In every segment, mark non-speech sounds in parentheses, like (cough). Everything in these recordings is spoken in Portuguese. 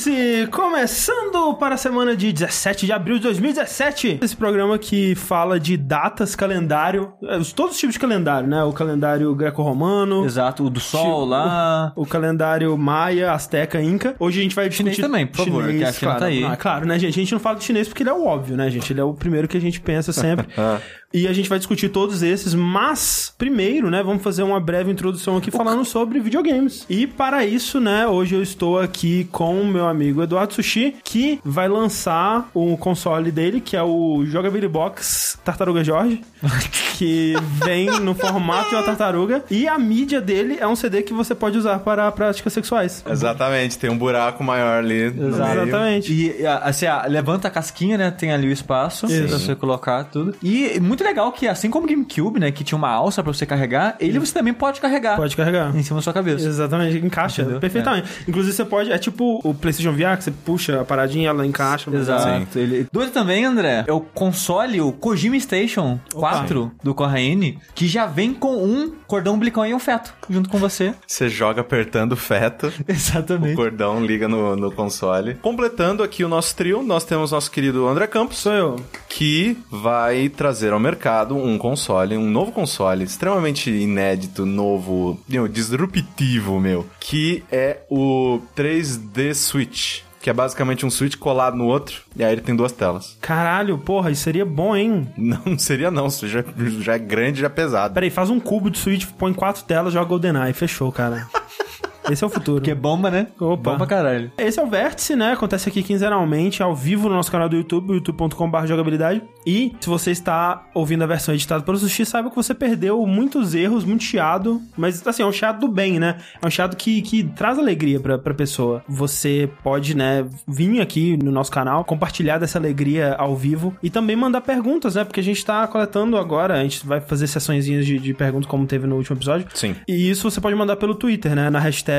Vértice começando para a semana de 17 de abril de 2017. Esse programa que fala de datas, calendário, todos os tipos de calendário, né? O calendário greco-romano, Exato, o do sol lá. o calendário maia, asteca, inca. Hoje a gente vai Chinês discutir... também, por favor, que a China claro. tá aí. Ah, claro, né, gente? A gente não fala de chinês porque ele é o óbvio, né, gente? Ele é o primeiro que a gente pensa sempre. (laughs) E a gente vai discutir todos esses, mas primeiro, né, vamos fazer uma breve introdução aqui falando sobre videogames. E para isso, né, hoje eu estou aqui com o meu amigo Eduardo Sushi, que vai lançar o console dele, que é o Jogability Box Tartaruga Jorge, (laughs) que vem no formato de uma tartaruga, e a mídia dele é um CD que você pode usar para práticas sexuais. Exatamente, tem um buraco maior ali. no meio. Exatamente. E assim, levanta a casquinha, né? Tem ali o espaço Isso. pra você colocar tudo. E muito legal que, assim como o GameCube, né? Que tinha uma alça pra você carregar, ele você também pode carregar Pode carregar. em cima da sua cabeça. Exatamente, encaixa Entendeu? perfeitamente. Inclusive, você pode. É tipo o PlayStation VR, que você puxa a paradinha, ela encaixa. Exato. Ele... Doido também, André, é o console, o Kojima Station 4 do Corraine, que já vem com um cordão umbilical e um feto junto com você. Você joga apertando o feto, (laughs) o Exatamente. cordão liga no, no console. Completando aqui o nosso trio, nós temos nosso querido André Campos, Sou eu. que vai trazer ao mercado um console, um novo console, extremamente inédito, novo, meu, disruptivo, meu, que é o 3D Switch. Que é basicamente um Switch colado no outro, e aí ele tem duas telas. Caralho, porra, isso seria bom, hein? Não, (laughs) não seria não, isso já, já é grande, já é pesado. Peraí, faz um cubo de Switch, põe quatro telas, joga GoldenEye. Fechou, cara. (laughs) Esse é o futuro. Que é bomba, né? Opa. Bom pra caralho. Esse é o Vértice, né? Acontece aqui quinzenalmente, ao vivo no nosso canal do YouTube, youtube.com.br jogabilidade. E se você está ouvindo a versão editada pelo Sushi, saiba que você perdeu muitos erros, muito chiado. Mas, assim, é um chiado do bem, né? É um chiado que, que traz alegria pra, pra pessoa. Você pode, né, vir aqui no nosso canal, compartilhar dessa alegria ao vivo e também mandar perguntas, né? Porque a gente tá coletando agora, a gente vai fazer sessõezinhas de, de perguntas como teve no último episódio. Sim. E isso você pode mandar pelo Twitter, né? Na hashtag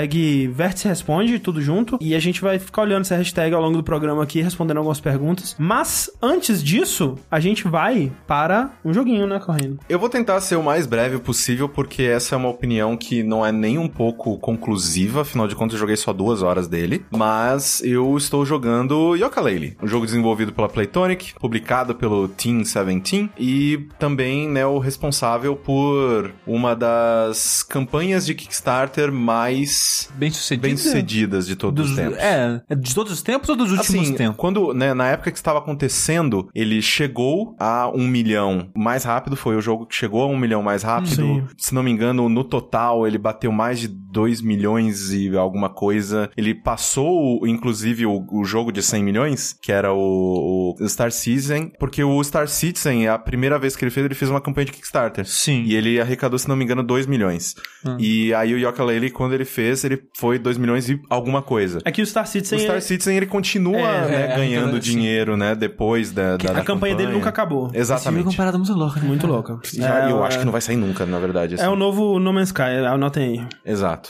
Vértice Responde, tudo junto. E a gente vai ficar olhando essa hashtag ao longo do programa aqui, respondendo algumas perguntas. Mas, antes disso, a gente vai para um joguinho, né, Correndo? Eu vou tentar ser o mais breve possível, porque essa é uma opinião que não é nem um pouco conclusiva, afinal de contas eu joguei só duas horas dele. Mas eu estou jogando Yooka-Laylee, um jogo desenvolvido pela Playtonic, publicado pelo Team 17 e também né, o responsável por uma das campanhas de Kickstarter mais Bem sucedido. bem sucedidas de todos Dos, os tempos. é, é de todos os tempos ou dos últimos Assim, tempos? quando, né, na época que estava acontecendo, ele chegou a um milhão mais rápido, foi o jogo que chegou a um milhão mais rápido. Sim. Se não me engano, no total, ele bateu mais de 2 milhões e alguma coisa. Ele passou, inclusive, o, o jogo de 100 milhões, que era o, o Star Citizen, porque o Star Citizen, a primeira vez que ele fez, ele fez uma campanha de Kickstarter. Sim. E ele arrecadou, se não me engano, 2 milhões. Hum. E aí o Yooka-Laylee, quando ele fez, ele foi 2 milhões e alguma coisa. É que o Star Citizen... O Star é- Citizen ele continua É, né, é, ganhando então, dinheiro, né, depois da, da, a da campanha dele nunca acabou. Esse jogo é Exatamente. uma parada muito louca, né? Muito louca. É, eu é- acho que não vai sair nunca, na verdade. É assim. o novo No Man's Sky, anotem aí. Exato.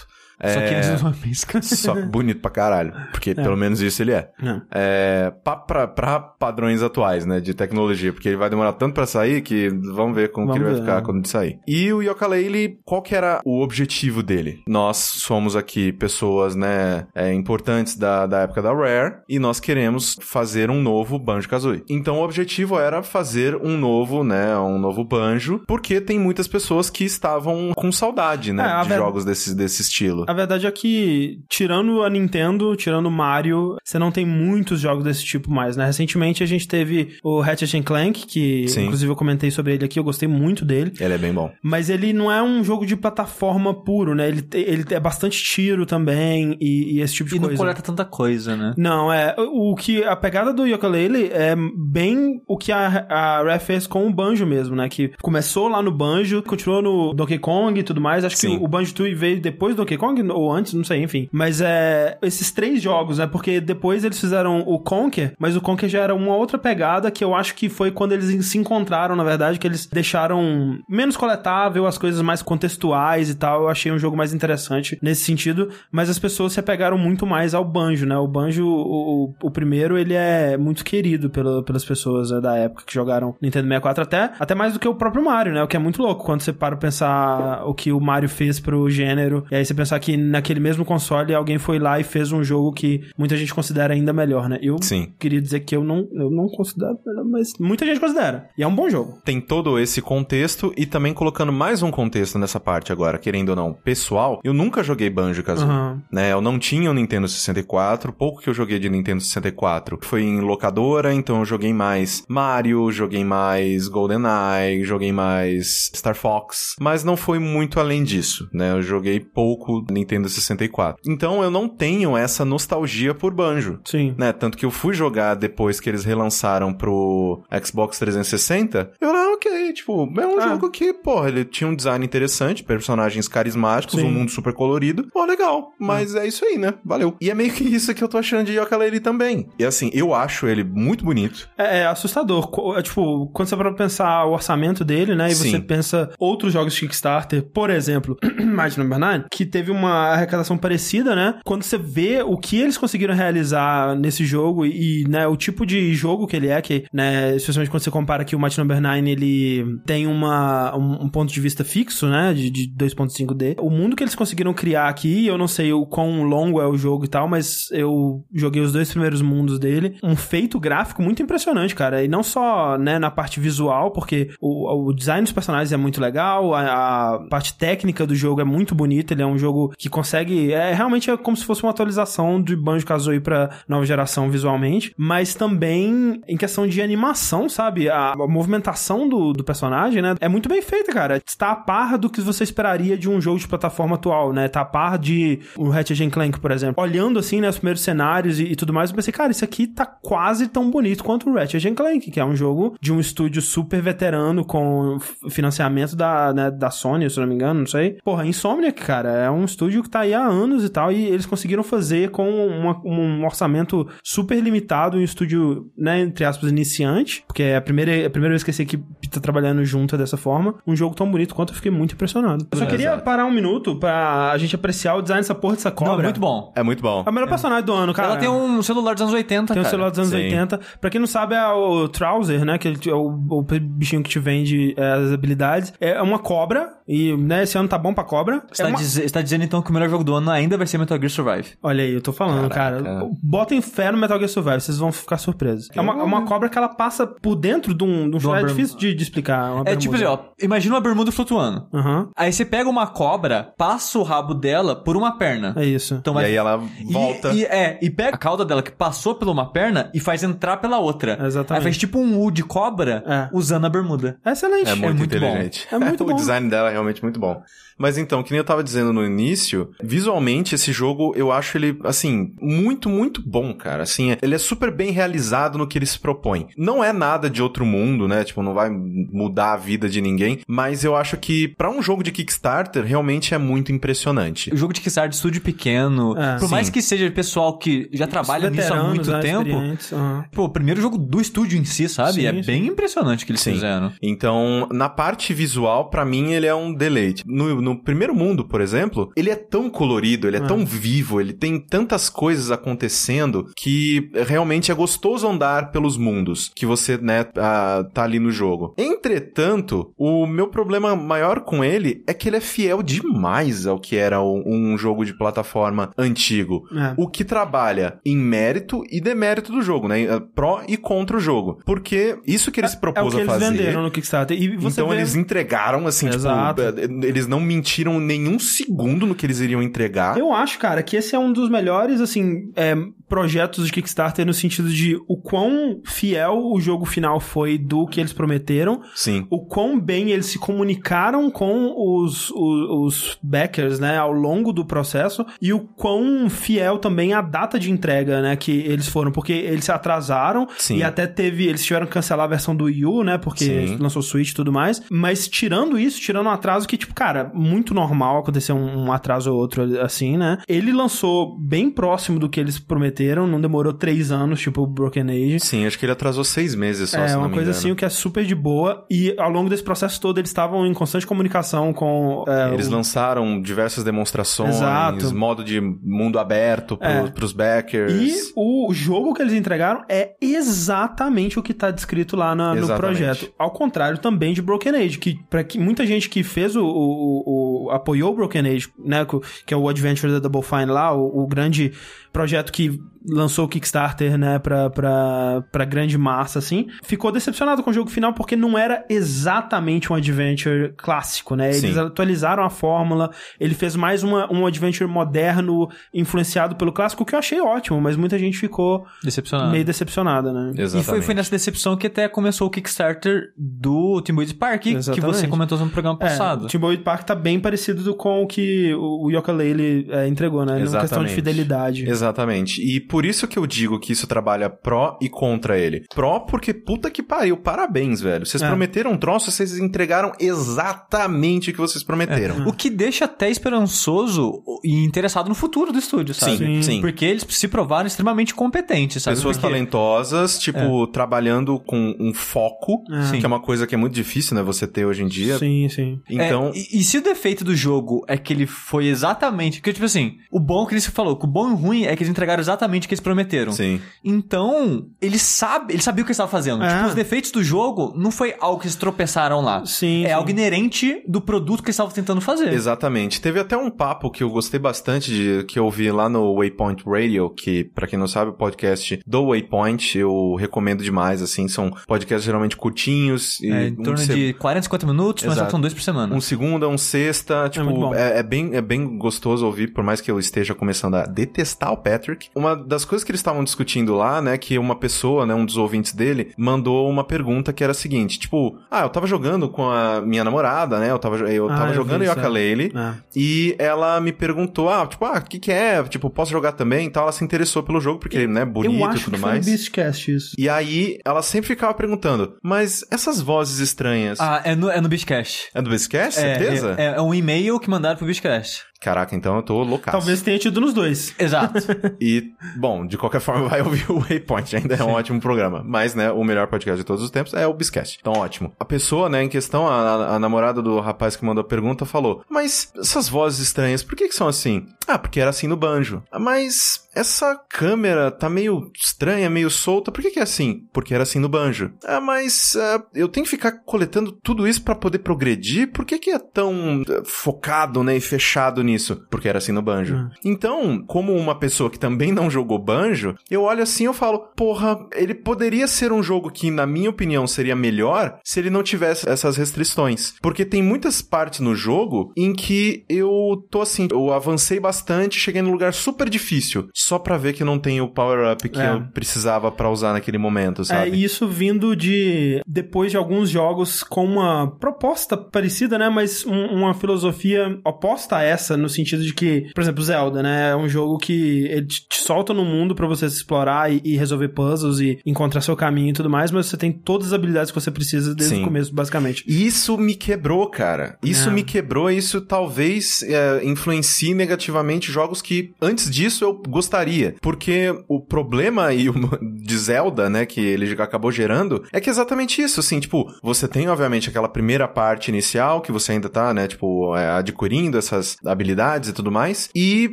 Só que É, eles usam a. Só que bonito pra caralho. Porque pelo menos isso ele é. É. É, pra, pra, pra padrões atuais, né, de tecnologia, porque ele vai demorar tanto pra sair que vamos ver como que Vamos ele vai ver, ficar né? quando ele sair. E o Yooka-Laylee, qual que era o objetivo dele? Nós somos aqui pessoas, né, é, importantes da, da época da Rare e nós queremos fazer um novo Banjo-Kazooie. Então o objetivo era fazer um novo, né, um novo Banjo, porque tem muitas pessoas que estavam com saudade, né, É, de ver- jogos desse, desse estilo. A verdade é que, tirando a Nintendo, tirando o Mario, você não tem muitos jogos desse tipo mais, né? Recentemente a gente teve o Ratchet and Clank, que Sim. inclusive eu comentei sobre ele aqui, eu gostei muito dele. Ele é bem bom. Mas ele não é um jogo de plataforma puro, né? Ele, ele é bastante tiro também e, e esse tipo de E não coisa. coleta tanta coisa, né? Não, é. O o que. A pegada do Yooka-Laylee é bem o que a, a Rare fez com o Banjo mesmo, né? Que começou lá no Banjo, continuou no Donkey Kong e tudo mais. Acho Sim. que o Banjo Tooie veio depois do Donkey Kong, ou antes, não sei, enfim. Mas é. Esses três jogos, né? Porque depois eles fizeram o Conker, mas o Conker já era uma outra pegada que eu acho que foi quando eles se encontraram, na verdade, que eles deixaram menos coletável, as coisas mais contextuais e tal. Eu achei um jogo mais interessante nesse sentido, mas as pessoas se apegaram muito mais ao Banjo, né? O Banjo, o, o, primeiro, ele é muito querido pela- pelas pessoas né, da época que jogaram Nintendo 64, até, até mais do que o próprio Mario, né? O que é muito louco quando você para pensar o que o Mario fez pro gênero, e aí você pensar que que naquele mesmo console alguém foi lá e fez um jogo que muita gente considera ainda melhor, né? Eu Sim. queria dizer que eu não, eu não considero melhor, mas muita gente considera. E é um bom jogo. Tem todo esse contexto e também colocando mais um contexto nessa parte agora, querendo ou não, pessoal, eu nunca joguei Banjo-Kazooie, Aham. né? Eu não tinha o Nintendo 64, pouco que eu joguei de Nintendo 64 foi em locadora, então eu joguei mais Mario, joguei mais GoldenEye, joguei mais Star Fox, mas não foi muito além disso, né? Eu joguei pouco Nintendo 64. Então eu não tenho essa nostalgia por Banjo. Sim. Né? Tanto que eu fui jogar depois que eles relançaram pro Xbox 360. Eu, ah, ok, tipo, é um Ah. jogo que, porra, ele tinha um design interessante, personagens carismáticos, Sim. um mundo super colorido. Pô, legal. Mas é isso aí, né? Valeu. E é meio que isso que eu tô achando de Yooka-Laylee também. E assim, eu acho ele muito bonito. É, é assustador. É, tipo, quando você para pensar o orçamento dele, né? E você Sim. pensa outros jogos de Kickstarter, por exemplo, (clears throat) Mighty Number 9, que teve uma arrecadação parecida, né? Quando você vê o que eles conseguiram realizar nesse jogo e, né, o tipo de jogo que ele é, que, né, especialmente quando você compara que o Mighty Number 9, ele tem uma, um, um ponto de vista fixo, né? De, de 2.5D. O mundo que eles conseguiram criar aqui, eu não sei o quão longo é o jogo e tal, mas eu joguei os dois primeiros mundos dele. Um feito gráfico muito impressionante, cara. E não só, né, na parte visual, porque o, o design dos personagens é muito legal, a, a parte técnica do jogo é muito bonita, ele é um jogo que consegue... É realmente é como se fosse uma atualização de Banjo-Kazooie pra nova geração visualmente, mas também em questão de animação, sabe? A, a movimentação do, do personagem, né, é muito bem feita, cara. Está a par do que você esperaria de um jogo de plataforma atual, né? Tá a par de um Ratchet Clank, por exemplo. Olhando assim, né, os primeiros cenários e, e tudo mais, eu pensei, cara, isso aqui tá quase tão bonito quanto o Ratchet Clank, que é um jogo de um estúdio super veterano com financiamento da, né, da Sony, se não me engano, não sei. Porra, Insomniac, cara, é um estúdio que tá aí há anos e tal, e eles conseguiram fazer com uma- um orçamento super limitado, um estúdio, né, entre aspas, iniciante, porque é a primeira, a primeira vez que essa equipe tá trabalhando junta dessa forma, um jogo tão bonito quanto eu fiquei muito impressionado. Eu só queria Exato. parar um minuto pra a gente apreciar o design dessa porra dessa cobra. Não, muito bom. É muito bom. É o melhor personagem do ano, cara. Ela tem um celular dos anos 80, Tem o cara. celular dos anos Sim. 80. Pra quem não sabe, é o Trouser, né? Que é o, o bichinho que te vende é, as habilidades. É uma cobra. E, né, esse ano tá bom pra cobra. Você É tá, uma- dize- você tá dizendo então que o melhor jogo do ano ainda vai ser Metal Gear Survive. Olha aí, eu tô falando, Caraca. cara. Botem fé no Metal Gear Survive, vocês vão ficar surpresos. É uma, é uma cobra que ela passa por dentro de um... De um De é difícil de, de explicar. uma É tipo assim, bermuda. ó, imagina uma bermuda flutuando. Aham, Aí você pega uma cobra, passa o rabo dela por uma perna. é isso. Então E aí ela E- volta. E, é, e pega a cauda dela que passou por uma perna e faz entrar pela outra. Exatamente. Aí faz tipo um U de cobra É. usando a bermuda. Excelente. É muito, muito bom. inteligente. É muito (laughs) o bom. design dela é realmente muito bom. Mas então, que nem eu tava dizendo no início, visualmente esse jogo eu acho ele, assim, muito, muito bom, cara. Assim, ele é super bem realizado no que ele se propõe. Não é nada de outro mundo, né? Tipo, não vai mudar a vida de ninguém. Mas eu acho que pra um jogo de Kickstarter, realmente é muito impressionante. O jogo de Kickstarter de estúdio pequeno, É. por mais Sim. que seja pessoal que já trabalha nisso há muito né, tempo, aham. pô, o primeiro jogo do estúdio em si, sabe? Sim, é sim. bem impressionante o que eles Sim. fizeram. Então, na parte visual, pra mim, ele é um deleite. No, no primeiro mundo, por exemplo, ele é tão colorido, ele é Ah. tão vivo, ele tem tantas coisas acontecendo que realmente é gostoso andar pelos mundos que você, né, ah, tá ali no jogo. Entretanto, o meu problema maior com ele é que ele é fiel demais ao que era um, um jogo de plataforma antigo. É. O que trabalha em mérito e demérito do jogo, né? Pró e contra o jogo. Porque isso que eles É o propôs que a eles fazer. venderam no Kickstarter. E você então vê... eles entregaram, assim, Exato. tipo, eh, eles não mentiram nenhum segundo no que eles iriam entregar. Eu acho, cara, que esse é um dos melhores, assim, é, projetos de Kickstarter no sentido de o quão fiel o jogo final foi do que eles prometeram, Sim. o quão bem eles se comunicaram com os, os, os backers, né, ao longo do processo, e o quão fiel também a data de entrega, né, que eles foram, porque eles se atrasaram, Sim. e até teve, eles tiveram que cancelar a versão do Wii U, né, porque Sim. lançou o Switch e tudo mais, mas tirando isso, tirando um atraso que, tipo, cara, muito normal acontecer um, um atraso ou outro assim, né, ele lançou bem próximo do que eles prometeram, prometeram, não demorou três anos, tipo o Broken Age. Sim, acho que ele atrasou seis meses só, É, uma coisa assim, o que é super de boa. E ao longo desse processo todo, eles estavam em constante comunicação com. é, Eles o- lançaram diversas demonstrações, Exato. modo de mundo aberto pro, É. pros backers. E o jogo que eles entregaram é exatamente o que tá descrito lá na- no projeto. Ao contrário também de Broken Age, que para que muita gente que fez o, o- o- apoiou o Broken Age, né, que é o Adventure da Double Fine lá, o, o grande projeto que lançou o Kickstarter, né, pra, pra, pra grande massa, assim, ficou decepcionado com o jogo final porque não era exatamente um adventure clássico, né? Eles Sim. atualizaram a fórmula, ele fez mais uma, um adventure moderno, influenciado pelo clássico, que eu achei ótimo, mas muita gente ficou Decepcionado. meio decepcionada, né? E Exatamente. foi, foi nessa decepção que até começou o Kickstarter do Timberwolves Park, que Exatamente. você comentou no programa É, passado. o Timberwolf Park tá bem parecido com o que o o Yooka-Laylee é, entregou, né? Não questão de Exatamente. fidelidade. Exatamente. E por isso que eu digo que isso trabalha pró e contra ele. Pró porque puta que pariu, parabéns, velho. Vocês É. prometeram um troço, vocês entregaram exatamente o que vocês prometeram. O que deixa até esperançoso e interessado no futuro do estúdio, sabe? Sim, sim. Porque eles se provaram extremamente competentes, sabe? Pessoas Porque- talentosas, tipo, trabalhando com um foco, É. que é uma coisa que é muito difícil, né, você ter hoje em dia. Sim, sim. Então, É, e, e se o defeito do jogo é que ele foi exatamente. Porque, tipo assim, o bom que eles falou, que o bom e o ruim é que eles entregaram exatamente o que eles prometeram. sim. Então, eles sabem, eles sabiam o que eles estavam fazendo. É. Tipo, os defeitos do jogo não foi algo que eles tropeçaram lá. Sim, É sim. algo inerente do produto que eles estavam tentando fazer. Exatamente. Teve até um papo que eu gostei bastante de que eu ouvi lá no Waypoint Radio, que pra quem não sabe, o podcast do Waypoint, eu recomendo demais, assim, são podcasts geralmente curtinhos e É, em um torno se- de 40, 50 minutos, mas Exato. são dois por semana. um segunda, um sexta, muito tipo, bom. é, é bem, é bem gostoso ouvir, por mais que eu esteja começando a detestar o Patrick. Uma das coisas que eles estavam discutindo lá, né, que uma pessoa, né, um dos ouvintes dele, mandou uma pergunta que era a seguinte, tipo, ah, eu tava jogando com a minha namorada, né, eu tava, eu Ah, tava eu jogando Yooka-Laylee, É. e ela me perguntou, ah, tipo, ah, o que que é? Tipo, posso jogar também? Então ela se interessou pelo jogo, porque, né, bonito eu e acho tudo que foi mais. no Beastcast isso. E aí, ela sempre ficava perguntando, mas essas vozes estranhas... Ah, é no, é no Beastcast. É do Biscast, É, certeza? É, é um e-mail que mandaram pro Beastcast. Caraca, então eu tô loucaço. Talvez tenha tido nos dois. Exato. (laughs) E, bom, de qualquer forma, vai ouvir o Waypoint. Ainda é um ótimo programa. Mas, né, o melhor podcast de todos os tempos é o Biscast. Então, ótimo. A pessoa, né, em questão, a, a- a namorada do rapaz que mandou a pergunta, falou: Mas essas vozes estranhas, por que, que são assim? Ah, porque era assim no banjo. "Ah, Mas essa câmera tá meio estranha, meio solta, por que, que é assim? Porque era assim no banjo. Ah, mas ah, eu tenho que ficar coletando tudo isso pra poder progredir? Por que, que é tão eh, focado, né, e fechado nisso? Porque era assim no banjo. Hum. Então, como uma pessoa que também não jogou banjo, eu olho assim e falo, porra, ele poderia ser um jogo que, na minha opinião, seria melhor se ele não tivesse essas restrições. Porque tem muitas partes no jogo em que eu tô assim, eu avancei bastante, cheguei num lugar super difícil, só pra ver que não tem o power-up que É. eu precisava pra usar naquele momento, É, sabe? e isso vindo de. Depois de alguns jogos com uma proposta parecida, né? Mas um- uma filosofia oposta a essa, no sentido de que, por exemplo, Zelda, né? É um jogo que ele te solta no mundo pra você explorar e, e resolver puzzles e encontrar seu caminho e tudo mais, mas você tem todas as habilidades que você precisa desde Sim. o começo, basicamente. E Isso me quebrou, cara. Isso É. me quebrou, isso talvez é, influencie negativamente jogos que antes disso eu gostaria. Porque o problema e (laughs) de Zelda, né, que ele acabou gerando, é que é exatamente isso, assim, tipo, você tem obviamente aquela primeira parte inicial que você ainda tá, né, tipo, é, adquirindo essas habilidades e tudo mais, e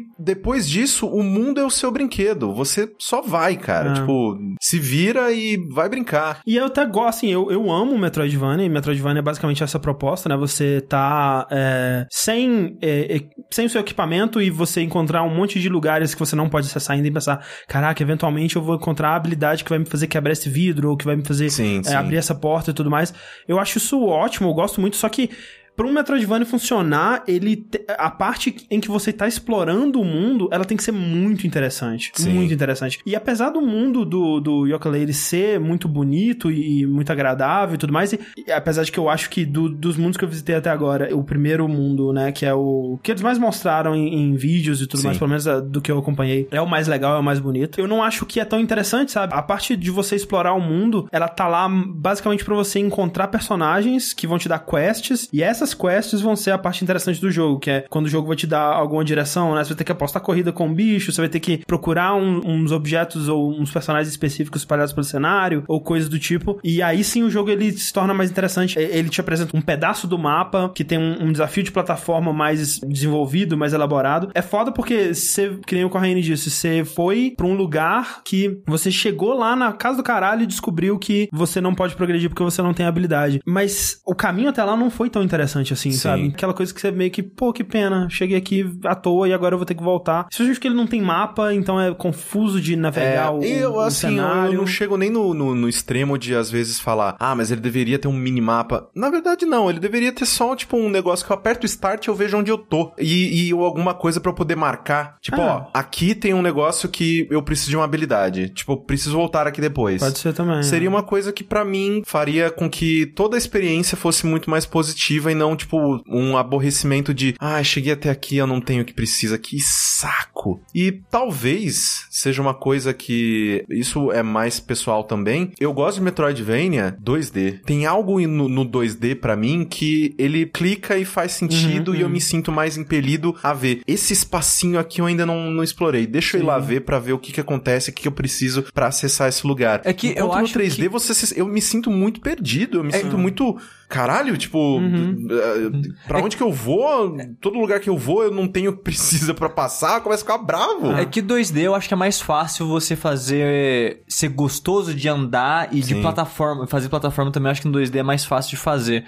depois disso o mundo é o seu brinquedo. Você só vai, cara. É. Tipo, se vira e vai brincar. E eu até gosto, assim, eu, eu amo o Metroidvania, e Metroidvania é basicamente essa proposta, né? Você tá é, sem, é, sem o seu equipamento e você encontrar um monte de lugares que você não pode ainda e pensar, caraca, eventualmente eu vou encontrar a habilidade que vai me fazer quebrar esse vidro, ou que vai me fazer Sim, é, sim. abrir essa porta e tudo mais. Eu acho isso ótimo, eu gosto muito, só que para um Metroidvania funcionar, ele te- a parte em que você tá explorando o mundo, ela tem que ser muito interessante, Sim. muito interessante. E apesar do mundo do do Yooka-Laylee ser muito bonito e, e muito agradável e tudo mais, e, e apesar de que eu acho que do- dos mundos que eu visitei até agora, o primeiro mundo, né, que é o que eles mais mostraram em, em vídeos e tudo Sim. mais, pelo menos ah, do que eu acompanhei, é o mais legal, é o mais bonito. Eu não acho que é tão interessante, sabe? A parte de você explorar o mundo, ela tá lá basicamente pra você encontrar personagens que vão te dar quests, e essas essas quests vão ser a parte interessante do jogo, que é quando o jogo vai te dar alguma direção, né? Você vai ter que apostar corrida com um bicho, você vai ter que procurar um- uns objetos ou uns personagens específicos espalhados pelo cenário, ou coisas do tipo. E aí sim o jogo ele se torna mais interessante. Ele te apresenta um pedaço do mapa que tem um, um desafio de plataforma mais desenvolvido, mais elaborado. É foda porque você, que nem o Corraine disse, você foi pra um lugar que você chegou lá na casa do caralho e descobriu que você não pode progredir porque você não tem habilidade. Mas o caminho até lá não foi tão interessante assim, Sim. sabe? Aquela coisa que você meio que, pô, que pena, cheguei aqui à toa e agora eu vou ter que voltar. Especialmente porque ele não tem mapa, então é confuso de navegar o, eu, o assim, eu- cenário. eu não chego nem no, no, no extremo de, às vezes, falar, ah, mas ele deveria ter um minimapa. Na verdade, não. Ele deveria ter só, tipo, um negócio que eu aperto o start e eu vejo onde eu tô. E, e alguma coisa pra eu poder marcar. Tipo, Ah. ó, aqui tem um negócio que eu preciso de uma habilidade. Tipo, preciso voltar aqui depois. Pode ser também. Seria uma coisa que pra mim faria com que toda a experiência fosse muito mais positiva e não, tipo, um aborrecimento de, ah, cheguei até aqui, eu não tenho o que precisa, que saco. E talvez seja uma coisa que isso é mais pessoal também. Eu gosto de Metroidvania 2D. Tem algo no, no 2D pra mim que ele clica e faz sentido e eu me sinto mais impelido a ver. Esse espacinho aqui eu ainda não, não explorei. Deixa eu ir lá ver pra ver o que que acontece, o que que eu preciso pra acessar esse lugar. É que eu Enquanto acho no 3D que- você eu me sinto muito perdido, eu me sinto muito caralho, tipo, Uhum. eh, pra onde que eu vou? Todo lugar que eu vou, eu não tenho o que precisa pra passar, eu começo a ficar bravo. É que 2D eu acho que é mais fácil você fazer ser gostoso de andar e de Sim. plataforma. Fazer plataforma também acho que no 2D é mais fácil de fazer.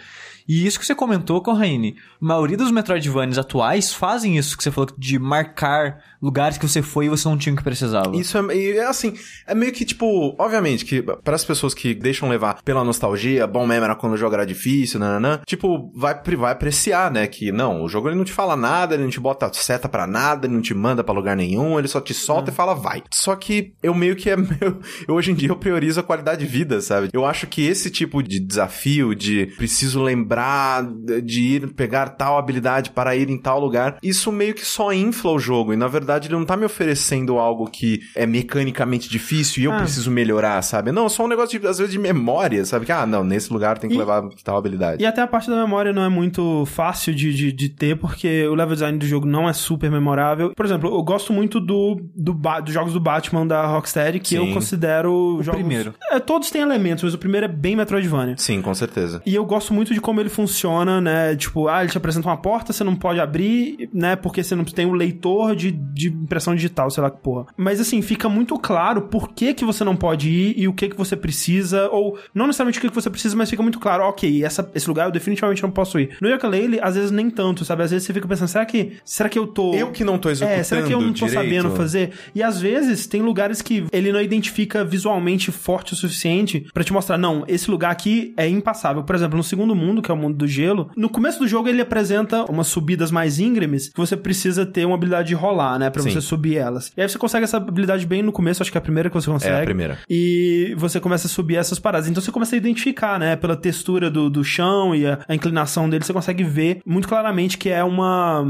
E isso que você comentou, Corraine, a maioria dos Metroidvanias atuais fazem isso que você falou de marcar lugares que você foi e você não tinha o que precisava. Isso é, é assim, é meio que tipo, obviamente que para as pessoas que deixam levar pela nostalgia, bom mesmo era quando o jogo era difícil, nananã, tipo, vai, vai apreciar, né, que não, o jogo ele não te fala nada, ele não te bota seta pra nada, ele não te manda pra lugar nenhum, ele só te solta e fala vai. Só que eu meio que é (laughs) meu, eu, hoje em dia eu priorizo a qualidade de vida, sabe? Eu acho que esse tipo de desafio de preciso lembrar de ir pegar tal habilidade para ir em tal lugar, isso meio que só infla o jogo e na verdade ele não tá me oferecendo algo que é mecanicamente difícil e eu Ah. preciso melhorar, sabe? Não, é só um negócio de, às vezes de memória, sabe? Que, ah, não, nesse lugar tem que E- levar tal habilidade. E até a parte da memória não é muito fácil de, de, de ter, porque o level design do jogo não é super memorável. Por exemplo, eu gosto muito do, do dos jogos do Batman da Rocksteady, que Sim. eu considero O jogos... primeiro. É, todos têm elementos, mas o primeiro é bem Metroidvania. Sim, com certeza. E eu gosto muito de como ele funciona, né? Tipo, ah, ele te apresenta uma porta, você não pode abrir, né? Porque você não tem o leitor de, de impressão digital, sei lá que porra. Mas assim, fica muito claro por que que você não pode ir e o que que você precisa, ou não necessariamente o que que você precisa, mas fica muito claro, ok, essa, esse lugar eu definitivamente não posso ir. No Yooka-Laylee, às vezes nem tanto, sabe? Às vezes você fica pensando, será que, será que eu tô... Eu que não tô executando É, será que eu não tô direito? sabendo fazer? E às vezes tem lugares que ele não identifica visualmente forte o suficiente pra te mostrar, não, esse lugar aqui é impassável. Por exemplo, no segundo mundo, que é o mundo do gelo, no começo do jogo ele apresenta umas subidas mais íngremes que você precisa ter uma habilidade de rolar, né, Pra Sim. você subir elas. E aí você consegue essa habilidade bem no começo, acho que é a primeira que você consegue. É a primeira. E você começa a subir essas paradas. Então você começa a identificar, né? Pela textura do, do chão e a, a inclinação dele, você consegue ver muito claramente que é uma,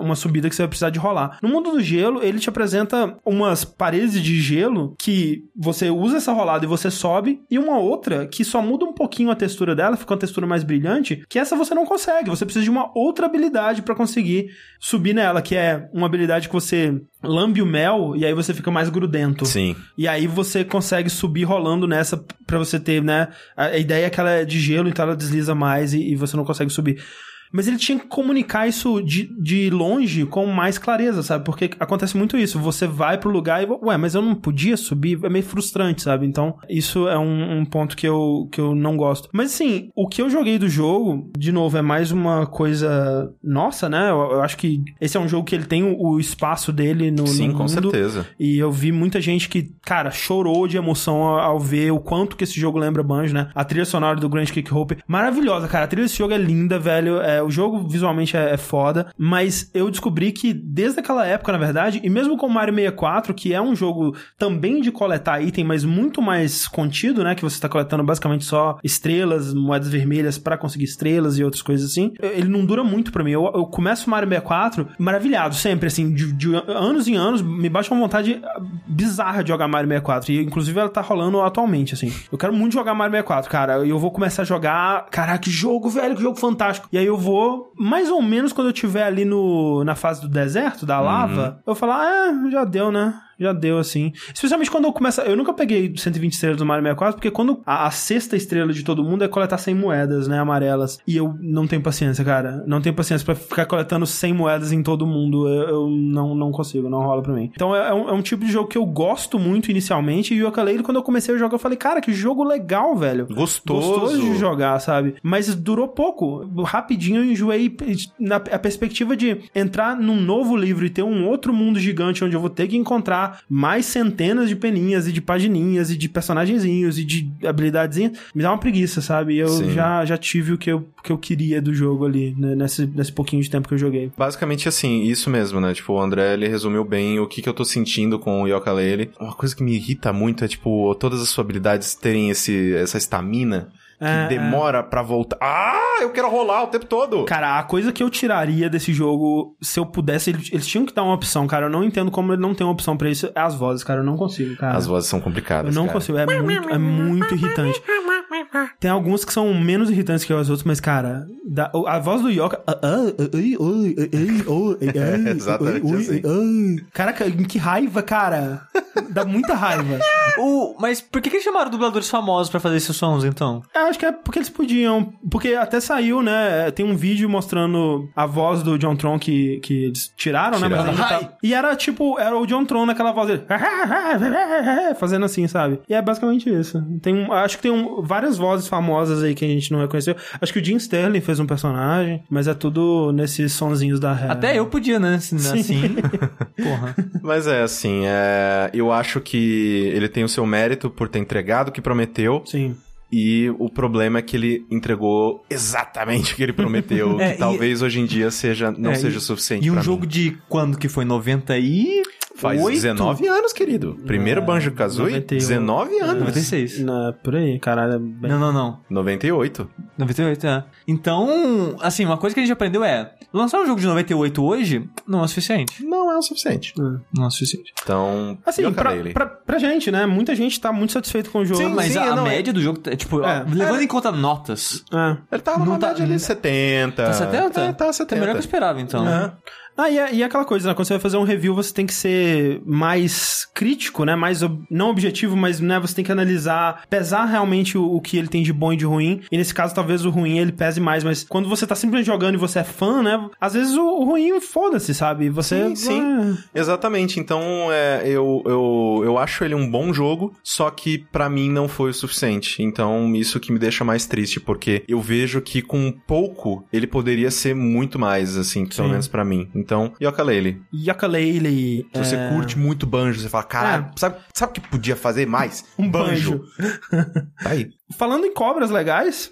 uma subida que você vai precisar de rolar. No mundo do gelo, ele te apresenta umas paredes de gelo que você usa essa rolada e você sobe, e uma outra que só muda um pouquinho a textura dela, fica uma textura mais brilhante, que essa você não consegue. Você precisa de uma outra habilidade pra conseguir subir nela, que é uma habilidade que você lambe o mel e aí você fica mais grudento. Sim. E aí você consegue subir rolando nessa pra você ter, né? A a ideia é que ela é de gelo, então ela desliza mais e, e você não consegue subir. Mas ele tinha que comunicar isso de, de longe com mais clareza, sabe? Porque acontece muito isso. Você vai pro lugar e, ué, mas eu não podia subir. É meio frustrante, sabe? Então, isso é um, um ponto que eu, que eu não gosto. Mas, assim, o que eu joguei do jogo, de novo, é mais uma coisa nossa, né? Eu, eu acho que esse é um jogo que ele tem o, o espaço dele no, Sim, no com mundo. certeza. E eu vi muita gente que, cara, chorou de emoção ao, ao ver o quanto que esse jogo lembra Banjo, né? A trilha sonora do Grand Kick Hope, maravilhosa, cara. A trilha desse jogo é linda, velho. É, o jogo visualmente é, é foda, mas eu descobri que desde aquela época, na verdade, e mesmo com o Mario 64, que é um jogo também de coletar item, mas muito mais contido, né? Que você tá coletando basicamente só estrelas, moedas vermelhas pra conseguir estrelas e outras coisas assim. Ele não dura muito pra mim. Eu, eu começo o Mario 64 maravilhado, sempre, assim, de, de anos em anos, me bate uma vontade bizarra de jogar Mario 64. E inclusive ela tá rolando atualmente, assim. Eu quero muito jogar Mario 64, cara. E eu vou começar a jogar. Caraca, que jogo, velho, que jogo fantástico. E aí eu vou, mais ou menos quando eu estiver ali no, na fase do deserto, da lava, eu falar, ah, já deu, né? Já deu, assim. Especialmente quando eu começo. Eu nunca peguei 120 estrelas do Mario 64, porque quando a, a sexta estrela de todo mundo é coletar 100 moedas, né? Amarelas. E eu não tenho paciência, cara. Não tenho paciência pra ficar coletando 100 moedas em todo mundo. Eu, eu não, não consigo, não rola pra mim. Então é, é um, é um tipo de jogo que eu gosto muito inicialmente. E o Yooka-Laylee, quando eu comecei a jogar, eu falei, cara, que jogo legal, velho. Gostoso. Gostoso de jogar, sabe? Mas durou pouco. Rapidinho eu enjoei na a perspectiva de entrar num novo livro e ter um outro mundo gigante onde eu vou ter que encontrar mais centenas de peninhas e de pagininhas e de personagenzinhos e de habilidadezinhas. Me dá uma preguiça, sabe? Eu Sim. já, já tive o que eu, que eu queria do jogo ali, né? nesse, nesse pouquinho de tempo que eu joguei. Basicamente assim, isso mesmo, né? Tipo, o André, ele resumiu bem o que, que eu tô sentindo com o Yooka-Laylee. Uma coisa que me irrita muito é, tipo, todas as suas habilidades terem esse, essa estamina que É, demora pra voltar. Ah, eu quero rolar o tempo todo! Cara, a coisa que eu tiraria desse jogo, se eu pudesse, eles, eles tinham que dar uma opção, cara. Eu não entendo como ele não tem uma opção pra isso. É as vozes, cara. Eu não consigo, cara. As vozes são Eu complicadas, não cara. consigo. É muito, é muito irritante. Tem alguns que são menos irritantes que os outros, mas, cara, da- a voz do Yoka. Exatamente assim. Caraca, que raiva, cara. Dá muita raiva. (laughs) O, mas por que, que eles chamaram dubladores famosos pra fazer esses sons, então? Eu acho que é porque eles podiam. Porque até saiu, né? Tem um vídeo mostrando a voz do John Tron que, que eles tiraram, né? Mas Tiraram. tá- E era tipo, era o John Tron naquela voz dele. (laughs) Fazendo assim, sabe? E é basicamente isso. Tem um, acho que tem um- várias vozes famosas aí que a gente não reconheceu. Acho que o Jim Sterling fez um personagem, mas é tudo nesses sonzinhos da ré. Até eu podia, né? Assim. assim. (laughs) Porra. Mas é assim, é... eu acho que ele tem o seu mérito por ter entregado o que prometeu. Sim. E o problema é que ele entregou exatamente o que ele prometeu. (laughs) É, que e- talvez hoje em dia seja, não É, seja e- suficiente E um pra jogo mim. de quando que foi? 90 e... Faz Oito? 19 anos, querido. Primeiro É, Banjo-Kazooie, 91. 19 anos. 96. Na, por aí, caralho. é bem- Não, não, não. 98. 98, é. Então, assim, uma coisa que a gente aprendeu é... Lançar um jogo de 98 hoje não é o suficiente. Não é o suficiente. Não é o suficiente. Então, Assim, pra, pra, pra gente, né? Muita gente tá muito satisfeito com o jogo. Sim, Mas sim, a, a não, é- média do jogo, é, tipo, É. levando em conta notas... É. Ele tá numa Não tá- média ali 70. Tá 70? É, tá 70. Tá melhor que eu esperava, então. É. Ah, e, é, e é aquela coisa, né? Quando você vai fazer um review, você tem que ser mais crítico, né? Mais, ob- não objetivo, mas né, você tem que analisar, pesar realmente o, o que ele tem de bom e de ruim. E nesse caso, talvez o ruim ele pese mais, mas quando você tá simplesmente jogando e você é fã, né? Às vezes o, o ruim, foda-se, sabe? Você. Sim, sim. Exatamente. Então, é, eu, eu, eu acho ele um bom jogo, só que pra mim não foi o suficiente. Então, isso que me deixa mais triste, porque eu vejo que com pouco ele poderia ser muito mais, assim, pelo Sim. menos pra mim. Então, Yooka-Laylee. Yooka-Laylee. Se você é, curte muito banjo, você fala, caralho, sabe, sabe o que podia fazer mais? Um banjo. (laughs) tá aí. Falando em cobras legais,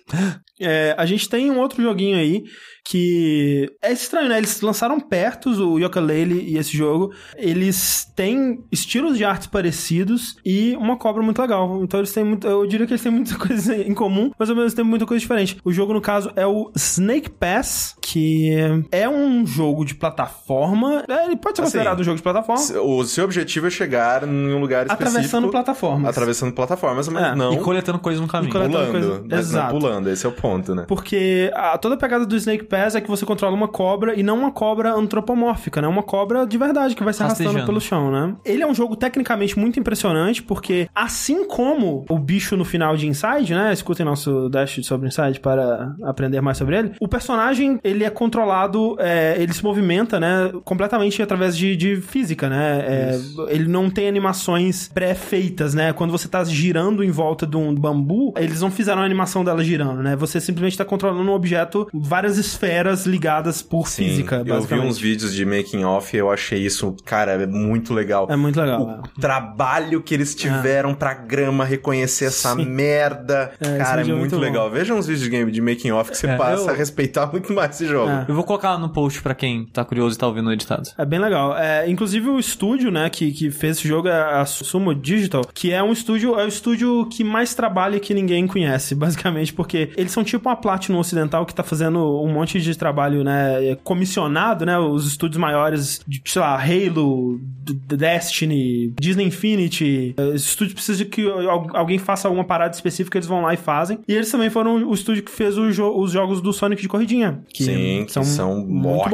é, a gente tem um outro joguinho aí que é estranho, né? Eles lançaram perto o Yooka-Laylee e esse jogo. Eles têm estilos de artes parecidos e uma cobra muito legal. Então eles têm muito, eu diria que eles têm muita (laughs) coisa em comum, mas ao mesmo tempo muita coisa diferente. O jogo no caso é o Snake Pass, que é um jogo de plataforma. É, ele pode ser Assim, considerado um jogo de plataforma. O seu objetivo é chegar em um lugar específico. Atravessando plataformas. Atravessando plataformas, mas É, não E coletando coisas no caminho. Pulando. coisa- Mas não Exato. pulando, esse é o ponto, né? Porque a, toda a pegada do Snake Pass é que você controla uma cobra e não uma cobra antropomórfica, né? Uma cobra de verdade que vai se arrastando Rastejando. pelo chão, né? Ele é um jogo tecnicamente muito impressionante porque, assim como o bicho no final de Inside, né? Escutem nosso dash sobre Inside para aprender mais sobre ele. O personagem, ele é controlado, é, ele se movimenta, né? Completamente através de, de física, né? É, ele não tem animações pré-feitas, né? Quando você tá girando em volta de um bambu, eles não fizeram a animação dela girando, né? Você simplesmente tá controlando um objeto, várias esferas ligadas por Sim, física, eu vi uns vídeos de making off e eu achei isso, cara, é muito legal. É muito legal. O trabalho que eles tiveram pra grama reconhecer essa Sim. merda. É, cara, é é muito, muito legal. Veja uns vídeos de game de making off que você É, passa eu- a respeitar muito mais esse jogo. É. Eu vou colocar no post pra quem tá curioso e tá ouvindo o editado. É bem legal. É, inclusive o estúdio, né, que, que fez esse jogo é a Sumo Digital, que é um estúdio, é o estúdio que mais trabalha que ninguém conhece, (laughs) basicamente, porque eles são tipo uma Platinum ocidental que tá fazendo um monte de trabalho, né, comissionado, né, os estúdios maiores de, sei lá, Halo, Destiny, Disney Infinity, esses estúdios precisam de que al- alguém faça alguma parada específica, eles vão lá e fazem. E eles também foram o estúdio que fez jo- os jogos do Sonic de corridinha. Que Sim, que são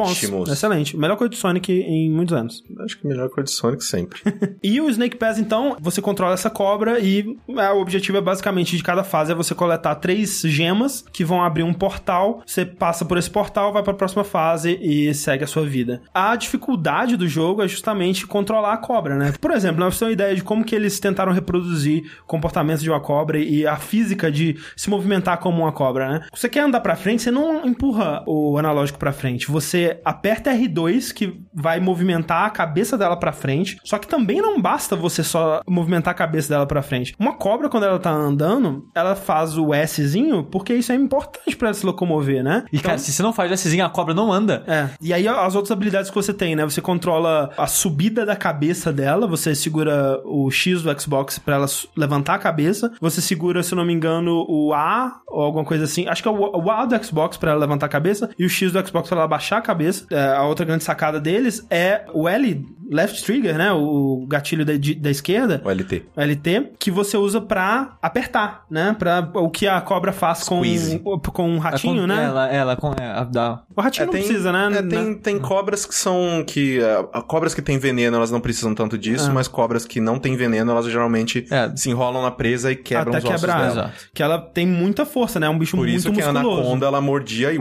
ótimos. bons. Excelente. Melhor coisa do Sonic em muitos anos. Acho que melhor coisa de Sonic sempre. (laughs) E o Snake Pass, então, você controla essa cobra e é, o objetivo é basicamente de cada fase é você coletar três gemas que vão abrir um portal. Você passa por esse portal, vai para a próxima fase e segue a sua vida. A dificuldade do jogo é justamente controlar a cobra, né? Por exemplo, nós temos uma ideia de como que eles tentaram reproduzir o comportamento de uma cobra e a física de se movimentar como uma cobra, né? Você quer andar para frente, você não empurra o analógico para frente. Você aperta R2 que vai movimentar a cabeça dela para frente. Só que também não basta você só movimentar a cabeça dela para frente. Uma cobra quando ela tá andando, ela faz o Szinho porque isso é importante para ela se locomover, né? E, cara, se você não faz Szinho, a cobra não anda. É. E aí as outras habilidades que você tem, né? Você controla a subida da cabeça dela, você segura o X do Xbox pra ela levantar a cabeça, você segura, se eu não me engano, o A ou alguma coisa assim. Acho que é o, o A do Xbox pra ela levantar a cabeça e o X do Xbox pra ela baixar a cabeça. É, a outra grande sacada deles é o L, left trigger, né? O gatilho da, di- da esquerda. O LT. O LT, que você usa pra apertar, né? Pra o que a cobra faz com, Squeeze. com um Ela ratinho, con- né? Ela, ela com, é, a- dá. O ratinho não precisa, né? é, tem, tem cobras que são. que é, a- Cobras que têm veneno, elas não precisam tanto disso, Ah. mas cobras que não têm veneno, elas geralmente É. se enrolam na presa e quebram Até os ossos quebrar. dela. Exato. Que ela tem muita força, né? É um bicho Por muito isso que a musculoso. anaconda ela mordia e.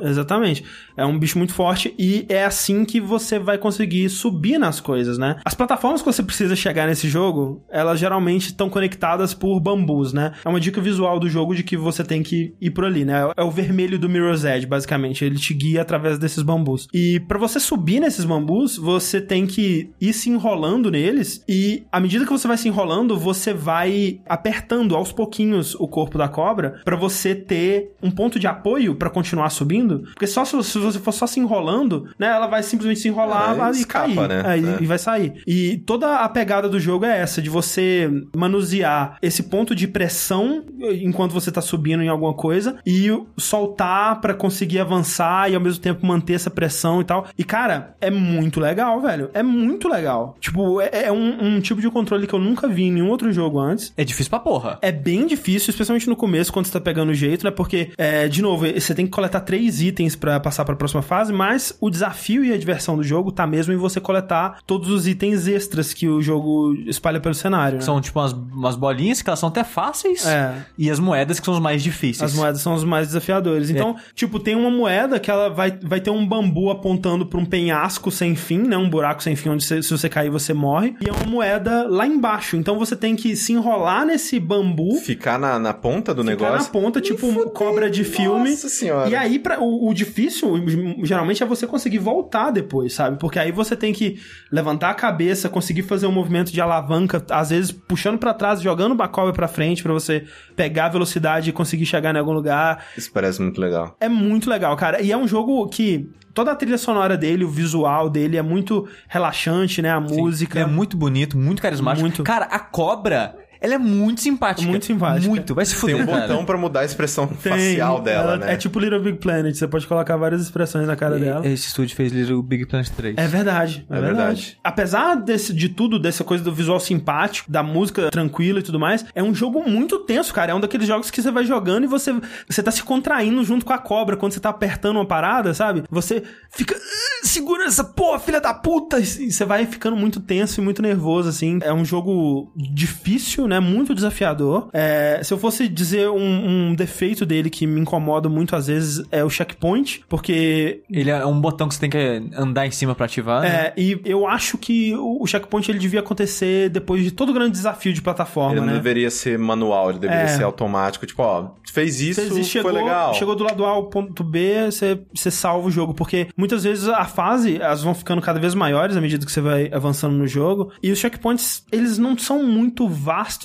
Exatamente. É um bicho muito forte e é assim que você vai conseguir subir nas coisas, né? As plataformas que você precisa chegar nesse jogo, elas geralmente estão conectadas por bambus, né? É uma dica visual do jogo de que você tem que ir por ali, né? É o vermelho do Mirror's Edge, basicamente. Ele te guia através desses bambus. E pra você subir nesses bambus, você tem que ir se enrolando neles e à medida que você vai se enrolando, você vai apertando aos pouquinhos o corpo da cobra pra você ter um ponto de apoio pra continuar subindo, porque só se, se você for só se enrolando, né, ela vai simplesmente se enrolar É, e escapa, cair, né? É, e- É. e vai sair. E toda a pegada do jogo é essa, de você manusear esse ponto de pressão enquanto você tá subindo em alguma coisa e soltar pra conseguir avançar e ao mesmo tempo manter essa pressão e tal. E cara, é muito legal, velho. É muito legal. Tipo, é, é um, um tipo de controle que eu nunca vi em nenhum outro jogo antes. É difícil pra porra. É bem difícil, especialmente no começo, quando você tá pegando o jeito, né? Porque, é, de novo, você tem que coletar três itens pra passar pra próxima fase, mas o desafio e a diversão do jogo tá mesmo em você coletar todos os itens extras que o jogo espalha pelo cenário, né? São tipo umas, umas bolinhas que elas são até fáceis. É. E as moedas que são os mais difíceis. As moedas são os mais desafiadores. Então, tipo, tem uma moeda que ela vai, vai ter um bambu apontando pra um penhasco sem fim, né? Um buraco sem fim, onde você- se você cair, você morre. E é uma moeda lá embaixo. Então você tem que se enrolar nesse bambu Ficar na, na ponta do Ficar negócio. na ponta, tipo um cobra de filme. Nossa senhora. E aí, pra, o, o difícil, geralmente, é você conseguir voltar depois, sabe? Porque aí você tem que levantar a cabeça, conseguir fazer um movimento de alavanca, às vezes puxando pra trás, jogando a cobra pra frente pra você pegar a velocidade e conseguir chegar em algum lugar. Isso parece muito legal. É muito legal, cara. E é um jogo que toda a trilha sonora dele, o visual dele é muito relaxante, né? A música. É muito bonito, muito carismático. Muito. Cara, a cobra, ela é muito simpática. Muito simpática. Muito. Vai se Tem fuder, um cara. botão pra mudar a expressão Tem. facial dela, Ela né? É tipo Little Big Planet, você pode colocar várias expressões na cara dela. Esse estúdio fez Little Big Planet 3. É verdade, é, É verdade. verdade. Apesar desse, de tudo, dessa coisa do visual simpático, da música tranquila e tudo mais, é um jogo muito tenso, cara. É um daqueles jogos que você vai jogando e você, você tá se contraindo junto com a cobra quando você tá apertando uma parada, sabe? Você fica. "Ah, Segura essa porra, filha da puta! E você vai ficando muito tenso e muito nervoso, assim. É um jogo difícil, né? Muito desafiador. É, se eu fosse dizer um, um defeito dele que me incomoda muito às vezes é o checkpoint, porque Ele é um botão que você tem que andar em cima pra ativar. né? é, e eu acho que o o checkpoint ele devia acontecer depois de todo o grande desafio de plataforma, Ele não né? deveria ser manual, ele deveria É. ser automático. Tipo, ó, fez isso, existe, foi chegou, legal. chegou do lado A ao ponto B, você, você salva o jogo. Porque muitas vezes a fase, elas vão ficando cada vez maiores à medida que você vai avançando no jogo. E os checkpoints, eles não são muito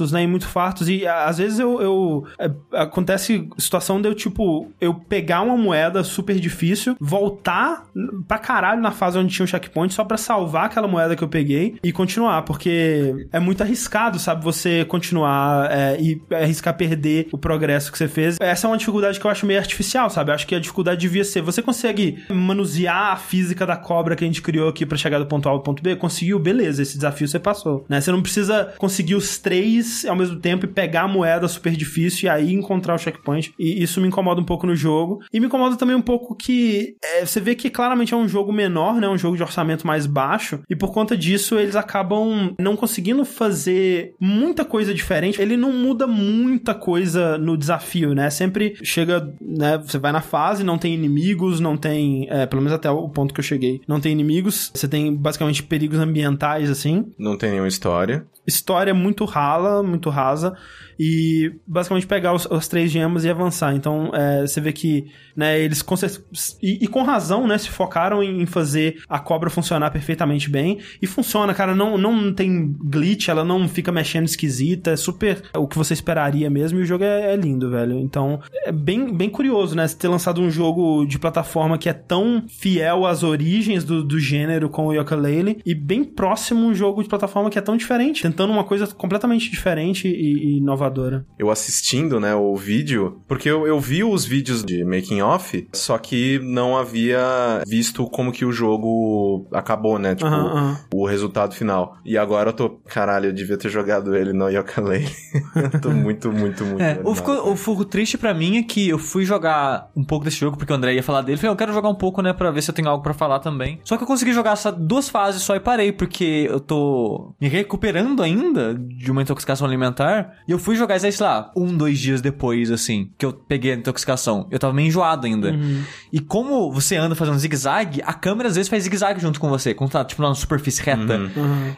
gastos, né? E muito fartos. E às vezes eu. eu é, acontece situação de eu, tipo, eu pegar uma moeda super difícil, voltar pra caralho na fase onde tinha um checkpoint só pra salvar aquela moeda que eu peguei e continuar. Porque é muito arriscado, sabe? Você continuar é, e arriscar perder o progresso que você fez. Essa é uma dificuldade que eu acho meio artificial, sabe? Eu acho que a dificuldade devia ser. Você consegue manusear a física da cobra que a gente criou aqui pra chegar do ponto A ao ponto B? Conseguiu, beleza, esse desafio você passou. Né? Você não precisa conseguir os três ao mesmo tempo e pegar a moeda super difícil e aí encontrar o checkpoint. E isso me incomoda um pouco no jogo. E me incomoda também um pouco que é, você vê que claramente é um jogo menor, né? Um jogo de orçamento mais baixo. E por conta disso, eles acabam não conseguindo fazer muita coisa diferente. Ele não muda muita coisa no desafio, né? Sempre chega, né? Você vai na fase, não tem inimigos, não tem. é, pelo menos até o ponto que eu cheguei. Não tem inimigos. Você tem basicamente perigos ambientais, assim Não tem nenhuma história. história muito rala, muito rasa, e basicamente pegar os, três gemas e avançar. Então, é, você vê que né, eles com e, e com razão, né, se focaram em fazer a cobra funcionar perfeitamente bem. E funciona, cara, não, não tem glitch, ela não fica mexendo esquisita, é super o que você esperaria mesmo, e o jogo é, é lindo, velho. Então, é bem, bem curioso, né, ter lançado um jogo de plataforma que é tão fiel às origens do, do gênero com o Yooka-Laylee, e bem próximo um jogo de plataforma que é tão diferente, tentando uma coisa completamente diferente e, e inovadora. Eu assistindo, né, o vídeo, porque eu, eu vi os vídeos de making off, só que não havia visto como que o jogo acabou, né, tipo, o resultado final. E agora eu tô, caralho, eu devia ter jogado ele no. Eu (laughs) tô muito, muito, muito É, o, ficou, o fogo triste pra mim é que eu fui jogar um pouco desse jogo, porque o André ia falar dele. Falei, eu quero jogar um pouco, né, pra ver se eu tenho algo pra falar também. Só que eu consegui jogar só duas fases só e parei, porque eu tô me recuperando ainda de uma intoxicação alimentar. E eu fui jogar isso aí, sei lá, um, dois dias depois, assim, que eu peguei a intoxicação. Eu tava meio enjoado ainda. E como você anda fazendo zigue-zague, a câmera às vezes faz zigue-zague junto com você, quando tá, tipo, numa superfície reta.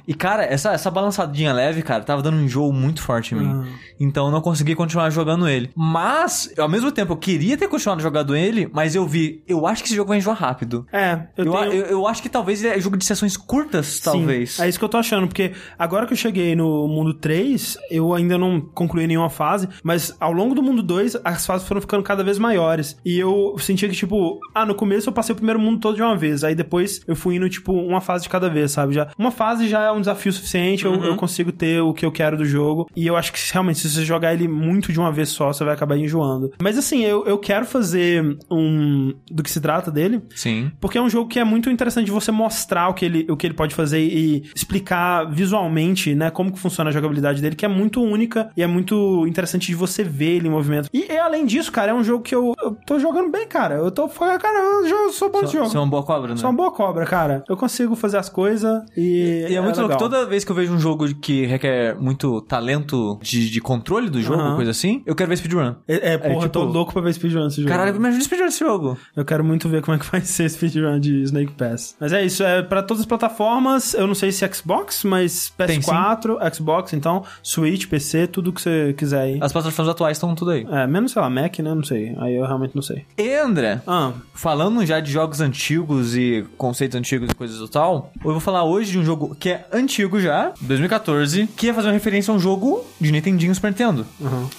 E, cara, essa, essa balançadinha leve, cara, tava dando um enjoo muito forte em mim. Então eu não consegui continuar jogando ele. Mas, ao mesmo tempo, eu queria ter continuado jogando ele, mas eu vi, eu acho que esse jogo vai enjoar rápido. É, eu, Eu, tenho... eu, eu acho que talvez é jogo de sessões curtas, talvez. Sim, é isso que eu tô achando, porque agora que eu cheguei no mundo 3, eu ainda não concluí nenhuma fase, mas ao longo do mundo 2, as fases foram ficando cada vez maiores. E eu sentia que, tipo, ah, no começo eu passei o primeiro mundo todo de uma vez, aí depois eu fui indo, tipo, uma fase de cada vez, sabe? Já, uma fase já é um desafio suficiente, eu, eu consigo ter o que eu quero do jogo, e eu acho que realmente, se você jogar ele muito de uma vez só, você vai acabar enjoando. Mas assim, eu, eu quero fazer um. do que se trata dele, Sim. porque é um jogo que é muito interessante de você mostrar o que ele, o que ele pode fazer e explicar visualmente, né, como que funciona a jogabilidade dele, que é muito única e é muito interessante de você ver ele em movimento. E, e, além disso, cara, é um jogo que eu, eu tô jogando bem, cara. Eu tô, cara, eu, jo- sou bom nesse jogo. Você é uma boa cobra, né? Sou uma boa cobra, cara. Eu consigo fazer as coisas e. E é muito louco, legal. toda vez que eu vejo um jogo que requer muito talento de, de controle do jogo, Aham. coisa assim, eu quero ver speedrun. É, é, porra, tipo- eu tô louco pra ver speedrun desse jogo. Caralho, imagina speedrun desse jogo. Eu quero muito ver como é que vai (laughs) ser speedrun de Snake Pass. Mas é isso, é pra todas as plataformas, eu não sei se Xbox, mas Tem PS4, Xbox, então, Switch, PC, tudo que você quiser aí. As plataformas atuais estão tudo aí. É, menos, sei lá, Mac, né? Não sei. Aí eu realmente não sei. E André, Ah, Falando já de jogos antigos e conceitos antigos e coisas do tal, eu vou falar hoje de um jogo que é antigo já, 2014, que ia fazer uma referência a um jogo de Nintendinho Super Nintendo,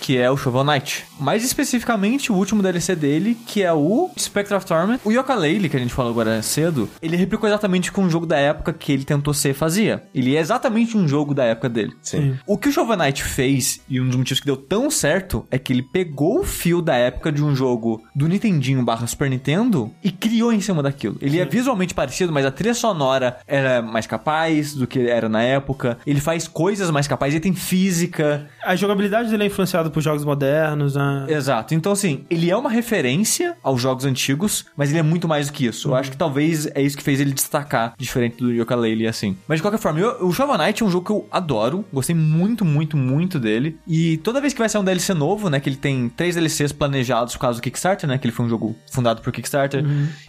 que é o Shovel Knight. Mais especificamente, o último DLC dele, que é o Spectre of Torment. O Yooka-Laylee, que a gente falou agora cedo, ele replicou exatamente com o jogo da época que ele tentou ser fazia. Ele é exatamente um jogo da época dele. Sim. O que o Shovel Knight fez, e um dos motivos que deu tão certo, é que ele pegou o fio da época de um jogo do Nintendinho barra Super Nintendo e criou em cima daquilo. Ele é visualmente parecido, mas a trilha sonora era mais capaz do que era na época. Ele faz coisas mais capazes, ele tem física. a jogabilidade dele é influenciada por jogos modernos, né? Exato. Então, assim, ele é uma referência aos jogos antigos, mas ele é muito mais do que isso. Eu acho que talvez é isso que fez ele destacar, diferente do Yooka-Laylee, assim. Mas de qualquer forma, eu- o Shovel Knight é um jogo que eu adoro. Gostei muito, muito, muito dele. E toda vez que vai sair um DLC novo, né, que ele tem três DLCs planejados por causa do Kickstarter, né, que ele foi um jogo fundado por Kickstarter.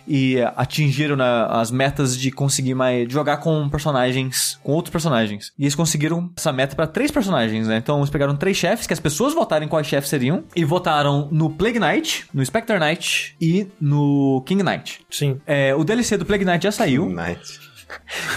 E eh, atingiram né, as metas de conseguir mais... de jogar com personagens, com outros personagens. E eles conseguiram essa meta pra três personagens, né? Então eles pegaram três chefes, que as pessoas votaram em quais chefes seriam. E votaram no Plague Knight, no Spectre Knight e no King Knight. Sim. É, o DLC do Plague Knight já saiu. Night.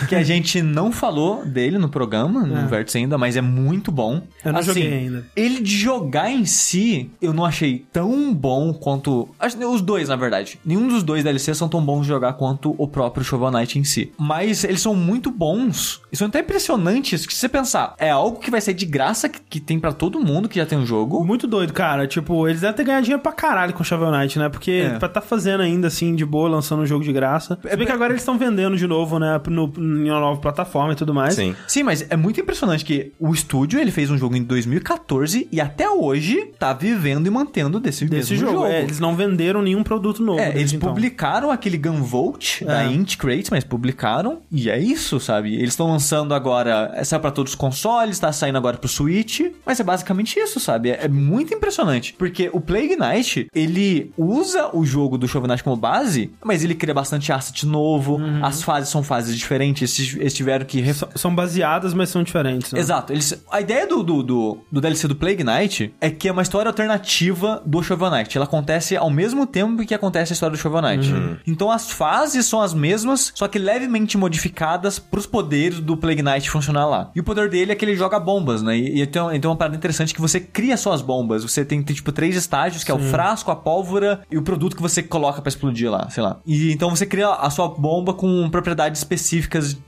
Que a gente não falou dele no programa, no É. Vértice ainda, mas é muito bom. Eu não Assim, joguei ainda. Ele de jogar em si, eu não achei tão bom quanto. Os dois, na verdade. Nenhum dos dois DLC são tão bons de jogar quanto o próprio Shovel Knight em si. Mas eles são muito bons. E são até impressionantes que se você pensar, é algo que vai ser de graça, que, que tem pra todo mundo que já tem um jogo. Muito doido, cara. Tipo, eles devem ter ganhado dinheiro pra caralho com Shovel Knight, né? Porque É. pra tá fazendo ainda assim, de boa, lançando um jogo de graça. É bem que agora eles estão vendendo de novo, né? No, em uma nova plataforma e tudo mais. Sim. Sim, mas é muito impressionante que o estúdio, ele fez um jogo em 2014 e até hoje tá vivendo e mantendo desse, Desse mesmo jogo. jogo. É, eles não venderam nenhum produto novo. É, desde eles então. publicaram aquele Gunvolt da É. Int Creates, mas publicaram. E é isso, sabe? Eles estão lançando agora. é, Saiu pra todos os consoles, tá saindo agora pro Switch. Mas é basicamente isso, sabe? É, é muito impressionante. Porque o Plague Knight, ele usa o jogo do Shovel Knight como base, mas ele cria bastante asset novo. Uhum. As fases são fases diferentes. Eles, eles tiveram que. ref- São baseadas, mas são diferentes. Né? Exato. Eles, a ideia do, do, do, do DLC do Plague Knight é que é uma história alternativa do Shovel Knight. Ela acontece ao mesmo tempo que acontece a história do Shovel Knight. Então as fases são as mesmas, só que levemente modificadas pros poderes do Plague Knight funcionar lá. E o poder dele é que ele joga bombas, né? E, e tem, uma- tem uma parada interessante que você cria suas bombas. Você tem, tem, tipo três estágios, que é o frasco, a pólvora e o produto que você coloca pra explodir lá, sei lá. E então você cria a sua bomba com propriedades específicas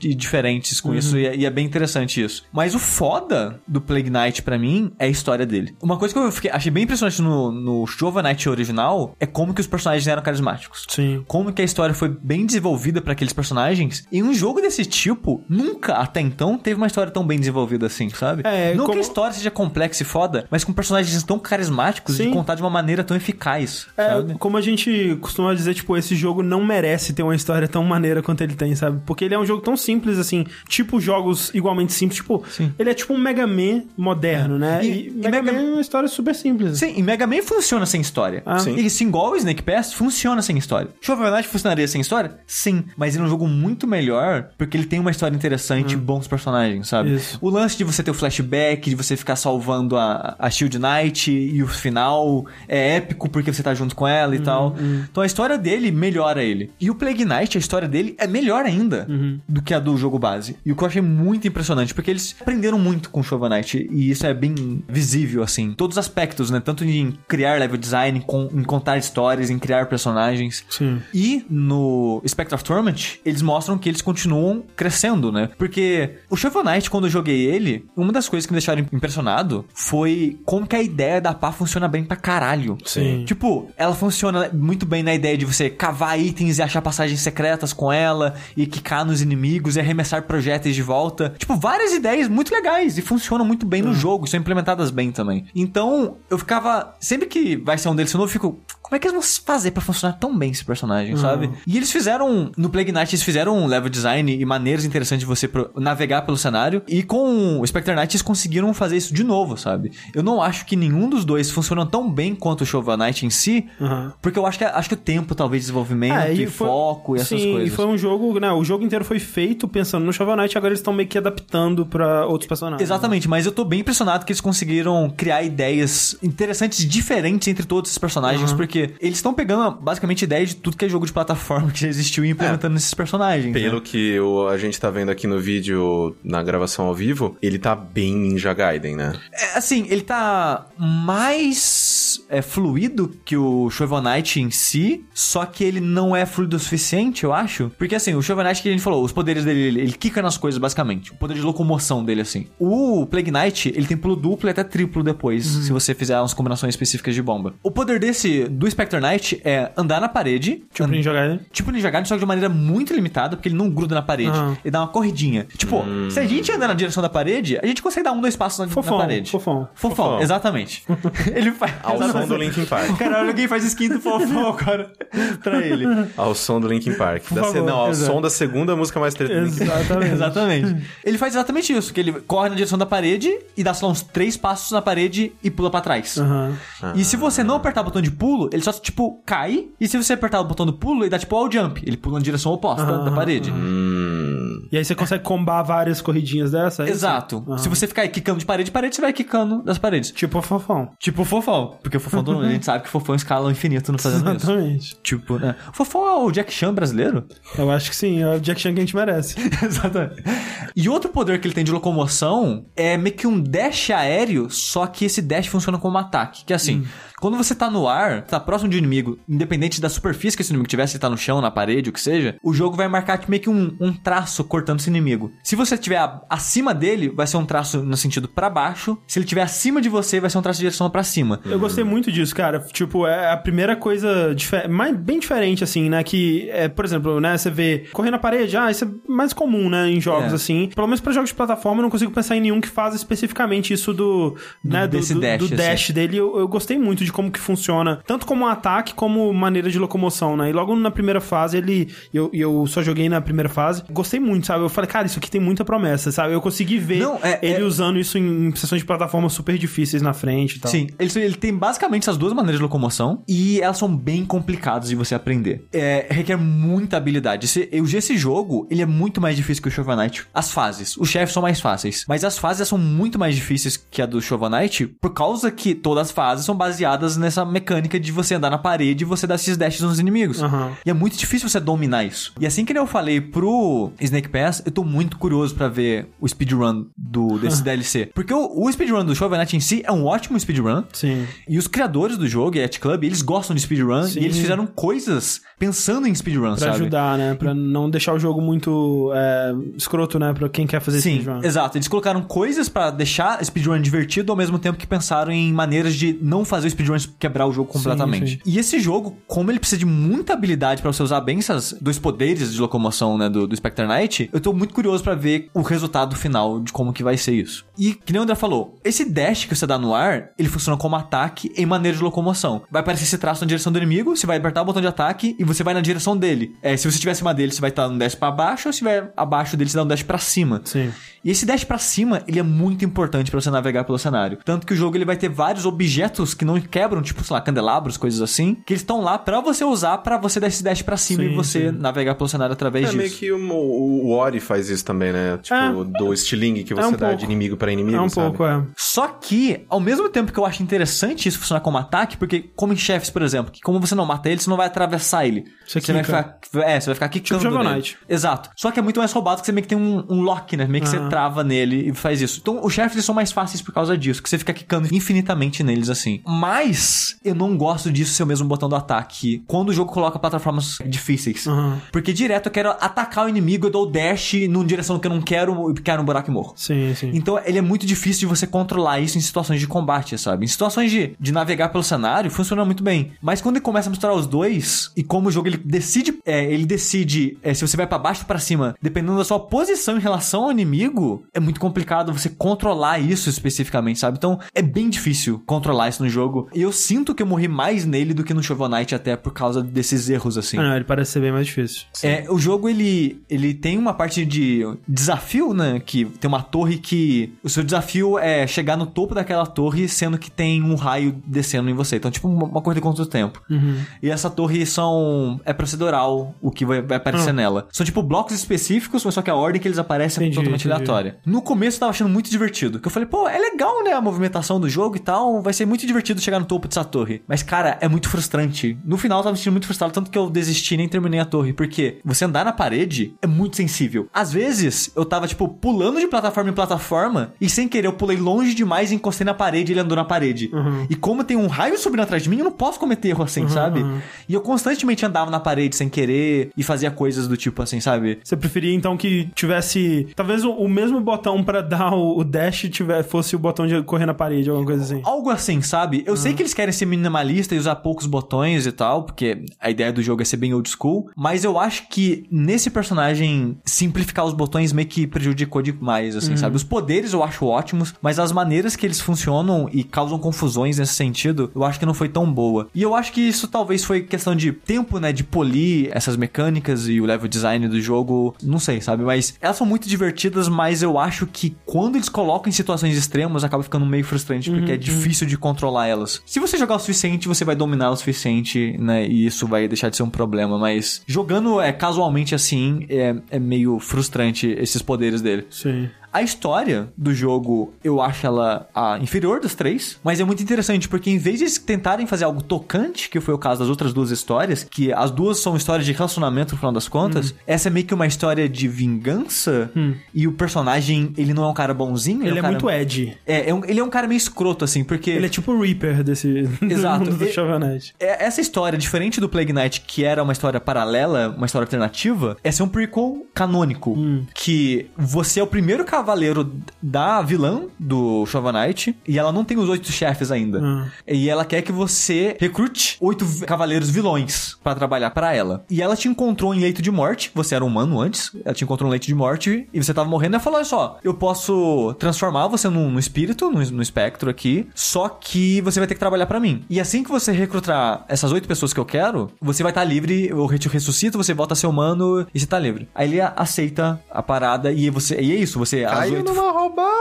e diferentes com isso, e é, e é bem interessante isso. Mas o foda do Plague Knight pra mim é a história dele. Uma coisa que eu fiquei, achei bem impressionante no, no Shovel Knight original é como que os personagens eram carismáticos. Sim. Como que a história foi bem desenvolvida pra aqueles personagens. E um jogo desse tipo, nunca até então teve uma história tão bem desenvolvida assim, sabe? É, Não como- que a história seja complexa e foda, mas com personagens tão carismáticos e Sim. contar de uma maneira tão eficaz, É, sabe? como a gente costuma dizer, tipo, esse jogo não merece ter uma história tão maneira quanto ele tem, sabe? Porque ele é um jogo tão simples, assim, tipo jogos igualmente simples, tipo, Sim. ele é tipo um Mega Man moderno, né? E- E, e Mega, Mega- Man é uma história super simples. Sim, e Mega Man funciona sem história. Ah. Sim. E sim, igual o Snake Pass, funciona sem história. Shovel Knight funcionaria sem história? Sim, mas ele é um jogo muito melhor porque ele tem uma história interessante e bons personagens, sabe? Isso. O lance de você ter o flashback, de você ficar salvando a, a Shield Knight e o final é épico porque você tá junto com ela e tal. Então a história dele melhora ele. E o Plague Knight, a história dele é melhor ainda do que a do jogo base. E o que eu achei muito impressionante, porque eles aprenderam muito com o Shovel Knight e isso é bem visível, assim. Todos os aspectos, né? Tanto em criar level design, com- em contar histórias, em criar personagens. Sim. E no Spectre of Torment, eles mostram que eles continuam crescendo, né? Porque o Shovel Knight, quando eu joguei ele, uma das coisas que me deixaram impressionado foi como que a ideia da pá funciona bem pra caralho. Sim. Tipo, ela funciona muito bem na ideia de você cavar itens e achar passagens secretas com ela e quicar nos inimigos e arremessar projéteis de volta. Tipo, várias ideias muito legais e funcionam muito bem no jogo, são implementadas bem também. Então, eu ficava. Sempre que vai ser um deles novo, eu fico. Como é que eles vão fazer pra funcionar tão bem esse personagem, sabe? E eles fizeram. No Plague Knight, eles fizeram um level design e maneiras interessantes de você navegar pelo cenário. E com o Spectre Knight, eles conseguiram fazer isso de novo, sabe? Eu não acho que nenhum dos dois funcionam tão bem quanto o Shovel Knight em si. Aham. Porque eu acho que, acho que o tempo, talvez, de desenvolvimento É, e, foi- foco e essas sim, coisas. e foi um jogo, né? O jogo inteiro foi feito pensando no Shovel Knight, agora eles estão meio que adaptando pra outros personagens. Exatamente, mas eu tô bem impressionado que eles conseguiram criar ideias interessantes e diferentes entre todos esses personagens, porque eles estão pegando basicamente ideias de tudo que é jogo de plataforma (laughs) que já existiu e implementando nesses personagens. Pelo né? que o- a gente tá vendo aqui no vídeo, na gravação ao vivo, ele tá bem Ninja Gaiden, né? É, assim, ele tá mais é, fluido que o Shovel Knight em si, só que ele não é fluido o suficiente, eu acho. Porque assim, o Shovel Knight que a gente falou, os poderes dele, ele, ele quica nas coisas, basicamente. O poder de locomoção dele, assim. O Plague Knight, ele tem pulo duplo e até triplo depois, se você fizer umas combinações específicas de bomba. O poder desse, do Spectre Knight, é andar na parede. Tipo, and- Ninja Gaiden. Tipo Ninja Gaiden, só que de maneira muito limitada, porque ele não gruda na parede. Aham. Ele dá uma corridinha. Tipo, se a gente andar na direção da parede, a gente consegue dar um, dois passos na, Fofão, na parede. fofão. Fofão, Fofão. exatamente. (laughs) ele faz. Ao som exatamente. do Linkin Park. Caralho, alguém faz skin do fofão agora (laughs) pra ele. Ao som do Linkin Park. Da se- não, ao exato. som da segunda música mais treta do Linkin Park. Exatamente. Exatamente. Ele faz exatamente isso, que ele corre na direção da parede e dá, sei lá, uns três passos na parede e pula pra trás. Aham. E se você não apertar o botão de pulo, ele só, tipo, cai. E se você apertar o botão do pulo, ele dá, tipo, all jump. Ele pula na direção oposta da parede. Hum. E aí você consegue combar várias corridinhas dessa? é isso? Exato. Aham. Se você ficar quicando de parede em parede, você vai quicando das paredes. Tipo o fofão. Tipo o Fofão. Porque o Fofão, todo mundo- a gente (laughs) sabe que o Fofão escala ao infinito no fazendo isso. Exatamente. Tipo, né? O Fofão é o Jack Chan brasileiro? Eu acho que sim, é o Jack Chan que a gente merece. (laughs) Exatamente. E outro poder que ele tem de locomoção é meio que um dash aéreo, só que esse dash funciona como ataque. Que é assim, quando você tá no ar, tá próximo de um inimigo, independente da superfície que esse inimigo tiver, se ele tá no chão, na parede, o que seja, o jogo vai marcar meio que um, um traço cortando esse inimigo. Se você estiver acima dele, vai ser um traço no sentido pra baixo. Se ele estiver acima de você, vai ser um traço de direção pra cima. Eu gostei muito disso, cara. Tipo, é a primeira coisa dife- mais, bem diferente, assim, né? Que, é, por exemplo, né? Você vê correr na parede, ah, isso é mais comum, né? Em jogos, É. assim. Pelo menos pra jogos de plataforma, eu não consigo pensar em nenhum que faz especificamente isso do, né? Do, desse do, dash, do assim. dash dele. Eu, eu gostei muito de como que funciona, tanto como um ataque, como maneira de locomoção, né? E logo na primeira fase, ele... Eu, eu só joguei na primeira fase. Gostei muito, sabe? Eu falei, cara, isso aqui tem muita promessa, sabe? Eu consegui ver Não, é- ele é- usando isso em, em sessões de plataforma super difíceis na frente e tal. Sim, ele, ele tem basicamente essas duas maneiras de locomoção e elas são bem complicadas de você aprender. É, requer muita habilidade. Esse, eu, esse jogo, ele é muito mais difícil que o Shovel Knight. As fases, os chefes são mais fáceis, mas as fases são muito mais difíceis que a do Shovel Knight por causa que todas as fases são baseadas nessa mecânica de você andar na parede e você dar esses dashes nos inimigos. Aham. E é muito difícil você dominar isso. E assim que eu falei pro Snake Pass, eu tô muito curioso pra ver o speedrun do, desse (laughs) DLC. Porque o, o speedrun do Shovel em si é um ótimo speedrun. Sim. E os criadores do jogo, Yacht Club, eles gostam de speedrun Sim. e eles fizeram coisas pensando em speedrun, Pra sabe? ajudar, né? Pra não deixar o jogo muito é, escroto, né? Pra quem quer fazer Sim, speedrun. exato. Eles colocaram coisas pra deixar speedrun divertido ao mesmo tempo que pensaram em maneiras de não fazer o speedrun quebrar o jogo completamente. sim. E esse jogo, como ele precisa de muita habilidade pra você usar bem essas dois poderes de locomoção, né, do, do Spectre Knight, eu tô muito curioso pra ver o resultado final de como que vai ser isso. E, que nem o André falou, esse dash que você dá no ar, ele funciona como ataque em maneira de locomoção. Vai aparecer esse traço na direção do inimigo, você vai apertar o botão de ataque e você vai na direção dele. É, se você estiver acima dele, você vai estar um dash pra baixo, ou se estiver abaixo dele, você dá um dash pra cima. Sim. E esse dash pra cima, ele é muito importante pra você navegar pelo cenário. Tanto que o jogo ele vai ter vários objetos que não quebram, tipo, sei lá, candelabros, coisas assim, que eles estão lá pra você usar pra você dar esse dash pra cima Sim, e você sim. navegar pelo cenário através É disso. meio que o, o, o Ori faz isso também, né? Tipo, É. do estilingue que você um dá pouco. de inimigo pra inimigo, É um sabe? pouco, é. Só que, ao mesmo tempo que eu acho interessante isso funcionar como ataque, porque como em chefes, por exemplo, que como você não mata ele, você não vai atravessar ele. Você vai quica. ficar, é, você vai ficar quicando Shovel nele. Knight. Exato. Só que é muito mais roubado que você meio que tem um, um lock, né? Meio que você trava nele e faz isso. Então, os chefes são mais fáceis por causa disso, que você fica quicando infinitamente neles assim. Mas eu não gosto disso ser o mesmo botão do ataque quando o jogo coloca plataformas difíceis. Aham. Porque direto eu quero atacar o inimigo, eu dou o dash numa direção que eu não quero e quero um buraco e morro. Sim, sim. Então ele é muito difícil de você controlar isso em situações de combate, sabe? Em situações de, de navegar pelo cenário, funciona muito bem. Mas quando ele começa a misturar os dois, e como o jogo ele decide, é, ele decide é, se você vai pra baixo ou pra cima, dependendo da sua posição em relação ao inimigo, é muito complicado você controlar isso especificamente, sabe? Então é bem difícil controlar isso no jogo. E eu sinto que eu morri mais nele do que no Shovel Knight até por causa desses erros, assim. Ah, não, ele parece ser bem mais difícil. É, o jogo ele, ele tem uma parte de desafio, né? Que tem uma torre que o seu desafio é chegar no topo daquela torre, sendo que tem um raio descendo em você. Então, tipo, uma, uma corrida contra o tempo. Uhum. E essa torre são. É procedural o que vai, vai aparecer Ah. nela. São tipo blocos específicos, mas só que a ordem que eles aparecem Entendi, é totalmente entendi. aleatória. No começo eu tava achando muito divertido. Que eu falei, pô, é legal, né? A movimentação do jogo e tal. Vai ser muito divertido chegar no topo dessa torre. Mas, cara, é muito frustrante. No final eu tava me sentindo muito frustrado, tanto que eu desisti e nem terminei a torre. Porque você andar na parede é muito sensível. Às vezes, eu tava, tipo, pulando de plataforma em plataforma e sem querer eu pulei longe demais e encostei na parede e ele andou na parede. Uhum. E como tem um raio subindo atrás de mim, eu não posso cometer erro assim, sabe? uhum. E eu constantemente andava na parede sem querer e fazia coisas do tipo assim, sabe? Você preferia então que tivesse. Talvez o, o mesmo botão pra (laughs) dar o, o dash tiver, fosse o botão de correr na parede, alguma coisa assim. Algo assim, sabe? Eu sei que eles querem ser minimalista e usar poucos botões e tal, porque a ideia do jogo é ser bem old school, mas eu acho que nesse personagem simplificar os botões meio que prejudicou demais, assim, sabe? Os poderes eu acho ótimos, mas as maneiras que eles funcionam e causam confusões nesse sentido, eu acho que não foi tão boa. E eu acho que isso talvez foi questão de tempo, né, de polir essas mecânicas e o level design do jogo, não sei, sabe? Mas elas são muito divertidas, mas mas eu acho que quando eles colocam em situações extremas, acaba ficando meio frustrante, porque é difícil de controlar elas. Se você jogar o suficiente, você vai dominar o suficiente, né? E isso vai deixar de ser um problema, mas jogando é casualmente assim, é, é meio frustrante esses poderes dele. Sim. A história do jogo, eu acho ela a inferior das três, mas é muito interessante porque em vez de eles tentarem fazer algo tocante, que foi o caso das outras duas histórias, que as duas são histórias de relacionamento no final das contas, essa é meio que uma história de vingança e o personagem, ele não é um cara bonzinho, Ele um é cara- muito Ed. É, é um- ele é um cara meio escroto, assim, porque... Ele é tipo o Reaper desse (laughs) Exato. do mundo do Shovel Knight. É, Essa história, diferente do Plague Knight, que era uma história paralela, uma história alternativa, essa é um prequel canônico. Que você é o primeiro cavaleiro da vilã do Shovel Knight e ela não tem os oito chefes ainda. Hum. E ela quer que você recrute oito cavaleiros vilões pra trabalhar pra ela. E ela te encontrou em leito de morte, você era humano antes, ela te encontrou em leito de morte e você tava morrendo e ela falou: olha só, eu posso transformar você num, num espírito, num, num espectro aqui, só que você vai ter que trabalhar pra mim. E assim que você recrutar essas oito pessoas que eu quero, você vai estar livre, eu te ressuscito, você volta a ser humano e você tá livre. Aí ele aceita a parada e você. E é isso, você. Caiu oito- numa roubada.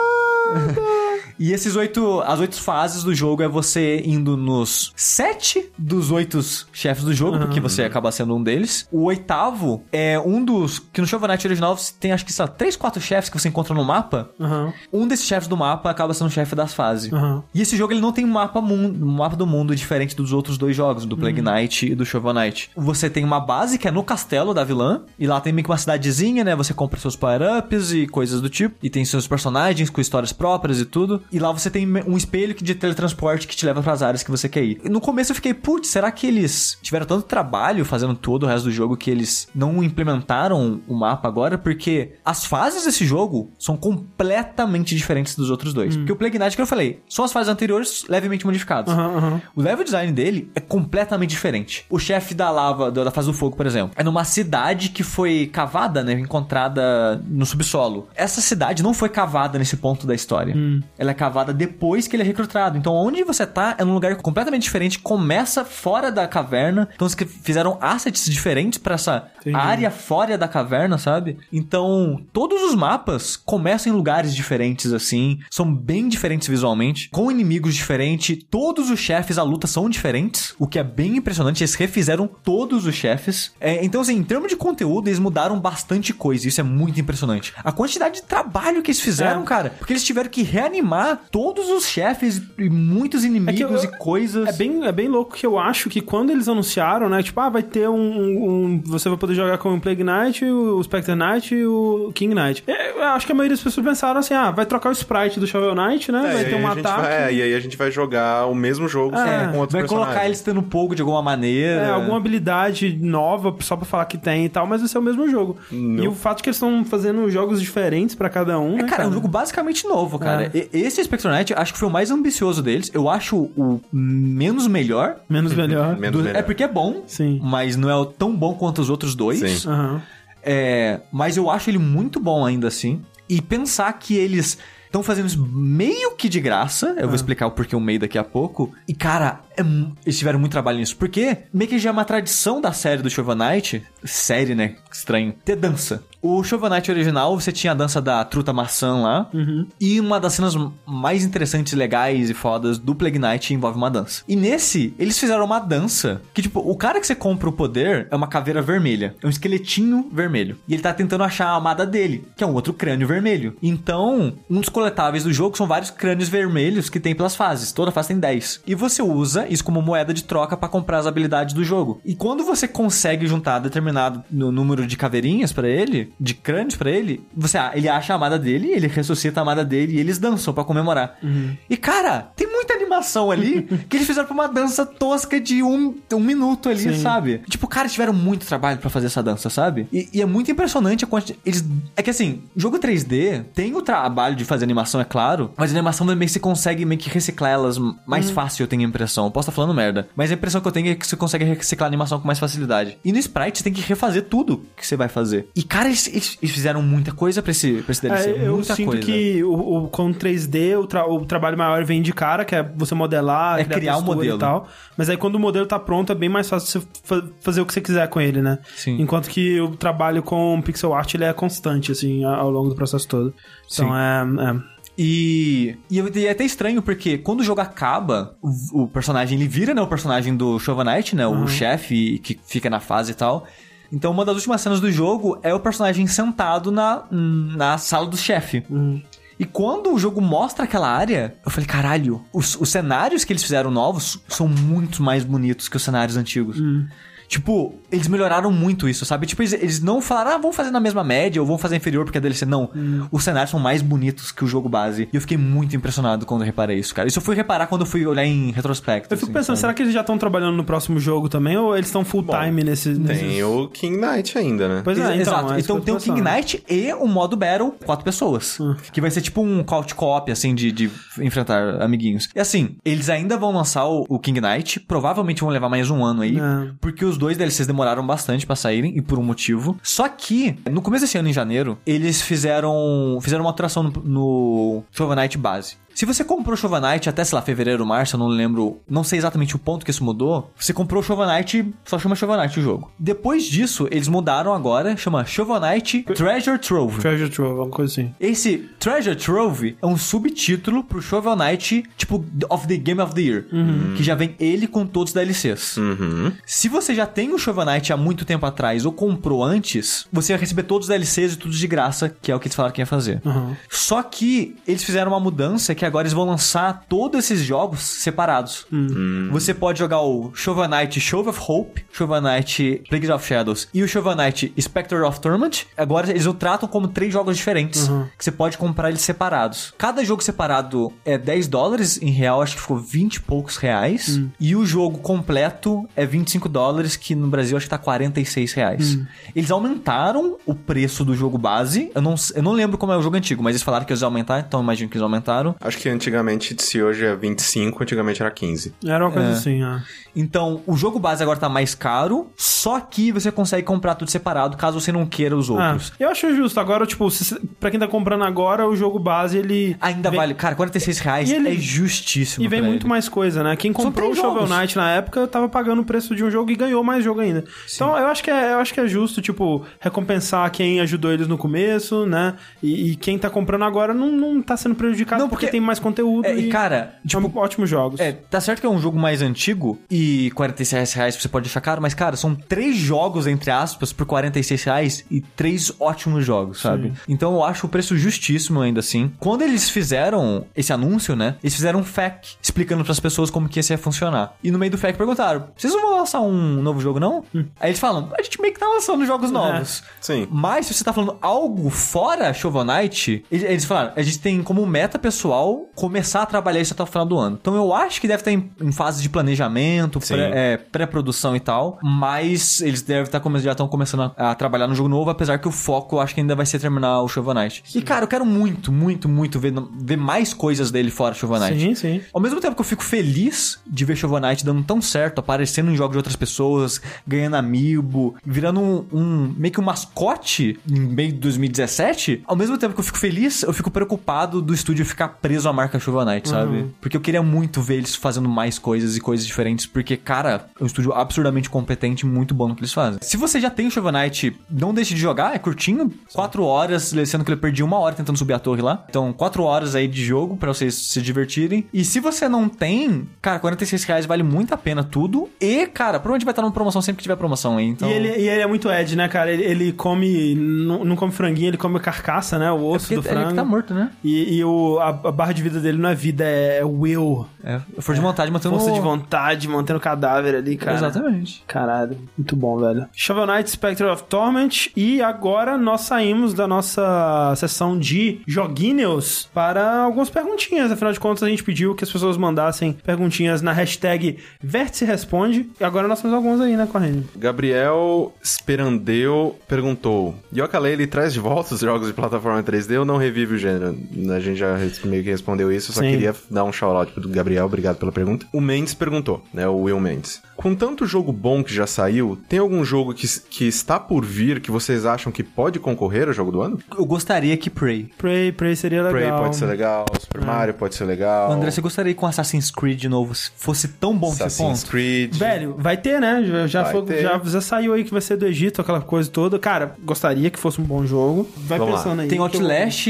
(laughs) e esses oito. As oito fases do jogo é você indo nos sete dos oito chefes do jogo, porque você acaba sendo um deles. O oitavo é um dos. Que no Shovel Knight original você tem acho que lá, três, quatro chefes que você encontra no mapa. Aham. Um desses chefes do mapa acaba sendo o chefe das fases. Aham. E esse jogo ele não tem um mapa, mundo, um mapa do mundo diferente dos outros dois jogos, do Plague Knight e do Shovel Knight. Você tem uma base que é no castelo da vilã, e lá tem meio que uma cidadezinha, né? Você compra seus power-ups e coisas do tipo, e tem seus personagens com histórias próprias e tudo. E lá você tem um espelho que- de teletransporte que te leva pras áreas que você quer ir. No começo eu fiquei, putz, será que eles tiveram tanto trabalho fazendo todo o resto do jogo que eles não implementaram o mapa agora? Porque as fases desse jogo são completamente diferentes dos outros dois. Porque o Plague Knight, que eu falei, são as fases anteriores levemente modificadas. Aham, aham. O level design dele é completamente diferente. O chefe da lava, da fase do fogo, por exemplo, é numa cidade que foi cavada, né? Encontrada no subsolo. Essa cidade não foi cavada nesse ponto da história. Ela é cavada depois que ele é recrutado. Então, onde você tá é num lugar completamente diferente. Começa fora da caverna. Então, eles fizeram assets diferentes pra essa Entendi. área fora da caverna, sabe? Então, todos os mapas começam em lugares diferentes, assim. São bem diferentes visualmente. Com inimigos diferentes. Todos os chefes, a luta são diferentes. O que é bem impressionante. Eles refizeram todos os chefes. É, então, assim, em termos de conteúdo, eles mudaram bastante coisa. Isso é muito impressionante. A quantidade de trabalho que eles fizeram, É. cara. Porque eles tiveram que reanimar todos os chefes e muitos inimigos eu- e coisas. É bem, é bem louco que eu acho que quando eles anunciaram, né? Tipo, ah, vai ter um. um- você vai poder jogar com o Plague Knight, o Spectre Knight e o King Knight. É, Eu acho que a maioria das pessoas pensaram assim: ah, vai trocar o sprite do Shovel Knight, né? É, vai ter um ataque. vai- é, e aí a gente vai jogar o mesmo jogo só É, com outros Vai colocar eles tendo pouco de alguma maneira. É, alguma habilidade nova só pra falar que tem e tal, mas esse é o mesmo jogo. E o fato que eles estão fazendo jogos diferentes pra cada um, É, né? cara, é um jogo basicamente novo, cara. É. E- Esse Spectrum Knight, acho que foi o mais ambicioso deles. Eu acho o menos melhor. Menos melhor. Menos Do- melhor. É porque é bom, Sim. mas não é tão bom quanto os outros dois. Sim. Aham. É, mas eu acho ele muito bom ainda assim. E pensar que eles estão fazendo isso meio que de graça. Eu vou explicar o porquê o meio daqui a pouco. E, cara, é eles tiveram muito trabalho nisso. Porque meio que já é uma tradição da série do Shovel Knight. Série, né? Estranho. Ter dança. O Shovel Knight original, você tinha a dança da truta maçã lá. E uma das cenas mais interessantes, legais e fodas do Plague Knight envolve uma dança. E nesse, eles fizeram uma dança que, tipo, o cara que você compra o poder é uma caveira vermelha. É um esqueletinho vermelho. E ele tá tentando achar a amada dele, que é um outro crânio vermelho. Então, um dos coletáveis do jogo são vários crânios vermelhos que tem pelas fases. Toda fase tem 10. E você usa isso como moeda de troca pra comprar as habilidades do jogo. E quando você consegue juntar determinado no- número de caveirinhas pra ele, de crânios pra ele, você ah, ele acha a amada dele, ele ressuscita a amada dele e eles dançam pra comemorar. E cara, tem muita animação ali (laughs) que eles fizeram pra uma dança tosca de um, um minuto ali, Sim. sabe? Tipo, cara, tiveram muito trabalho pra fazer essa dança, sabe? E, e é muito impressionante a quantidade. Eles. É que assim, jogo 3D tem o trabalho de fazer animação, é claro, mas a animação também você consegue meio que reciclar elas mais fácil, eu tenho a impressão. Eu posso estar falando merda, mas a impressão que eu tenho é que você consegue reciclar a animação com mais facilidade. E no Sprite você tem que refazer tudo que você vai fazer. E cara, eles, eles- eles fizeram muita coisa pra esse, pra esse DLC. É, eu muita sinto coisa. que o, o, com 3D o, tra- o trabalho maior vem de cara, que é você modelar, É criar o textura modelo. e tal. Mas aí quando o modelo tá pronto, é bem mais fácil você fa- fazer o que você quiser com ele, né? Sim. Enquanto que o trabalho com pixel art, ele é constante, assim, ao longo do processo todo. Então Sim. é... é. E, e é até estranho, porque quando o jogo acaba, o, o personagem ele vira, né, o personagem do Shovel Knight, né, o chefe que fica na fase e tal. Então, uma das últimas cenas do jogo é o personagem sentado na, na sala do chefe. E quando o jogo mostra aquela área, eu falei, caralho, os, os cenários que eles fizeram novos são muito mais bonitos que os cenários antigos. Tipo, eles melhoraram muito isso, sabe? Tipo, eles, eles não falaram, ah, vamos fazer na mesma média ou vamos fazer inferior porque é DLC. Não. Os cenários são mais bonitos que o jogo base. E eu fiquei muito impressionado quando eu reparei isso, cara. Isso eu fui reparar quando eu fui olhar em retrospecto. Eu fico assim, pensando, sabe? será que eles já estão trabalhando no próximo jogo também? Ou eles estão full time nesse... nesse- Tem o King Knight ainda, né? Pois é, então, Exato. é Então tem o King. Knight e o modo Battle, quatro pessoas. Que vai ser tipo um couch co-op, assim, de, de enfrentar amiguinhos. E assim, eles ainda vão lançar o, o King Knight, provavelmente vão levar mais um ano aí, É. porque os dois DLCs demoraram bastante pra saírem, e por um motivo. Só que, no começo desse ano, em janeiro, eles fizeram, fizeram uma alteração no, no Shovel Knight base. Se você comprou o Shovel Knight até, sei lá, fevereiro, março, eu não lembro, não sei exatamente o ponto que isso mudou. Você comprou o Shovel Knight, só chama Shovel Knight o jogo. Depois disso, eles mudaram agora, chama Shovel Knight Treasure Trove. Treasure Trove, alguma coisa assim. Esse Treasure Trove é um subtítulo pro Shovel Knight, tipo, of the Game of the Year. Que já vem ele com todos os DLCs. Uhum. Se você já tem o Shovel Knight há muito tempo atrás ou comprou antes, você vai receber todos os DLCs e tudo de graça, que é o que eles falaram que ia fazer. Uhum. Só que eles fizeram uma mudança que agora eles vão lançar todos esses jogos separados. Você pode jogar o Shovel Knight Shovel of Hope, Shovel Knight Plagues of Shadows e o Shovel Knight Spectre of Torment. Agora eles o tratam como três jogos diferentes, que você pode comprar eles separados. Cada jogo separado é 10 dólares, em real acho que ficou 20 e poucos reais. E o jogo completo é 25 dólares, que no Brasil acho que tá 46 reais. Eles aumentaram o preço do jogo base. Eu não, eu não lembro como é o jogo antigo, mas eles falaram que eles iam aumentar, então eu imagino que eles aumentaram. Acho que antigamente, se hoje é 25, antigamente era 15. Era uma coisa É. assim, ah. Então, o jogo base agora tá mais caro, só que você consegue comprar tudo separado caso você não queira os Ah, outros. eu acho justo. Agora, tipo, se, pra quem tá comprando agora, o jogo base, ele... Ainda vem- vale, cara, 46 reais E ele- é justíssimo. E vem muito ele. mais coisa, né? Quem comprou o Shovel. Knight na época tava pagando o preço de um jogo e ganhou mais jogo ainda. Então eu acho que é, eu acho que é justo, tipo, recompensar quem ajudou eles no começo, né? E, e quem tá comprando agora não, não tá sendo prejudicado Não, porque, porque- tem mais conteúdo. É, e cara, tipo, ótimos jogos. É, tá certo que é um jogo mais antigo e 46 reais você pode achar caro, mas, cara, são três jogos, entre aspas, por 46 reais e três ótimos jogos, sabe? Então eu acho o preço justíssimo ainda assim. Quando eles fizeram esse anúncio, né? Eles fizeram um FAQ explicando pras pessoas como que isso ia funcionar. E no meio do FAQ perguntaram: vocês não vão lançar um novo jogo, não? Aí eles falam: a gente meio que tá lançando jogos novos. Sim. Mas se você tá falando algo fora Shovel Knight, eles eles falaram, a gente tem como meta pessoal começar a trabalhar isso até o final do ano. Então eu acho que deve estar em, em fase de planejamento, Sim. pré- é, pré-produção e tal, mas eles devem estar come- já estão começando a, a trabalhar no jogo novo, apesar que o foco eu acho que ainda vai ser terminar o Shovel Knight. E cara, eu quero muito, muito, muito ver, ver mais coisas dele fora Shovel Knight. Sim, sim. Ao mesmo tempo que eu fico feliz de ver Shovel Knight dando tão certo, aparecendo em jogos de outras pessoas, ganhando amiibo, virando um, um- meio que um mascote em meio de 2017, ao mesmo tempo que eu fico feliz, eu fico preocupado do estúdio ficar preso à marca Shovel Knight, sabe? Porque eu queria muito ver eles fazendo mais coisas e coisas diferentes, porque, cara, é um estúdio absurdamente competente e muito bom no que eles fazem. Se você já tem o Shovel Knight, não deixe de jogar, é curtinho, quatro horas, sendo que ele perdi uma hora tentando subir a torre lá. Então, quatro horas aí de jogo pra vocês se divertirem. E se você não tem, cara, 46 reais vale muito a pena tudo. E, cara, provavelmente vai estar numa promoção sempre que tiver promoção aí. Então... E, ele, e ele é muito Ed, né, cara? Ele, ele come. Não, não come franguinho, ele come carcaça, né? O osso Porque do frango. ele tá morto, né? E, e o, a, a barra de vida dele não é vida, é will. É, força de vontade mantendo Força o- de vontade, mantendo o cadáver ali, cara. Exatamente. Caralho, muito bom, velho. Shovel Knight Spectre of Torment. E agora nós saímos da nossa sessão de joguinhos para algumas perguntinhas. Afinal de contas, a gente pediu que as pessoas mandassem perguntinhas na hashtag Vértice Responde. E agora nós temos algumas aí, né, Corrêa? Gabriel Sperandeu perguntou: Yooka-Laylee traz de volta os jogos de plataforma 3D ou não revive o gênero? A gente já meio que respondeu isso, eu só Sim. queria dar um shout-out pro Gabriel, obrigado pela pergunta. O Mendes perguntou, né, o Will Mendes. Com tanto jogo bom que já saiu, tem algum jogo que, que está por vir que vocês acham que pode concorrer ao jogo do ano? Eu gostaria que Prey. Prey, Prey seria legal. Prey pode ser legal, Super Mario pode ser legal. André, você gostaria que com Assassin's Creed de novo fosse tão bom que esse Assassin's ponto? Creed. Velho, vai ter, né? Já, Vai foi- ter. já, já saiu aí que vai ser do Egito, aquela coisa toda. Cara, gostaria que fosse um bom jogo. Vai Vamos lá. pensando aí. Tem Outlast,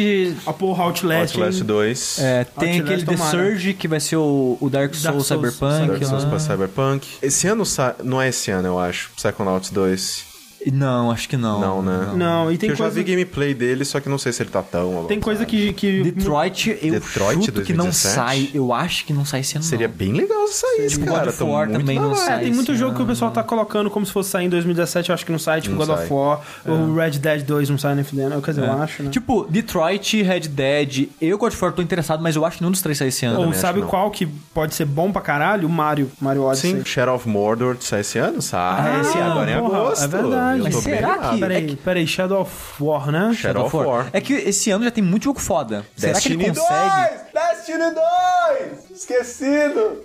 A porra, Outlast. Outlast hein? 2. é, tem Outlast, aquele The tomara. Surge, que vai ser o, o Dark Souls Souls, Cyberpunk. Dark Souls lá. pra Cyberpunk. Esse ano sa... não é esse ano, eu acho. Psychonauts 2. Não, acho que não. Não, né? Não, e tem Que eu já coisa... vi gameplay dele, só que não sei se ele tá tão. Tem coisa que... que Detroit, eu Detroit chuto que não 2017? sai. Eu acho que não sai esse ano, Seria não. bem legal se saísse, God cara. of Tô War também não sai. É, tem muito jogo que o ano. pessoal tá colocando como se fosse sair em 2017, eu acho que não sai, tipo Não God sai. of War, o Red Dead 2 não sai nem fudendo, quer dizer, eu acho, né? Tipo, Detroit, Red Dead, eu God of War tô interessado, mas eu acho que nenhum dos três sai esse ano. Ou sabe não. qual que pode ser bom pra caralho? O Mario, Mario Odyssey. Sim, Shadow of Mordor sai esse ano? Sai Ah, esse ano, agora em agosto. é verdade. Eu Mas será que- Peraí, peraí, Shadow of War, né? Shadow of War. É que esse ano já tem muito jogo foda. Será que ele Destiny consegue? 2! Destiny 2! Esquecido!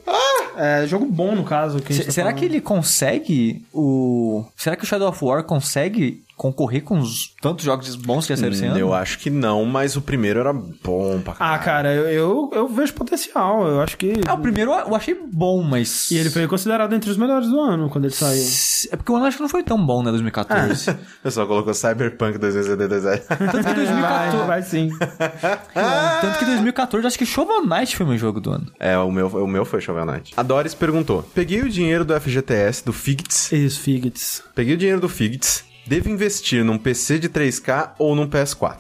É, jogo bom, no caso. Que tá será falando. que ele consegue o. Será que o Shadow of War consegue concorrer com os tantos jogos bons que já saíram esse ano? Eu acho que não, mas o primeiro era bom pra caralho. Ah, cara, eu, eu, eu vejo potencial. Eu acho que. Ah, o primeiro eu achei bom, mas. E ele foi considerado entre os melhores do ano quando ele saiu. É porque o ano acho que não foi tão bom, né, 2014. (laughs) O pessoal colocou Cyberpunk 2077. Tanto que 2014. Vai, vai sim. Tanto que 2014, acho que Shovel Knight foi o meu jogo do ano. É, o meu, o meu foi Shovel Knight. A Doris perguntou: Peguei o dinheiro do FGTS, do Figts. Isso, Figits. Peguei o dinheiro do Figts. Devo investir num PC de 3K ou num PS4?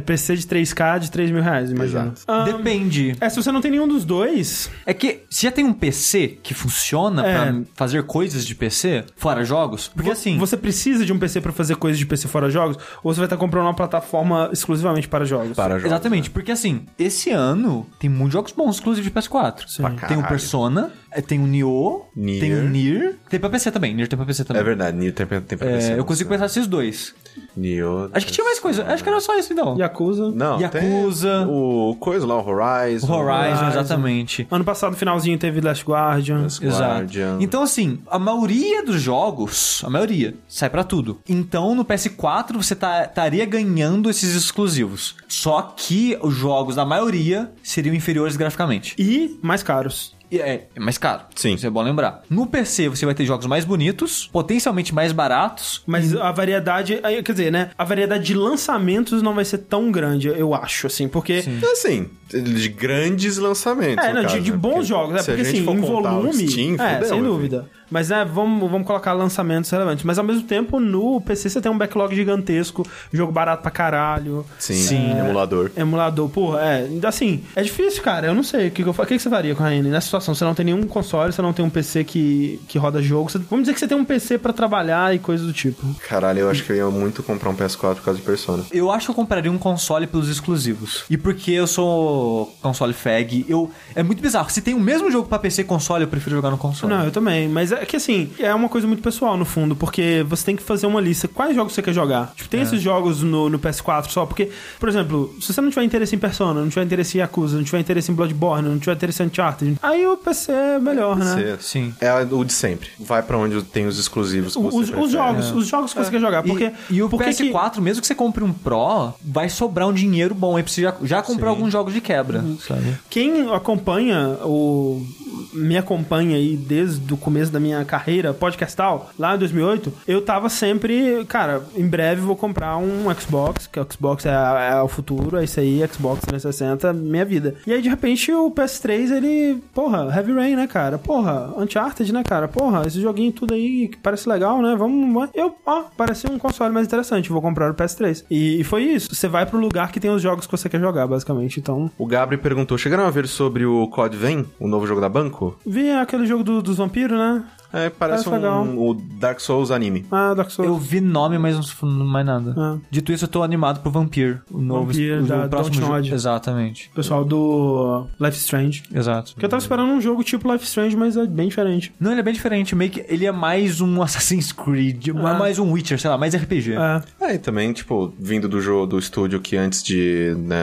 PC de 3K de 3 mil reais, imagina. Exato. Ah, Depende. é, se você não tem nenhum dos dois, É que se já tem um PC que funciona É. pra fazer coisas de PC, fora jogos, porque assim. Você precisa de um PC pra fazer coisas de PC fora jogos? Ou você vai estar comprando uma plataforma exclusivamente para jogos? Para jogos. Exatamente, porque assim, esse ano tem muitos jogos bons, inclusive de PS4. Pra Tem o. Persona, eh, tem o Nioh, Nier. tem o Nier, tem pra PC também, Nier tem pra PC também. É verdade, Nioh tem, tem pra É, PC, eu não consigo pensar esses dois. Nioh... Acho que tinha mais coisa, acho que era só isso então. Yakuza. Não, Yakuza. tem o coisa lá, o Horizon. Horizon, Horizon. exatamente. Ano passado, finalzinho, teve Last Guardian. Last Exato. Guardian. Então, assim, a maioria dos jogos, a maioria, sai pra tudo. Então, no PS4, você tá- estaria ganhando esses exclusivos. Só que os jogos da maioria seriam inferiores graficamente. E mais caros. E é, é mais caro. Sim. Isso é bom lembrar. No PC, você vai ter jogos mais bonitos, potencialmente mais baratos. Mas a variedade, aí, quer dizer, né? A variedade de lançamentos não vai ser tão grande, eu acho, assim, porque. Então, assim, de grandes lançamentos. É, no não, caso, de, de né? bons Porque jogos, é se a porque gente assim, for em volume. Steam, é, fudeu, sem meu dúvida. Mas é, vamos, vamos colocar lançamentos relevantes. Mas ao mesmo tempo, no PC você tem um backlog gigantesco, jogo barato pra caralho. Sim, Sim. emulador. Emulador, porra, é. Assim, é difícil, cara. Eu não sei. O que, que, eu, fa- o que, que você faria com a Raine? Nessa situação, você não tem nenhum console, você não tem um PC que, que roda jogo. você- vamos dizer que você tem um PC pra trabalhar e coisas do tipo. Caralho, eu acho que eu ia muito comprar um PS4 por causa de Persona. Eu acho que eu compraria um console pelos exclusivos. E porque eu sou console fag, eu é muito bizarro. Se tem o mesmo jogo pra PC e console, eu prefiro jogar no console. Não, eu também. Mas é que assim, é uma coisa muito pessoal no fundo, porque você tem que fazer uma lista. Quais jogos você quer jogar? Tipo, tem esses jogos no, no PS4 só, porque, por exemplo, se você não tiver interesse em Persona, não tiver interesse em Yakuza, não tiver interesse em Bloodborne, não tiver interesse em Uncharted, aí o PC é melhor, né? Você- Sim. É o de sempre. Vai pra onde tem os exclusivos que você Os, os jogos, os jogos que você quer jogar, porque... e, e o porque que- PS4, mesmo que você compre um Pro, vai sobrar um dinheiro bom aí pra você já, já comprar alguns jogos de quebra, Uhum. sabe? Quem acompanha o me acompanha aí desde o começo da minha carreira podcastal, lá em 2008, eu tava sempre, cara, em breve vou comprar um Xbox, que o Xbox é, é o futuro, é isso aí, Xbox 360, minha vida. E aí, de repente, o PS3, ele, porra, Heavy Rain, né, cara? Porra, Uncharted, né, cara? Porra, esse joguinho tudo aí que parece legal, né? Vamos, eu, ó, parece um console mais interessante, vou comprar o PS3. E, e foi isso, você vai pro lugar que tem os jogos que você quer jogar, basicamente, então... O Gabri perguntou: chegaram a ver sobre o COD Vem, o novo jogo da Banco? Vi aquele jogo do- dos vampiros, né? É, parece Parece legal. um, o Dark Souls anime. Ah, Dark Souls. Eu vi nome, mas não não mais nada. Ah. Dito isso, eu tô animado pro Vampir, o novo Vampir, o, da o próximo jogo. Exatamente. Pessoal do Life is Strange. Exato. Porque eu tava esperando um jogo tipo Life Strange, mas é bem diferente. Não, ele é bem diferente, meio que ele é mais um (laughs) Assassin's Creed, Ah. mais um Witcher, sei lá, mais RPG. É. É, e também, tipo, vindo do jogo do estúdio que antes de. Né,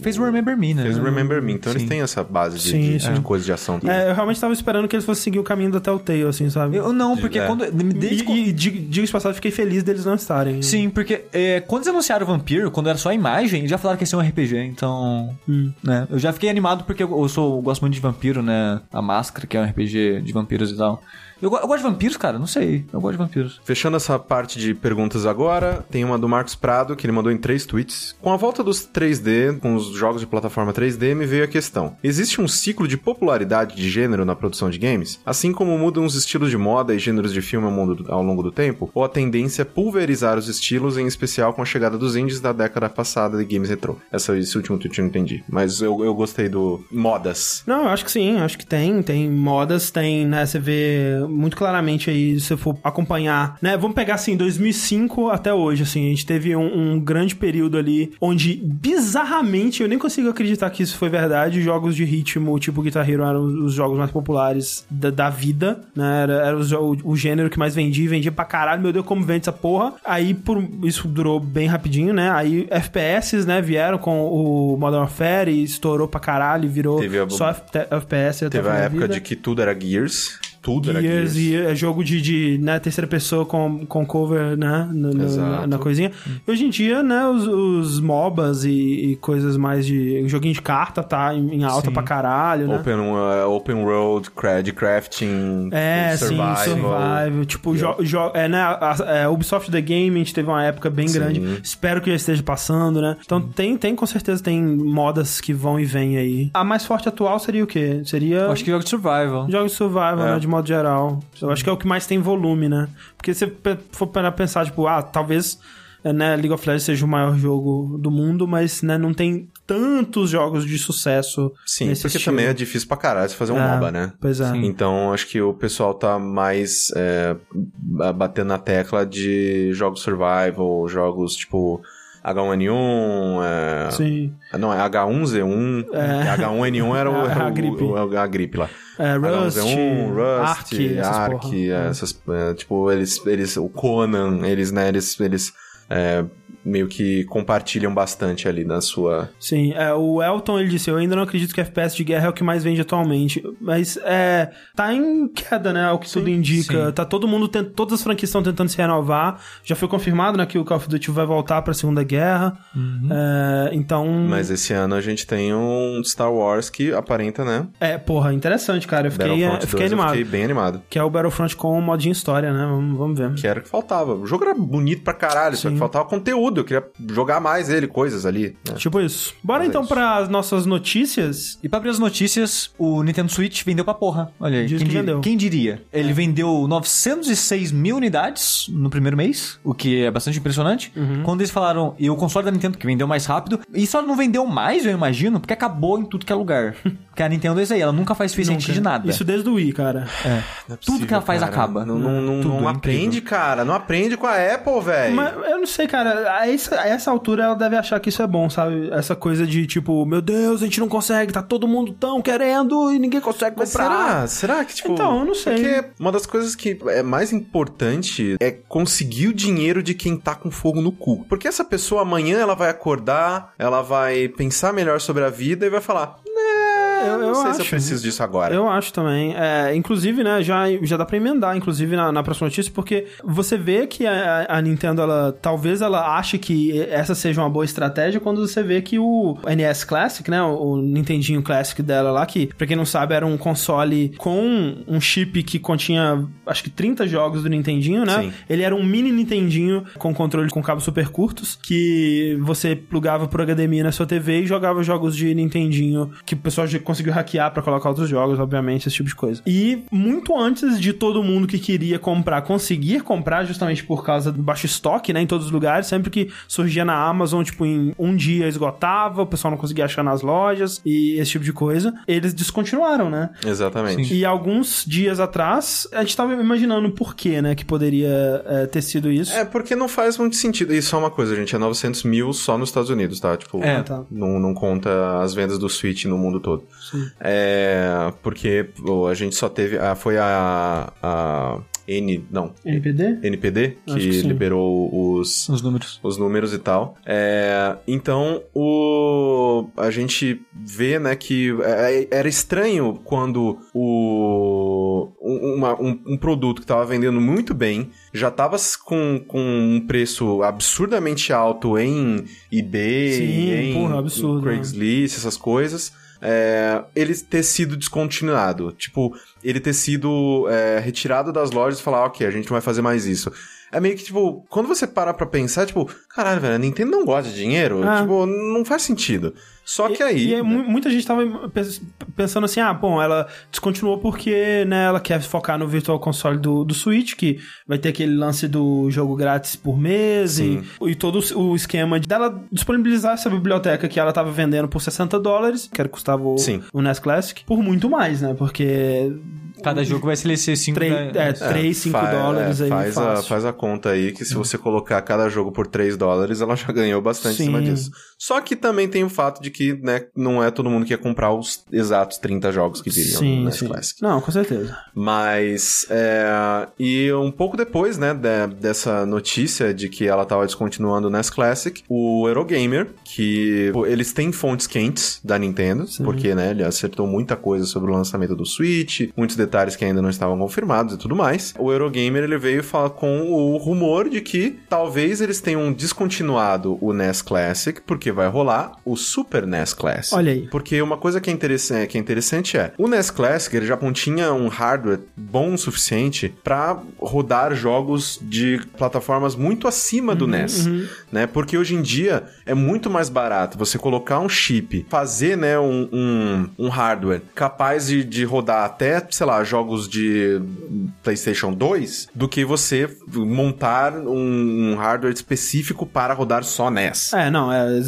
Fez o Remember Me, né? fez o Remember Me. Então eles Sim. têm essa base de, Sim, de, sim. de coisa de ação. É, eu realmente tava esperando que eles fossem seguir o caminho da Telltale, assim, sabe? Eu não, porque É. quando. Desde E, e dig- diga-se passado, fiquei feliz deles não estarem. Sim, porque é, quando eles anunciaram o Vampiro, quando era só a imagem, já falaram que ia ser um RPG, então. Hum. Né, eu já fiquei animado porque eu, eu sou, eu gosto muito de vampiro, né? A Máscara, que é um RPG de vampiros e tal. Eu, eu gosto de vampiros, cara, não sei. Eu gosto de vampiros. Fechando essa parte de perguntas agora, tem uma do Marcos Prado, que ele mandou em três tweets. Com a volta dos 3D, com os jogos de plataforma 3D, me veio a questão. Existe um ciclo de popularidade de gênero na produção de games? Assim como mudam os estilos de moda e gêneros de filme ao, mundo- ao longo do tempo? Ou a tendência é pulverizar os estilos, em especial com a chegada dos indies da década passada de games retrô? Essa, esse último tweet eu não entendi. Mas eu, eu gostei do modas. Não, eu acho que sim, acho que tem. Tem modas, tem, né? Você vê muito claramente aí, se você for acompanhar, né? Vamos pegar assim, 2005 até hoje, assim, a gente teve um, um grande período ali onde, bizarramente, eu nem consigo acreditar que isso foi verdade. Jogos de ritmo, tipo Guitar Hero, eram os jogos mais populares da, da vida, né? Era, era o, o gênero que mais vendia, vendia pra caralho. Meu Deus, como vende essa porra? Aí, por, isso durou bem rapidinho, né? Aí, FPS, né? Vieram com o Modern Warfare e estourou pra caralho e virou Teve a- só F- FPS. Teve a época vida. de que tudo era Gears. Tudo era Gears Gears. e é jogo de, de né, terceira pessoa com, com cover, né? no- no- na, na coisinha. E hoje em dia, né, os, os MOBAs e, e coisas mais de. Joguinho de carta tá em, em alta Sim. pra caralho, né? Open, uh, open World, cra- de crafting, É, survival. sim, survival. Tipo, jo, jo- é, né, a, a Ubisoft The Game, a gente teve uma época bem Sim. grande. Espero que já esteja passando, né? Então tem, tem, com certeza, tem modas que vão e vêm aí. A mais forte atual seria o quê? Seria. Eu acho que jogo de survival. Jogos de survival, É. né, de modo geral. Eu acho que é o que mais tem volume, né? Porque se for para pensar, tipo, ah, talvez é, né, League of Legends seja o maior jogo do mundo, mas né, não tem tantos jogos de sucesso Sim, nesse porque estilo. também é difícil pra caralho você fazer um É, MOBA, né? Pois é. Sim. Então, acho que o pessoal tá mais é, ba- batendo na tecla de jogos survival, jogos tipo H1N1, é... Sim. não, é H1Z1, É. H1N1 (laughs) era, o, A- era a o- gripe. o- a gripe lá. É, Rust, H1Z1, Rust, Ark, essas Ark, é, essas, é, tipo, eles, eles, o Conan, eles, né, eles, eles é, meio que compartilham bastante ali na sua... Sim, é, o Elton ele disse: Eu ainda não acredito que FPS de guerra é o que mais vende atualmente. Mas é. Tá em queda, né? É o que tudo indica. sim. Tá todo mundo. tent- todas as franquias estão tentando se renovar. Já foi confirmado, né? Que o Call of Duty vai voltar pra Segunda Guerra. É, então. Mas esse ano a gente tem um Star Wars que aparenta, né? É, porra, interessante, cara. Eu fiquei, eu fiquei 2, animado. Eu fiquei bem animado. Que é o Battlefront com o modinho história, né? Vamos, vamos ver. Que era o que faltava. O jogo era bonito pra caralho, só Sim. que faltava conteúdo. Eu queria jogar mais ele, coisas ali. né? Tipo isso. Bora Mas é então isso. para as nossas notícias. E pra abrir as notícias, o Nintendo Switch vendeu pra porra. Olha aí. Diz Quem, que vendeu. quem diria? Ele vendeu 906 mil unidades no primeiro mês, o que é bastante impressionante. Uhum. Quando eles falaram, e o console da Nintendo que vendeu mais rápido, e só não vendeu mais, eu imagino, porque acabou em tudo que é lugar. (laughs) porque a Nintendo é isso aí, ela nunca faz suficiente Nunca. de nada. Isso desde o Wii, cara. Não é tudo que ela faz cara. acaba. Não, não, não, Tudo, não é aprende, cara. Não aprende com a Apple, velho. Mas eu não sei, cara. A essa, a essa altura ela deve achar que isso é bom, sabe? Essa coisa de tipo, meu Deus, a gente não consegue, tá todo mundo tão querendo e ninguém consegue Mas comprar. será? Será que, tipo... Então, eu não sei. Porque uma das coisas que é mais importante é conseguir o dinheiro de quem tá com fogo no cu. Porque essa pessoa amanhã ela vai acordar, ela vai pensar melhor sobre a vida e vai falar... Eu- não eu sei se eu acho. preciso disso agora. Eu acho também. É, inclusive, né, já, já dá pra emendar, inclusive, na, na próxima notícia, porque você vê que a, a Nintendo, ela talvez ela ache que essa seja uma boa estratégia quando você vê que o NES Classic, né, o, o Nintendinho Classic dela lá, que, pra quem não sabe, era um console com um chip que continha, acho que 30 jogos do Nintendinho, né? Sim. Ele era um mini Nintendinho com controle com cabos super curtos, que você plugava por HDMI na sua TV e jogava jogos de Nintendinho, que o pessoal conseguiu hackear pra colocar outros jogos, obviamente, esse tipo de coisa. E muito antes de todo mundo que queria comprar conseguir comprar, justamente por causa do baixo estoque, né, em todos os lugares, sempre que surgia na Amazon, tipo, em um dia esgotava, o pessoal não conseguia achar nas lojas e esse tipo de coisa, eles descontinuaram, né? Exatamente. E alguns dias atrás, a gente tava imaginando por que, né, que poderia é, ter sido isso. É, porque não faz muito sentido. E só uma coisa, gente, é 900 mil só nos Estados Unidos, tá? Tipo, É. Tá. não, não conta as vendas do Switch no mundo todo. É, porque pô, a gente só teve... ah, foi a... a N... Não. NPD? NPD, que, que liberou os, Os números. os números e tal. É, então, o, a gente vê, né, que é, era estranho quando o, um, uma- um- um produto que estava vendendo muito bem, já estava com, com um preço absurdamente alto em eBay, Sim, em, porra, absurdo, em Craigslist, essas coisas. É, ele ter sido descontinuado. Tipo, ele ter sido é, retirado das lojas e falar, ok, a gente não vai fazer mais isso. É meio que, tipo, quando você para pra pensar, tipo, caralho, velho, a Nintendo não gosta de dinheiro? Ah. Tipo, não faz sentido. Só que aí... E, aí né? mu- muita gente tava pens- pensando assim, ah, bom, ela descontinuou porque, né, ela quer focar no Virtual Console do, do Switch, que vai ter aquele lance do jogo grátis por mês e, e todo o esquema de- dela disponibilizar essa biblioteca que ela tava vendendo por 60 dólares, que era que custava o, Sim. o NES Classic, por muito mais, né, porque... Cada jogo vai ser 5 três- é, 3, 5 fa- dólares é, aí faz a, faz a conta aí que se você colocar cada jogo por 3 dólares, ela já ganhou bastante em cima Sim. disso. Só que também tem o fato de que, né, não é todo mundo que ia comprar os exatos 30 jogos que viriam Sim, no NES sim. Classic. Não, com certeza. Mas, é, e um pouco depois, né, de- dessa notícia de que ela tava descontinuando o NES Classic, o Eurogamer, que eles têm fontes quentes da Nintendo, Sim. porque, né, ele acertou muita coisa sobre o lançamento do Switch, muitos detalhes que ainda não estavam confirmados e tudo mais. O Eurogamer, ele veio falar com o rumor de que talvez eles tenham descontinuado o NES Classic, porque vai rolar o Super NES Classic. Olha aí. Porque uma coisa que é interessante, que é, interessante é, o NES Classic ele já continha um hardware bom o suficiente pra rodar jogos de plataformas muito acima do NES, né? Porque hoje em dia é muito mais barato você colocar um chip, fazer, né, um, um, um hardware capaz de, de rodar até, sei lá, jogos de PlayStation 2, do que você montar um, hardware específico para rodar só NES. É, não, é,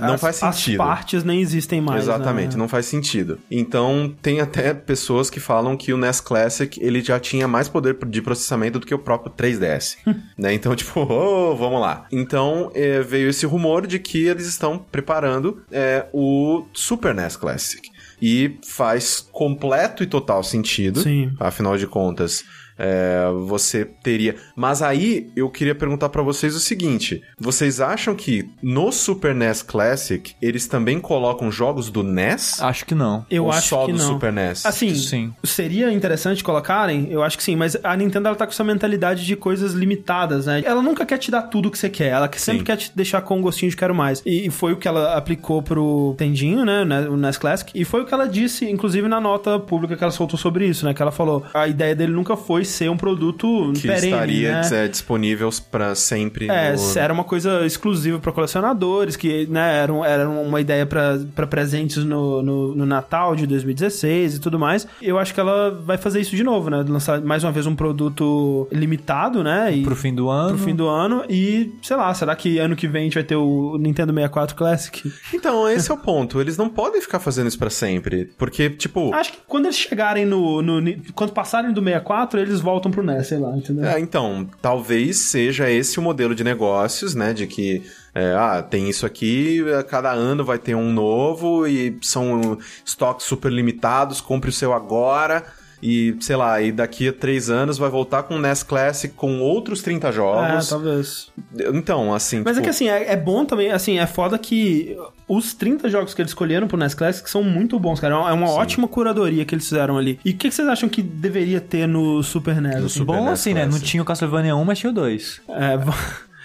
Não as, faz sentido. As partes nem existem mais, Exatamente, né? não faz sentido. Então, tem até pessoas que falam que o NES Classic, ele já tinha mais poder de processamento do que o próprio 3DS, (laughs) né? Então, tipo, (laughs) oh, vamos lá. Então, eh, veio esse rumor de que eles estão preparando eh, o Super NES Classic. E faz completo e total sentido. Sim. Afinal de contas, é, você teria. Mas aí eu queria perguntar pra vocês o seguinte: vocês acham que no Super NES Classic eles também colocam jogos do NES? Acho que não. Eu ou acho só que do não. Super NES? Assim, Sim. seria interessante colocarem? Eu acho que sim, mas a Nintendo ela tá com essa mentalidade de coisas limitadas, né? Ela nunca quer te dar tudo que você quer, ela sempre Sim. quer te deixar com um gostinho de quero mais. E foi o que ela aplicou pro Tendinho, né, né, o NES Classic, e foi o que ela disse, inclusive na nota pública que ela soltou sobre isso, né, que ela falou, a ideia dele nunca foi ser um produto que perene, estaria né? disponível pra sempre. É, no- era uma coisa exclusiva pra colecionadores, que né, era, um- era uma ideia pra pra presentes no, no, no Natal de 2016 e tudo mais. Eu acho que ela vai fazer isso de novo, né? Lançar mais uma vez um produto limitado, né? E Pro fim do ano. pro fim do ano. E, sei lá, será que ano que vem a gente vai ter o Nintendo 64 Classic? Então, esse é o ponto. Eles não podem ficar fazendo isso pra sempre. Porque, tipo. Acho que quando eles chegarem no, no. Quando passarem do 64, eles voltam pro NES, sei lá, entendeu? É, então, talvez seja esse o modelo de negócios, né? De que, é, ah, tem isso aqui, cada ano vai ter um novo e são estoques super limitados, compre o seu agora. E, sei lá, e daqui a três anos vai voltar com o NES Classic com outros 30 É, jogos. talvez. Então, assim. Mas é tipo, que assim, é, é bom também, assim, é foda que os 30 jogos que eles escolheram pro NES Classic são muito bons, cara. É uma, é uma ótima curadoria que eles fizeram ali. E o que, que vocês acham que deveria ter no Super NES? assim? Super Bom NES assim, né? Não Classic. tinha o Castlevania 1, mas tinha o 2. É, (laughs) v-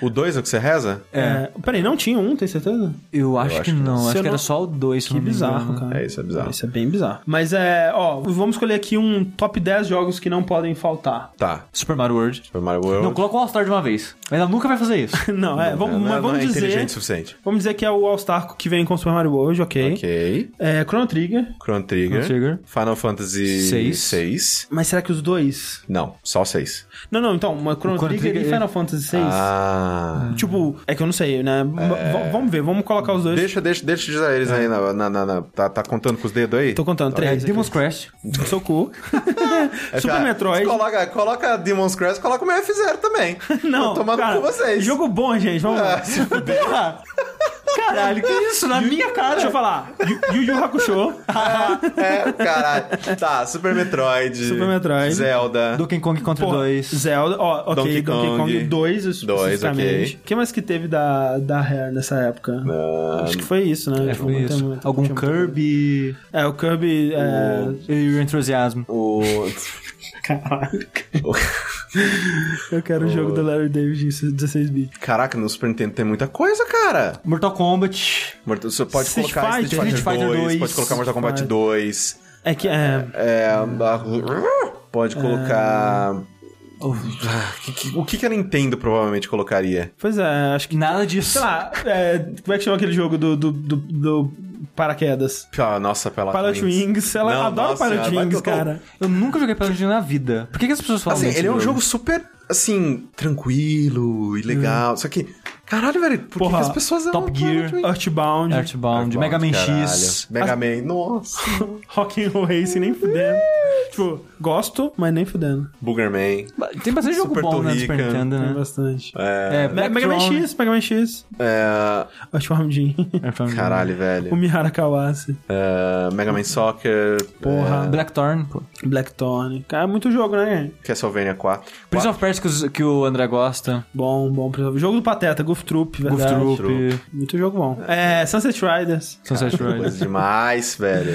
O 2 é o que você reza? É. Peraí, não tinha um, tem certeza? Eu acho, acho que que não. Acho eu que era não- só o 2, se Que não bizarro, cara. É, isso é bizarro. Isso é bem bizarro. Mas é, ó, vamos escolher aqui um top 10 jogos que não podem faltar. Tá. Super Mario World. Super Mario World. Não, coloca o All-Star de uma vez. Ela nunca vai fazer isso. (laughs) não, é, vamos, não, mas não vamos é inteligente o dizer. suficiente. Vamos dizer que é o All-Star que vem com Super Mario World, ok. Ok. É, Chrono Trigger. Chrono Trigger. Chrono Trigger. Final Fantasy Seis. 6. Mas será que os dois? Não, só 6. Não, não, então, uma Chrono, Chrono Trigger, Trigger e é- Final Fantasy 6. Ah. Tipo, é que eu não sei, né? V- vamos ver, vamos colocar os dois. Deixa, deixa, deixa dizer eles aí na, na, na- na- tá, tá contando com os dedos aí? Tô contando, É, três. Demon's Crash. cu. (laughs) (laughs) É, Super cara, Metroid. Coloca, coloca Demon's Crash, coloca o meu F0 também. (laughs) Não, Tô tomando cara, com vocês. Jogo bom, gente, vamos lá. Ah. Porra! Caralho, que isso? Na minha cara. Deixa eu falar. Yu- Yu Hakusho. (laughs) é, caralho. Tá, Super Metroid. Super Metroid. Zelda. Donkey Kong Country Porra, 2. Zelda, ó, ok, Donkey Donkey Kong, Kong 2 especificamente. ok. O que mais que teve da, da Rare nessa época? Ah, Acho que foi isso, né? É, Tipo, foi isso. muito- Algum não tinha muito- Kirby É, o Kirby... É... e o Enthusiasm. o... (laughs) Caralho. Eu quero o jogo do Larry David em 16-bit. Caraca, no Super Nintendo tem muita coisa, cara. Mortal Kombat. Mortal- Você pode Street colocar Fighter. Street Fighter, Street Fighter 2, 2, pode colocar Mortal Kombat Fighter. 2. É que... É... É, a- pode colocar... Que- que- O que, que a Nintendo provavelmente colocaria? Pois é, acho que... Nada disso. Sei lá, é, como é que chama aquele jogo do, do, do, do paraquedas? Ah, nossa, Pilot, Pilot Wings. Ela Não, adora nossa Pilot senhora, Wings, cara. Eu nunca joguei Pilot Wings na vida. Por que, que as pessoas falam Assim, desse ele é um jogo super, assim, tranquilo e legal. Só que, caralho, velho, por que Porra, que as pessoas amam Top Gear. Wings? Earthbound, Earthbound, Mega Man caralho. X. Mega Man, nossa. (laughs) Rock'n'Roll Racing, nem fudendo. tipo, gosto, mas nem fudendo. Boogerman. Tem bastante jogo Super bom né, Super. Nintendo, Tem né? bastante. É, É, Me- Mega Man. X, Mega Man X. é, Earthbound Jim. Earthbound. caralho, o velho. Mihara Kawase. É, Mega Man Soccer. Porra. é, Blackthorn, pô. Blackthorn. Cara, é muito jogo, né? Castlevania 4. Prince of Persia que, os- que o André gosta. Bom, bom. Jogo do Pateta, Goof Troop, Goof verdade. Troop. Muito jogo bom. É, Sunset Riders. Sunset Riders. Demais, velho.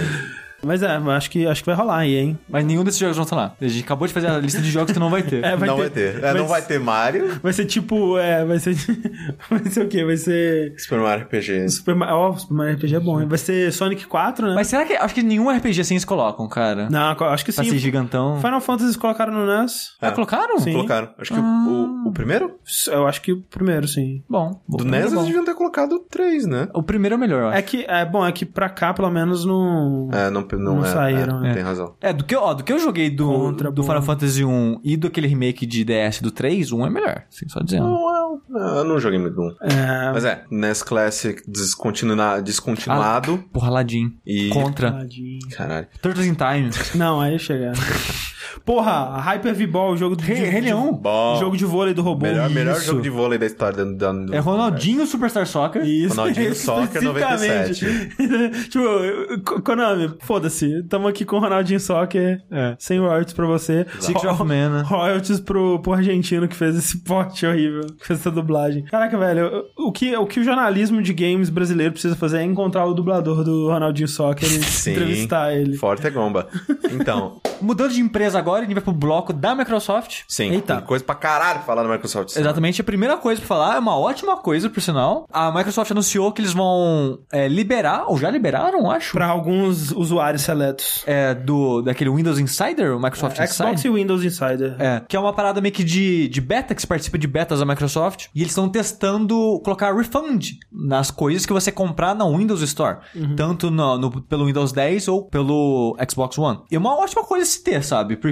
Mas é, acho que, acho que vai rolar aí, hein? Mas nenhum desses jogos vão estar lá. A gente acabou de fazer a lista de jogos que não vai ter. (laughs) É, não vai ter. É, não vai ter Mario. Vai ser tipo, é, vai ser. (laughs) vai ser o quê? Vai ser. Super Mario RPG. Super Mario. Ó, Super Mario RPG é bom, hein? Vai ser Sonic 4, né? Mas será que... Acho que nenhum RPG assim eles colocam, cara. Não, acho que Pra sim. ser gigantão. Final Fantasy eles colocaram no NES. Ah, colocaram? Sim. Colocaram. Acho que o- o, o primeiro? Eu acho que o primeiro, sim. Bom. o Do NES é eles bom. deviam ter colocado três, né? O primeiro é o melhor, eu acho. É que, é bom, é que pra cá, pelo menos, não. É, não, não, Não é, saíram, é, né? Tem razão. É, do que, eu- ó, do que eu joguei do, Contra, do. Final Fantasy 1 e do aquele remake de DS do 3, um é melhor. Assim, só dizendo. Não, é, eu não joguei muito um. É. Mas é, NES Classic descontinua, descontinuado Porra, Aladdin. e... Contra. Tadinho. Caralho. Turtles in Time. Não, aí chega. (laughs) Porra, Hyper V-Ball, jogo de, Rei, de- Rei Leão. Bom. jogo de vôlei do robô. Melhor, melhor jogo de vôlei da história do, do, do É Ronaldinho Superstar Soccer. Isso, Ronaldinho (laughs) Soccer especificamente. (laughs) tipo, Ko- Konami, foda-se. Tamo aqui com o Ronaldinho Soccer. É. Sem royalties pra você. Secret Ro- of Mana. Royalties pro, pro argentino que fez esse (laughs) porte horrível. Que fez essa dublagem. Caraca, velho, o que, o que o jornalismo de games brasileiro precisa fazer é encontrar o dublador do Ronaldinho Soccer e Sim. entrevistar ele. Forte é gomba. Então, Mudando de empresa agora, a gente vai pro bloco da Microsoft. sim, Eita. tem coisa pra caralho pra falar da Microsoft. Exatamente, a primeira coisa pra falar é uma ótima coisa, por sinal. A Microsoft anunciou que eles vão é, liberar, ou já liberaram, acho, Pra alguns usuários seletos. é, do, daquele Windows Insider, o Microsoft Xbox Insider. e Windows Insider. É, que é uma parada meio que de, de beta, que se participa de betas da Microsoft. E eles estão testando colocar refund nas coisas que você comprar na Windows Store. Tanto no, no- pelo Windows 10 ou pelo Xbox One. E é uma ótima coisa se ter, sabe? Porque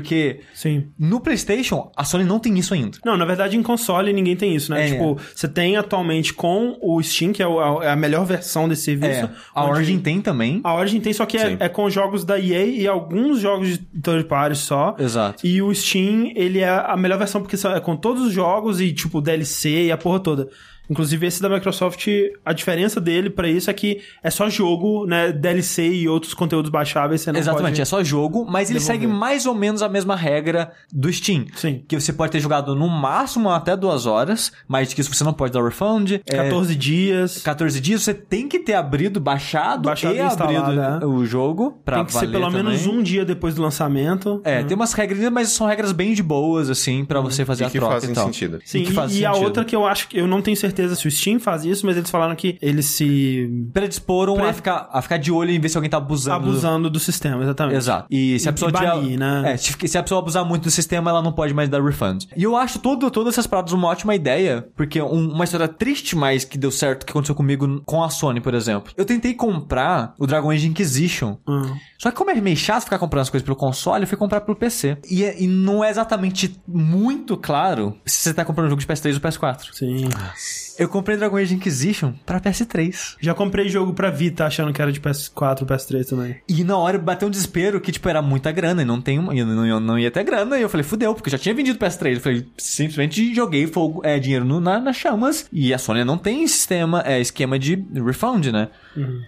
Sim. no PlayStation, a Sony não tem isso ainda. Não, na verdade, em console ninguém tem isso, né? É. Tipo, você tem atualmente com o Steam, que é a, é a melhor versão desse serviço. É, a Origin tem também. A Origin tem, só que é, é com jogos da EA e alguns jogos de third party só. Exato. E o Steam, ele é a melhor versão porque é com todos os jogos e, tipo, DLC e a porra toda. Inclusive, esse da Microsoft, a diferença dele pra isso é que é só jogo, né? DLC e outros conteúdos baixáveis. Você não Exatamente, pode... é só jogo, mas ele devolver. segue mais ou menos a mesma regra do Steam. Sim. Que você pode ter jogado no máximo até duas horas, mas que isso você não pode dar refund. É, 14 dias. 14 dias, você tem que ter abrido, baixado, Baixado e e instalado, abrido é. o jogo pra Tem que ser pelo menos também. um dia depois do lançamento. É, tem umas regras, mas são regras bem de boas, assim, pra você fazer E a que troca fazem e tal. sentido. Sim, E que e, faz e a outra que eu acho que eu não tenho certeza se o Steam faz isso, mas eles falaram que eles se Predisporam Pre- a, ficar, a ficar de olho em ver se alguém tá abusando. abusando do sistema, exatamente. Exato. E se a E pessoa banir, tiver- né? É, se, se a pessoa abusar muito do sistema, ela não pode mais dar refund. E eu acho todo, todas essas paradas uma ótima ideia, porque um- uma história triste mais que deu certo, que aconteceu comigo com a Sony, por exemplo. Eu tentei comprar o Dragon Age Inquisition. Hum. Só que como é meio chato ficar comprando as coisas pelo console, eu fui comprar pelo PC. E, é- e não é exatamente muito claro se você tá comprando um jogo de PS3 ou PS4. Sim. Eu comprei Dragon Age Inquisition pra PS3. Já comprei jogo pra Vita achando que era de PS4 PS3 também. E na hora bateu um desespero que, tipo, era muita grana e não tem uma, e não, não, não ia ter grana. E eu falei, fudeu, porque eu já tinha vendido PS3. Eu falei, simplesmente joguei fogo, é, dinheiro no, na, nas chamas. E a Sony não tem sistema, é, esquema de refund, né?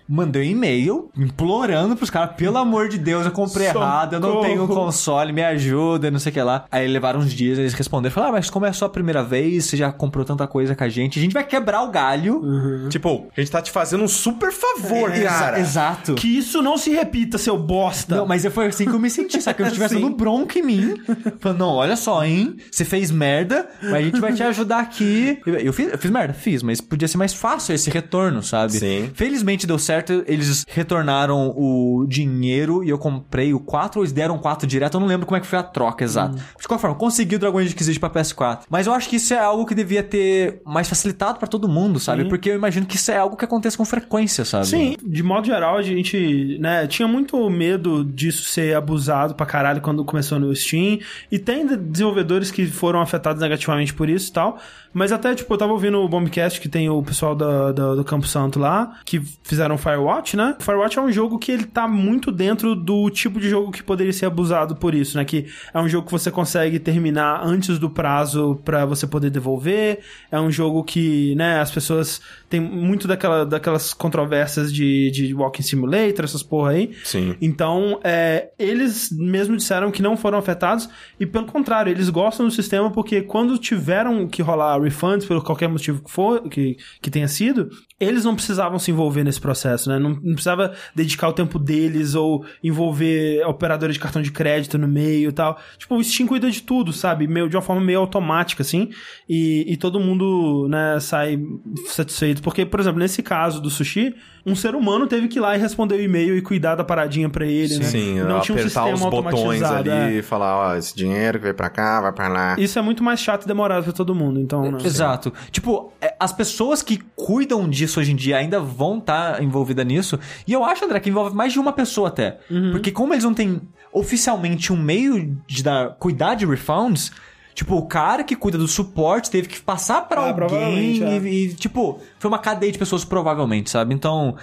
Mandei um e-mail implorando pros caras, pelo amor de Deus, eu comprei Socorro. errado, eu não tenho console, me ajuda, não sei o que lá. Aí levaram uns dias, eles responderam, falaram, ah, mas como é a sua primeira vez, você já comprou tanta coisa com a gente, a gente vai quebrar o galho. Tipo, a gente tá te fazendo um super favor, Exa- cara. Exato. Que isso não se repita, seu bosta. Não, mas foi assim que eu me senti, sabe? Que eu (laughs) estivesse Sim. dando bronca em mim. Falando, não, olha só, hein? Você fez merda, mas a gente vai te ajudar aqui. Eu, fiz, eu fiz merda? Fiz, mas podia ser mais fácil esse retorno, sabe? Sim. Felizmente deu certo, eles retornaram o dinheiro e eu comprei o 4 ou eles deram 4 direto. Eu não lembro como é que foi a troca exata. De qualquer forma, consegui o Dragon Age Inquisition pra PS4. Mas eu acho que isso é algo que devia ter mais facilitado pra todo mundo, sabe? Porque eu imagino que isso é algo que acontece com frequência, sabe? Sim, de modo geral, a gente, né, tinha muito medo disso ser abusado pra caralho quando começou no Steam. E tem de- desenvolvedores que foram afetados negativamente por isso e tal. Mas até, tipo, eu tava ouvindo o Bombcast, que tem o pessoal da, da- do Campo Santo lá, que fizeram Firewatch, né? Firewatch é um jogo que ele tá muito dentro do tipo de jogo que poderia ser abusado por isso, né? Que é um jogo que você consegue terminar antes do prazo pra você poder devolver. É um jogo que, né, as pessoas têm muito daquela, daquelas controvérsias de, de Walking Simulator, essas porra aí. Sim. Então, é, eles mesmo disseram que não foram afetados e, pelo contrário, eles gostam do sistema porque quando tiveram que rolar refunds, por qualquer motivo que for, que, que tenha sido, eles não precisavam se envolver nesse processo, né? Não, não precisava dedicar o tempo deles ou envolver operadores de cartão de crédito no meio e tal. Tipo, o Steam cuida de tudo, sabe? Meio, de uma forma meio automática, assim. E, e todo mundo, né, sai satisfeito. Porque, por exemplo, nesse caso do sushi, um ser humano teve que ir lá e responder o e-mail e cuidar da paradinha pra ele, né? Sim, não tinha um apertar sistema os botões automatizado. ali é. e falar, ó, esse dinheiro que veio pra cá, vai pra lá. Isso é muito mais chato e demorado pra todo mundo, então... Né? Exato. Tipo, é, as pessoas que cuidam disso hoje em dia ainda vão estar envolvidas nisso. E eu acho, André, que envolve mais de uma pessoa até. Porque como eles não têm oficialmente um meio de dar, cuidar de refunds, tipo, o cara que cuida do suporte teve que passar pra Ah, alguém é. e, e, tipo, foi uma cadeia de pessoas provavelmente, sabe? Então,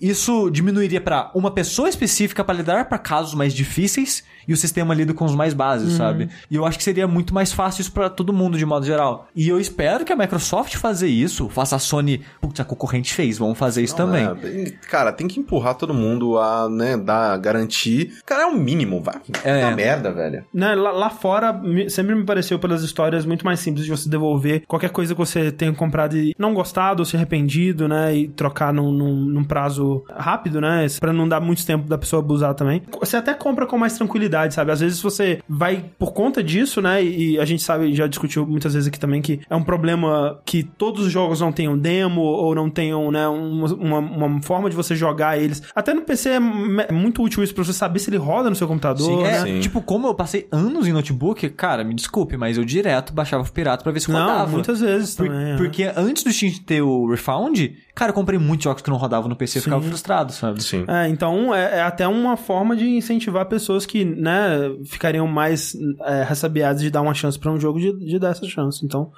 isso diminuiria pra uma pessoa específica pra lidar pra casos mais difíceis e o sistema lida com os mais básicos, Uhum. sabe? E eu acho que seria muito mais fácil isso pra todo mundo de modo geral. E eu espero que a Microsoft fazer isso, faça a Sony, putz, a concorrente fez, vamos fazer isso também. É, cara, tem que empurrar todo mundo a, né, dar, garantir. Cara, é o mínimo, vai. É. É. merda, velho. Né, lá, lá fora, sempre me pareceu pelas histórias muito mais simples de você devolver qualquer coisa que você tenha comprado e não gostado ou se arrependido, né? E trocar num, num, num prazo rápido, né? Pra não dar muito tempo da pessoa abusar também. Você até compra com mais tranquilidade, sabe? Às vezes você vai por conta disso, né? E a gente sabe, já discutiu muitas vezes aqui também, que é um problema que todos os jogos não tenham demo ou não tenham, né? Uma, uma, forma de você jogar eles. Até no PC é é muito útil isso pra você saber se ele roda no seu computador, Sim, né? é, Sim. tipo, como eu passei anos em notebook, cara, me desculpe, mas eu direto baixava o pirata pra ver se Não, rodava. muitas vezes Por- também. é. Porque antes do Steam ter o Refund, cara, eu comprei muitos jogos que não rodavam no PC e ficava frustrado, sabe? Sim. É, então é, é até uma forma de incentivar pessoas que, né, ficariam mais é, ressabiadas de dar uma chance pra um jogo de, de dar essa chance. Então,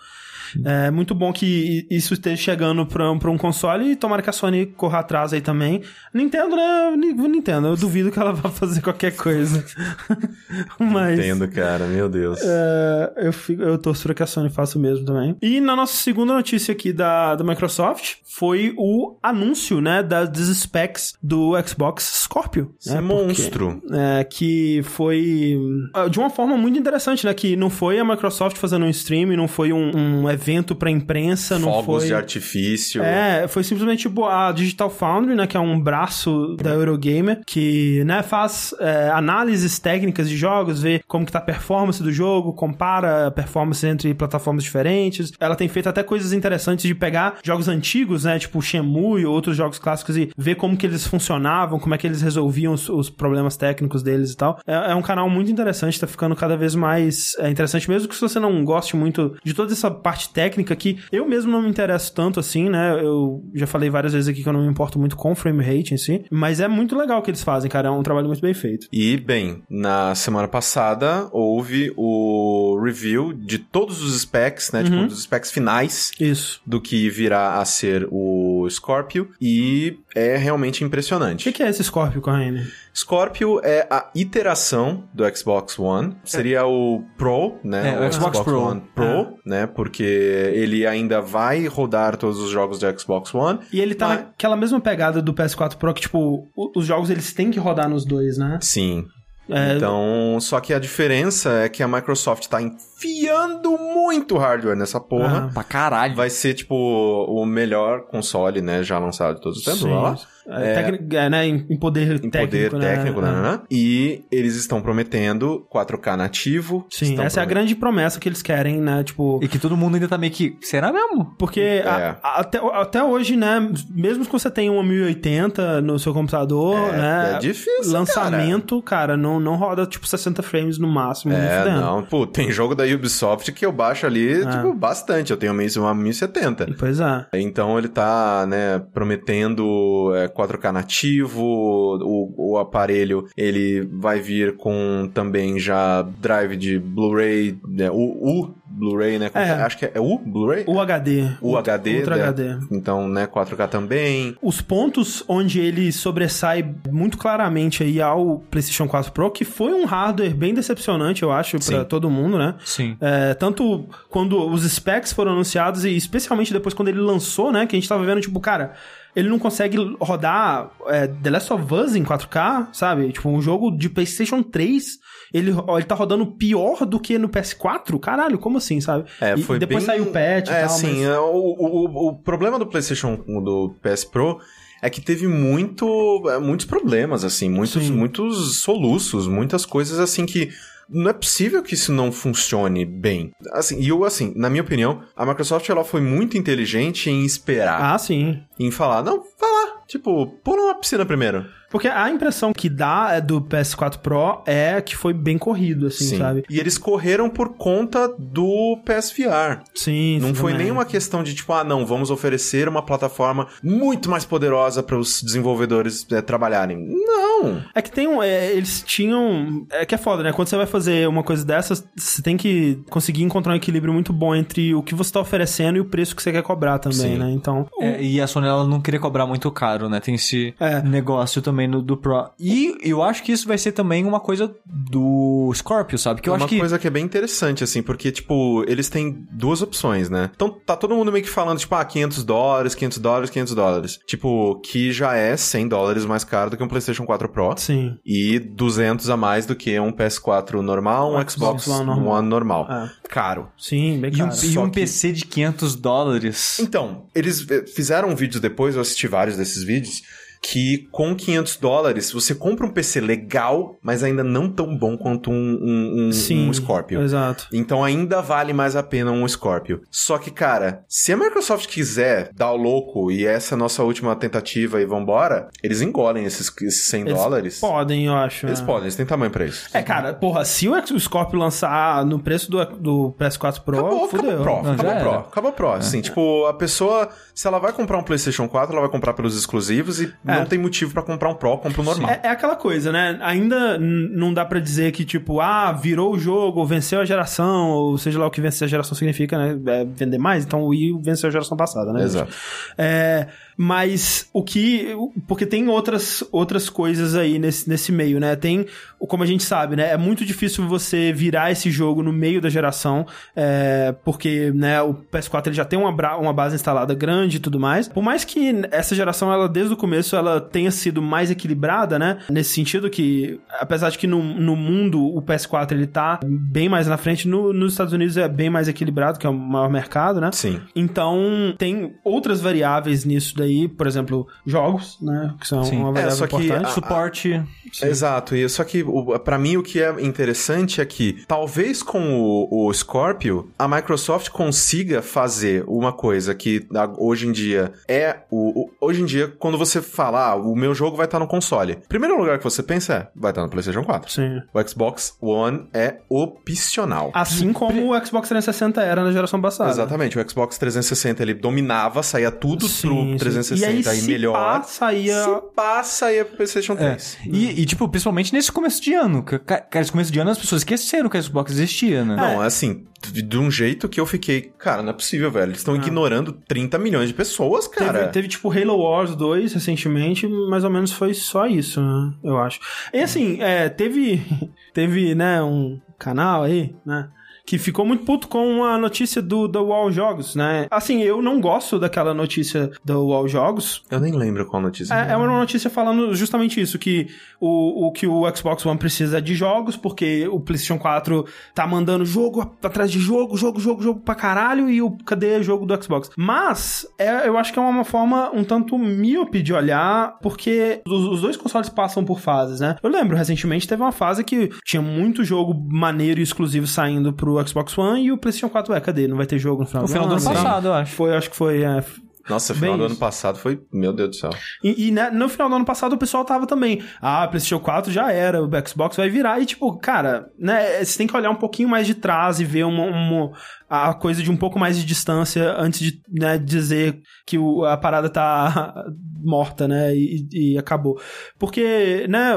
É muito bom que isso esteja chegando pra, pra um console e tomara que a Sony corra atrás aí também. Nintendo, né? Ni- Nintendo, eu duvido que ela vá fazer qualquer coisa. (laughs) Mas. Entendo, cara, meu Deus. É, eu, fico, eu torço pra que a Sony faça o mesmo também. E na nossa segunda notícia aqui da, da Microsoft foi o anúncio, né, das specs do Xbox Scorpio. Esse né, porque- monstro. é, que foi ah, de uma forma muito interessante, né? Que não foi a Microsoft fazendo um stream, não foi um, um evento pra imprensa, não Fogos foi. de artifício. É, foi simplesmente a Digital Foundry, né, que é um braço da Eurogamer, que, né, faz é, análises técnicas de jogos, vê como que tá a performance do jogo, compara a performance entre plataformas diferentes. Ela tem feito até coisas interessantes de pegar jogos antigos, né, tipo Shenmue e outros jogos clássicos e ver como que eles funcionavam, como é que eles resolviam os, os problemas técnicos deles e tal. É, é um canal muito interessante, tá ficando cada vez mais é, interessante, mesmo que se você não goste muito de toda essa parte técnica que eu mesmo não me interesso tanto assim, né? Eu já falei várias vezes aqui que eu não me importo muito com frame rate em si, mas é muito legal o que eles fazem, cara, é um trabalho muito bem feito. E, bem, na semana passada houve o review de todos os specs, né? Uhum. Tipo, dos specs finais Isso. do que virá a ser o Scorpio. E é realmente O impressionante. que, que é esse Scorpio, Corrine? Scorpio é a iteração do Xbox One. Seria o Pro, né? É, o Xbox Pro. One Pro, né? Porque ele ainda vai rodar todos os jogos do Xbox One. E ele tá Mas- naquela mesma pegada do PS4 Pro que, tipo, o- os jogos eles têm que rodar nos dois, né? Sim. É, Então, só que a diferença é que a Microsoft tá enfiando muito hardware nessa porra. Pra caralho. Vai ser, tipo, o melhor console, né, já lançado de todos os tempos, sim. lá. É, tecni- é, né, em poder Em técnico, poder né? técnico, É. né, né? E eles estão prometendo 4K nativo. Sim, essa é a grande promessa que eles querem, né? Tipo, E que todo mundo ainda tá meio que. Será mesmo? Porque É. a- a- até, até hoje, né, mesmo que você tenha uma 1080 no seu computador, É, né, é difícil, lançamento, cara, não, não roda tipo 60 frames no máximo, É, não. Pô, tem jogo da Ubisoft que eu baixo ali, É. tipo, bastante. Eu tenho uma 1070. Pois é. Então ele tá, né, prometendo é, 4K nativo, o, o aparelho ele vai vir com também já drive de Blu-ray, né, o, o Blu-ray, né? É. Acho que é, é o Blu-ray? O HD. O HD, Ultra né? HD. Então, né, 4K também. Os pontos onde ele sobressai muito claramente aí ao PlayStation 4 Pro, que foi um hardware bem decepcionante, eu acho, pra Sim. todo mundo, né? Sim. É, tanto quando os specs foram anunciados e especialmente depois quando ele lançou, né? Que a gente tava vendo, tipo, cara, ele não consegue rodar é, The Last of Us em 4K, sabe? Tipo, um jogo de PlayStation 3, ele, ó, ele tá rodando pior do que no PS4? Caralho, como assim, sabe? É, E foi depois bem... saiu o patch e é, tal, sim, mas... é, o, o, o problema do PlayStation do PS Pro é que teve muito, é, muitos problemas, assim, muitos, Sim. muitos soluços, muitas coisas assim que não é possível que isso não funcione bem. Assim, e eu, assim, na minha opinião, a Microsoft ela foi muito inteligente em esperar, Ah, sim. Em falar, não, vai lá, tipo, pula uma piscina primeiro. Porque a impressão que dá é do PS4 Pro é que foi bem corrido, assim, sabe? E eles correram por conta do PSVR. Sim, Não sim, foi também. nenhuma questão de tipo, ah, não, vamos oferecer uma plataforma muito mais poderosa para os desenvolvedores é, trabalharem. Não! É que tem um. é, eles tinham. É que é foda, né? Quando você vai fazer uma coisa dessas, você tem que conseguir encontrar um equilíbrio muito bom entre o que você tá oferecendo e o preço que você quer cobrar também, Sim. né? Então. É, e a Sony ela não queria cobrar muito caro, né? Tem esse É. negócio também no, do Pro. E eu acho que isso vai ser também uma coisa do Scorpio, sabe? Que eu é acho uma que. coisa que é bem interessante, assim, porque, tipo, eles têm duas opções, né? Então tá todo mundo meio que falando, tipo, ah, 500 dólares, 500 dólares, 500 dólares. Tipo, que já é 100 dólares mais caro do que um PlayStation 4 Pro. Sim. E 200 a mais do que um PS4 normal, um Um Xbox Xbox One normal. One normal. É. Caro. Sim, bem E um, caro. e um que- PC de 500 dólares. Então, eles eh, fizeram vídeos depois, eu assisti vários desses vídeos, que com 500 dólares você compra um PC legal, mas ainda não tão bom quanto um, um, um, Sim. um Scorpio. Exato. Então ainda vale mais a pena um Scorpio. Só que, cara, se a Microsoft quiser dar o louco e essa é a nossa última tentativa e vambora, eles engolem esses, esses 100 Eles dólares. Podem, eu acho. Eles é. podem, eles têm tamanho pra isso. É, cara, porra, se o Scorpio lançar no preço do, do PS4 Pro, Acabou, fudeu. acabou Pro, Não, acabou Pro, acabou Pro. Assim, tipo, a pessoa, se ela vai comprar um PlayStation 4, ela vai comprar pelos exclusivos e É. É. não tem motivo pra comprar um Pro, compra um normal. É, é aquela coisa, né? Ainda não dá pra dizer que, tipo, ah, virou o jogo, venceu a geração, ou seja lá o que vencer a geração significa, né? É vender mais, então o Wii venceu a geração passada, né? Exato. É, mas o que. Porque tem outras, outras coisas aí nesse, nesse meio, né? Tem, como a gente sabe, né? É muito difícil você virar esse jogo no meio da geração, é, porque né, o PS4 ele já tem uma, uma base instalada grande e tudo mais. Por mais que essa geração, ela desde o começo, ela tenha sido mais equilibrada, né? Nesse sentido que, apesar de que no, no mundo o PS4 ele tá bem mais na frente, no- nos Estados Unidos é bem mais equilibrado, que é o maior mercado, né? Sim. Então, tem outras variáveis nisso daí, por exemplo, jogos, né? Que são Sim. uma É, variável só que importante. a- Suporte. Exato, e só que pra mim o que é interessante é que talvez com o, o Scorpio a Microsoft consiga fazer uma coisa que a- hoje em dia é o, o- hoje em dia quando você fala ah, o meu jogo vai estar no console, primeiro lugar que você pensa é vai estar no PlayStation 4. Sim. O Xbox One é opcional. Assim como o Xbox 360 era na geração passada. Exatamente, o Xbox 360 ele dominava, saía tudo Sim, pro sim. 360 e, aí, se melhor. pá, saía... Se passa aí é pro PlayStation É. 3. E, e, tipo, principalmente nesse começo de ano. que- Cara, esse começo de ano as pessoas esqueceram que a Xbox existia, né? Não, assim, de, um jeito que eu fiquei, cara, não é possível, velho. Eles estão ignorando 30 milhões de pessoas, Teve, cara. teve, tipo Halo Wars 2 recentemente, mais ou menos foi só isso, né? Eu acho. E assim, é, teve, (laughs) teve, né, um canal aí, né? Que ficou muito puto com a notícia do, do UOL Jogos, né? Assim, eu não gosto daquela notícia do UOL Jogos, Eu nem lembro qual notícia. É, é uma notícia falando justamente isso, que o, o que o Xbox One precisa é de jogos, porque o PlayStation 4 tá mandando jogo atrás de jogo, jogo, jogo, jogo pra caralho, e o cadê jogo do Xbox? Mas, é, eu acho que é uma forma um tanto míope de olhar, porque os, os dois consoles passam por fases, né? Eu lembro, recentemente teve uma fase que tinha muito jogo maneiro e exclusivo saindo pro Xbox One, e o PlayStation 4, ué, cadê? Não vai ter jogo no final No final do ano passado, eu acho. Foi, acho que foi, é, Nossa, bem final do isso. ano passado foi, meu Deus do céu. e, e, né, no final do ano passado o pessoal tava também. Ah, PlayStation 4 já era, o Xbox vai virar. E tipo, cara, né, você tem que olhar um pouquinho mais de trás e ver uma, uma- a coisa de um pouco mais de distância antes de né, dizer que o- a parada tá (laughs) morta, né, e, e acabou. Porque, né,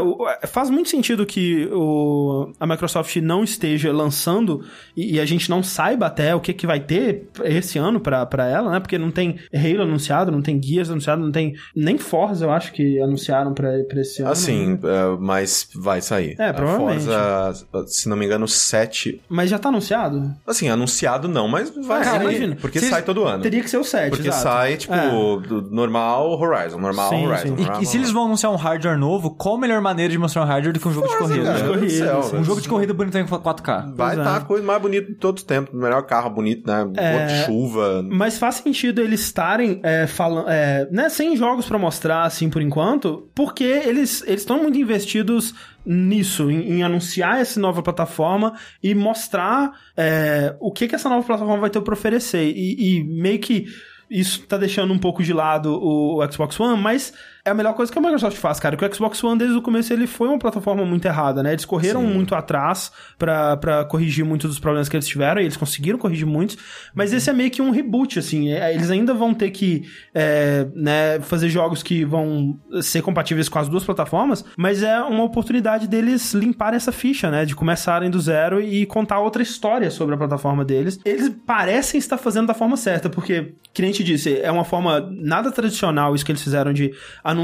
faz muito sentido que o, a Microsoft não esteja lançando e, e a gente não saiba até o que, que vai ter esse ano pra, pra ela, né, porque não tem Halo anunciado, não tem Gears anunciado, não tem nem Forza, eu acho que anunciaram pra, pra esse ano. Assim, né? mas vai sair. É, A provavelmente. Forza, se não me engano, 7. Mas já tá anunciado? Assim, anunciado não, mas vai sair. imagina. Porque sai todo ano. Teria que ser o 7, Porque exato. sai, tipo, É. do normal Horizon, normal Sim, Horizon. sim. E, normal, e se eles vão anunciar um hardware novo, qual a melhor maneira de mostrar um hardware do que um jogo de corrida? cara, de do corrida, céu. Um jogo de corrida bonito em 4K. Vai estar é. a coisa mais bonita de todos os tempos. Melhor carro bonito, né? É. de chuva. Mas faz sentido eles estarem é, falando, é, né, sem jogos pra mostrar assim por enquanto, porque eles eles estão muito investidos nisso, em, em anunciar essa nova plataforma e mostrar é, o que que essa nova plataforma vai ter pra oferecer. E, e meio que isso tá deixando um pouco de lado o, o Xbox One, mas é a melhor coisa que a Microsoft faz, cara. Que o Xbox One, desde o começo, ele foi uma plataforma muito errada, né? Eles correram Sim. muito atrás pra, pra corrigir muitos dos problemas que eles tiveram, e eles conseguiram corrigir muitos, mas esse é meio que um reboot, assim. É, Eles ainda vão ter que é, né, fazer jogos que vão ser compatíveis com as duas plataformas, mas é uma oportunidade deles limparem essa ficha, né? De começarem do zero e contar outra história sobre a plataforma deles. Eles parecem estar fazendo da forma certa, porque, que nem te disse, é uma forma nada tradicional isso que eles fizeram de anunciar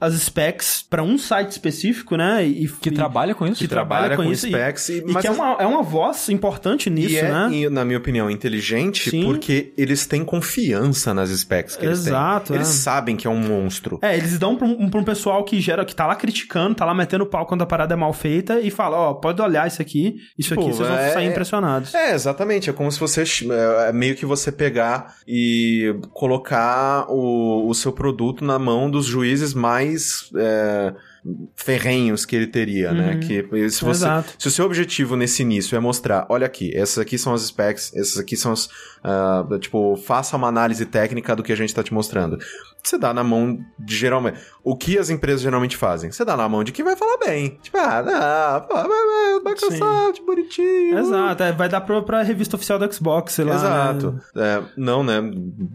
as specs pra um site específico, né? E, Que e- trabalha com isso? que trabalha, com, isso. e- specs. E, E, mas que é as- uma, é uma voz importante nisso, e é, né? e, na minha opinião, inteligente Sim. porque eles têm confiança nas specs que Exato, eles têm. Eles é. sabem que é um monstro. É, eles dão pra um, pra um pessoal que gera, que tá lá criticando, tá lá metendo pau quando a parada é mal feita e fala, ó, pode olhar isso aqui, isso Tipo, aqui, vocês vão é- sair impressionados. É, exatamente. É como se você. É meio que você pegar e colocar o, o seu produto na mão dos juízes mais. é, ferrenhos que ele teria, né? Que se você, Uhum. Exato. se o seu objetivo nesse início é mostrar, olha aqui, essas aqui são as specs, essas aqui são as, ah, tipo, faça uma análise técnica do que a gente tá te mostrando. você dá na mão de geralmente. O que as empresas geralmente fazem? Você dá na mão de quem vai falar bem. Tipo, ah, não, pô, vai, Microsoft, bonitinho. Exato, é, vai dar pra, pra revista oficial do Xbox, sei lá. Exato. né? É, não, né?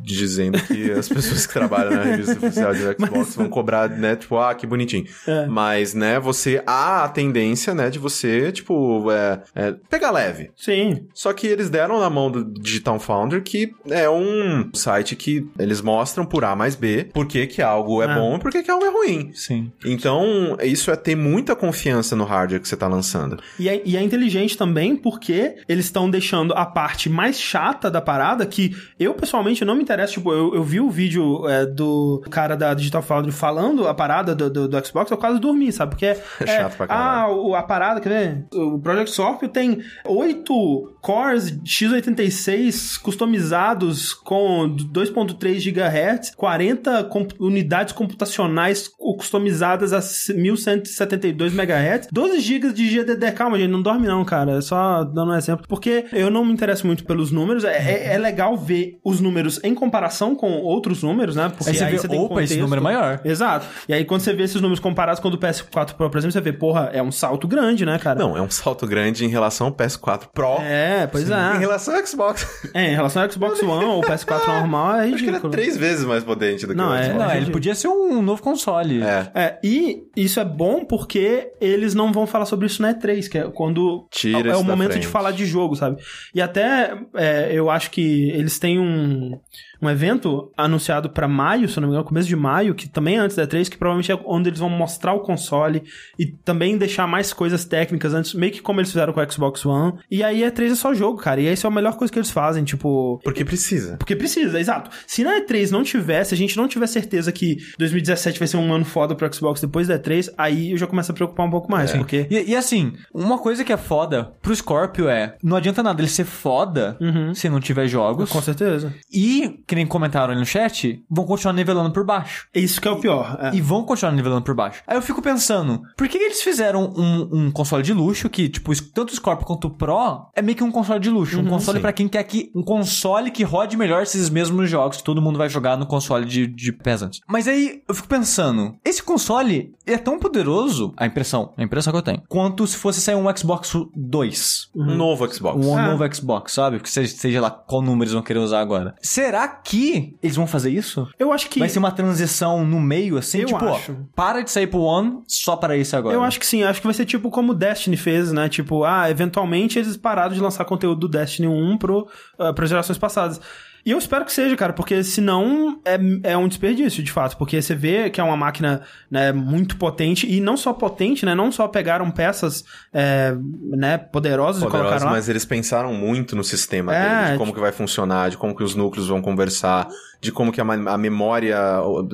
Dizendo que (laughs) as pessoas que trabalham na revista oficial de (laughs) Xbox vão cobrar, né? Tipo, ah, que bonitinho. É. Mas, né, você. Há a tendência, né, de você, tipo, é, é, pegar leve. Sim. Só que eles deram na mão do Digital Founder, que é um site que eles mostram por A mais B por que, que algo é Ah. bom e por que, que algo é ruim. Sim. Então, isso é ter muita confiança no hardware que você tá lançando. E é, e é inteligente também porque eles estão deixando a parte mais chata da parada, que eu pessoalmente não me interessa. Tipo, eu, eu vi o vídeo é, do cara da Digital Foundry falando a parada do, do, do Xbox, eu quase dormi, sabe? Porque é. (laughs) É chato pra caralho. Ah, o- a parada, quer ver? O Project Scorpio tem oito cores x86 customizados com 2.3 GHz, 40 com- unidades computacionais customizadas a 1172 MHz, 12 GB de GDD. Calma, gente, não dorme não, cara. É só dando um exemplo. Porque eu não me interesso muito pelos números. É, é- é legal ver os números em comparação com outros números, né? Porque Aí você vê, tem opa, esse contexto. número é maior. Exato. E aí, quando você vê esses números comparados com o do PS4 Pro, por exemplo, você vê, porra, é um salto grande, né, cara? Não, é um salto grande em relação ao PS4 Pro. É, pois Em é. relação ao Xbox. É, em relação ao Xbox One ou PS4 (laughs) normal, é Acho que ele é ridículo. três vezes mais potente do que Não, o é- Xbox. Não, ele podia ser um novo console. É. É, e isso é bom porque eles não vão falar sobre isso na E3, que é quando Tira é, é o momento frente. de falar de jogo, sabe? E até é, eu acho que eles têm um, um evento anunciado pra maio, se não me engano, começo de maio, que também é antes da E3, que provavelmente é onde eles vão mostrar o console e também deixar mais coisas técnicas antes, meio que como eles fizeram com o Xbox One. E aí a E3 é só jogo, cara. E essa é a melhor coisa que eles fazem, tipo, Porque precisa. porque precisa, exato. Se na E3 não tivesse, a gente não tiver certeza que 2017 vai ser um ano foda pro Xbox depois da E3, aí eu já começo a preocupar um pouco mais, É. porque... E, e assim, uma coisa que é foda pro Scorpio é: não adianta nada ele ser foda Uhum. se não tiver jogos. Com certeza. E, que nem comentaram ali no chat, vão continuar nivelando por baixo. Isso que é o pior. é. E vão continuar nivelando por baixo. Aí eu fico pensando, por que eles fizeram um, um console de luxo que, tipo, tanto o Scorpio quanto o Pro é meio que um console de luxo. um console pra quem quer que. Um console que rode melhor esses mesmos jogos que todo mundo vai jogar no console de, de peasants. Mas aí eu fico pensando, esse console é tão poderoso, a impressão, a impressão que eu tenho, quanto se fosse sair um Xbox 2. Um novo Xbox. Um Ah. novo Xbox, sabe? Que seja, seja lá qual número eles vão querer usar agora. Será que eles vão fazer isso? Eu acho que... Vai ser uma transição no meio, assim? Eu tipo, ó, acho. para de sair pro One só para isso agora. Eu acho que sim, acho que vai ser tipo como o Destiny fez, né? Tipo, ah, eventualmente eles pararam de lançar conteúdo do Destiny 1 pro, uh, gerações passadas. E eu espero que seja, cara, porque senão é, é um desperdício, de fato. Porque você vê que é uma máquina né, muito potente, e não só potente, né? Não só pegaram peças é, né, poderosas, e Poderosos, colocaram lá. mas eles pensaram muito no sistema É, dele, de como tipo- que vai funcionar, de como que os núcleos vão conversar, de como que a, a memória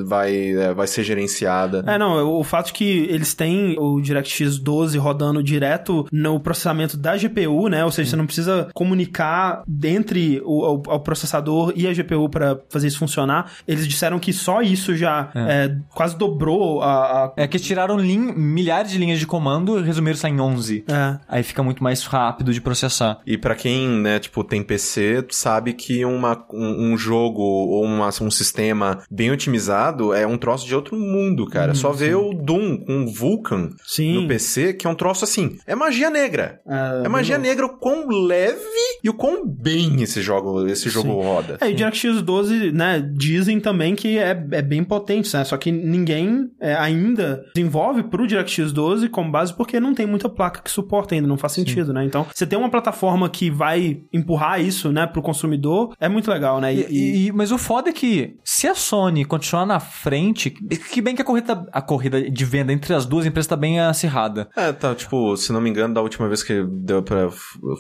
vai, é, vai ser gerenciada. É, não, o fato que eles têm o DirectX 12 rodando direto no processamento da GPU, né? Ou seja, você não precisa comunicar entre o, o- o processador e a GPU pra fazer isso funcionar. Eles disseram que só isso já é, quase dobrou a. a- É que tiraram lin- milhares de linhas de comando e resumiram isso em 11. é. Aí fica muito mais rápido de processar. E pra quem, né, tipo, tem PC, sabe que uma, um, um jogo ou uma- um sistema bem otimizado é um troço de outro mundo, cara. Só ver o Doom com Vulkan Sim. no PC, que é um troço assim. É magia negra. É, É magia negra o quão leve e o quão bem esse jogo, esse jogo Sim. roda. É, e o DirectX 12, né, dizem também que é, é bem potente, né? Só que ninguém é, ainda desenvolve pro DirectX 12 como base porque não tem muita placa que suporta ainda, não faz sentido, né? Então, você tem uma plataforma que vai empurrar isso, né, pro consumidor, é muito legal, né? E- e- mas o foda é que se a Sony continuar na frente, que bem que a corrida, a corrida de venda entre as duas empresas tá bem acirrada. É, tá, tipo, se não me engano, da última vez que deu pra.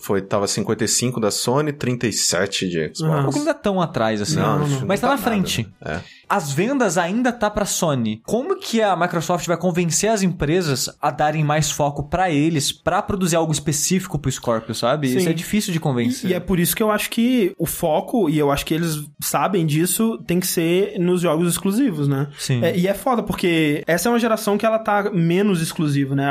Foi, tava 55 da Sony, 37 de Xbox. Que não tá tão atrás assim. Não, não, isso Mas tá, tá na frente. nada, É. As vendas ainda tá pra Sony. Como que a Microsoft vai convencer as empresas a darem mais foco pra eles, pra produzir algo específico pro Scorpio, sabe? Sim. Isso é difícil de convencer. E, e é por isso que eu acho que o foco, e eu acho que eles sabem disso, tem que ser nos jogos exclusivos, né? Sim. É, e é foda, porque essa é uma geração que ela tá menos exclusiva, né?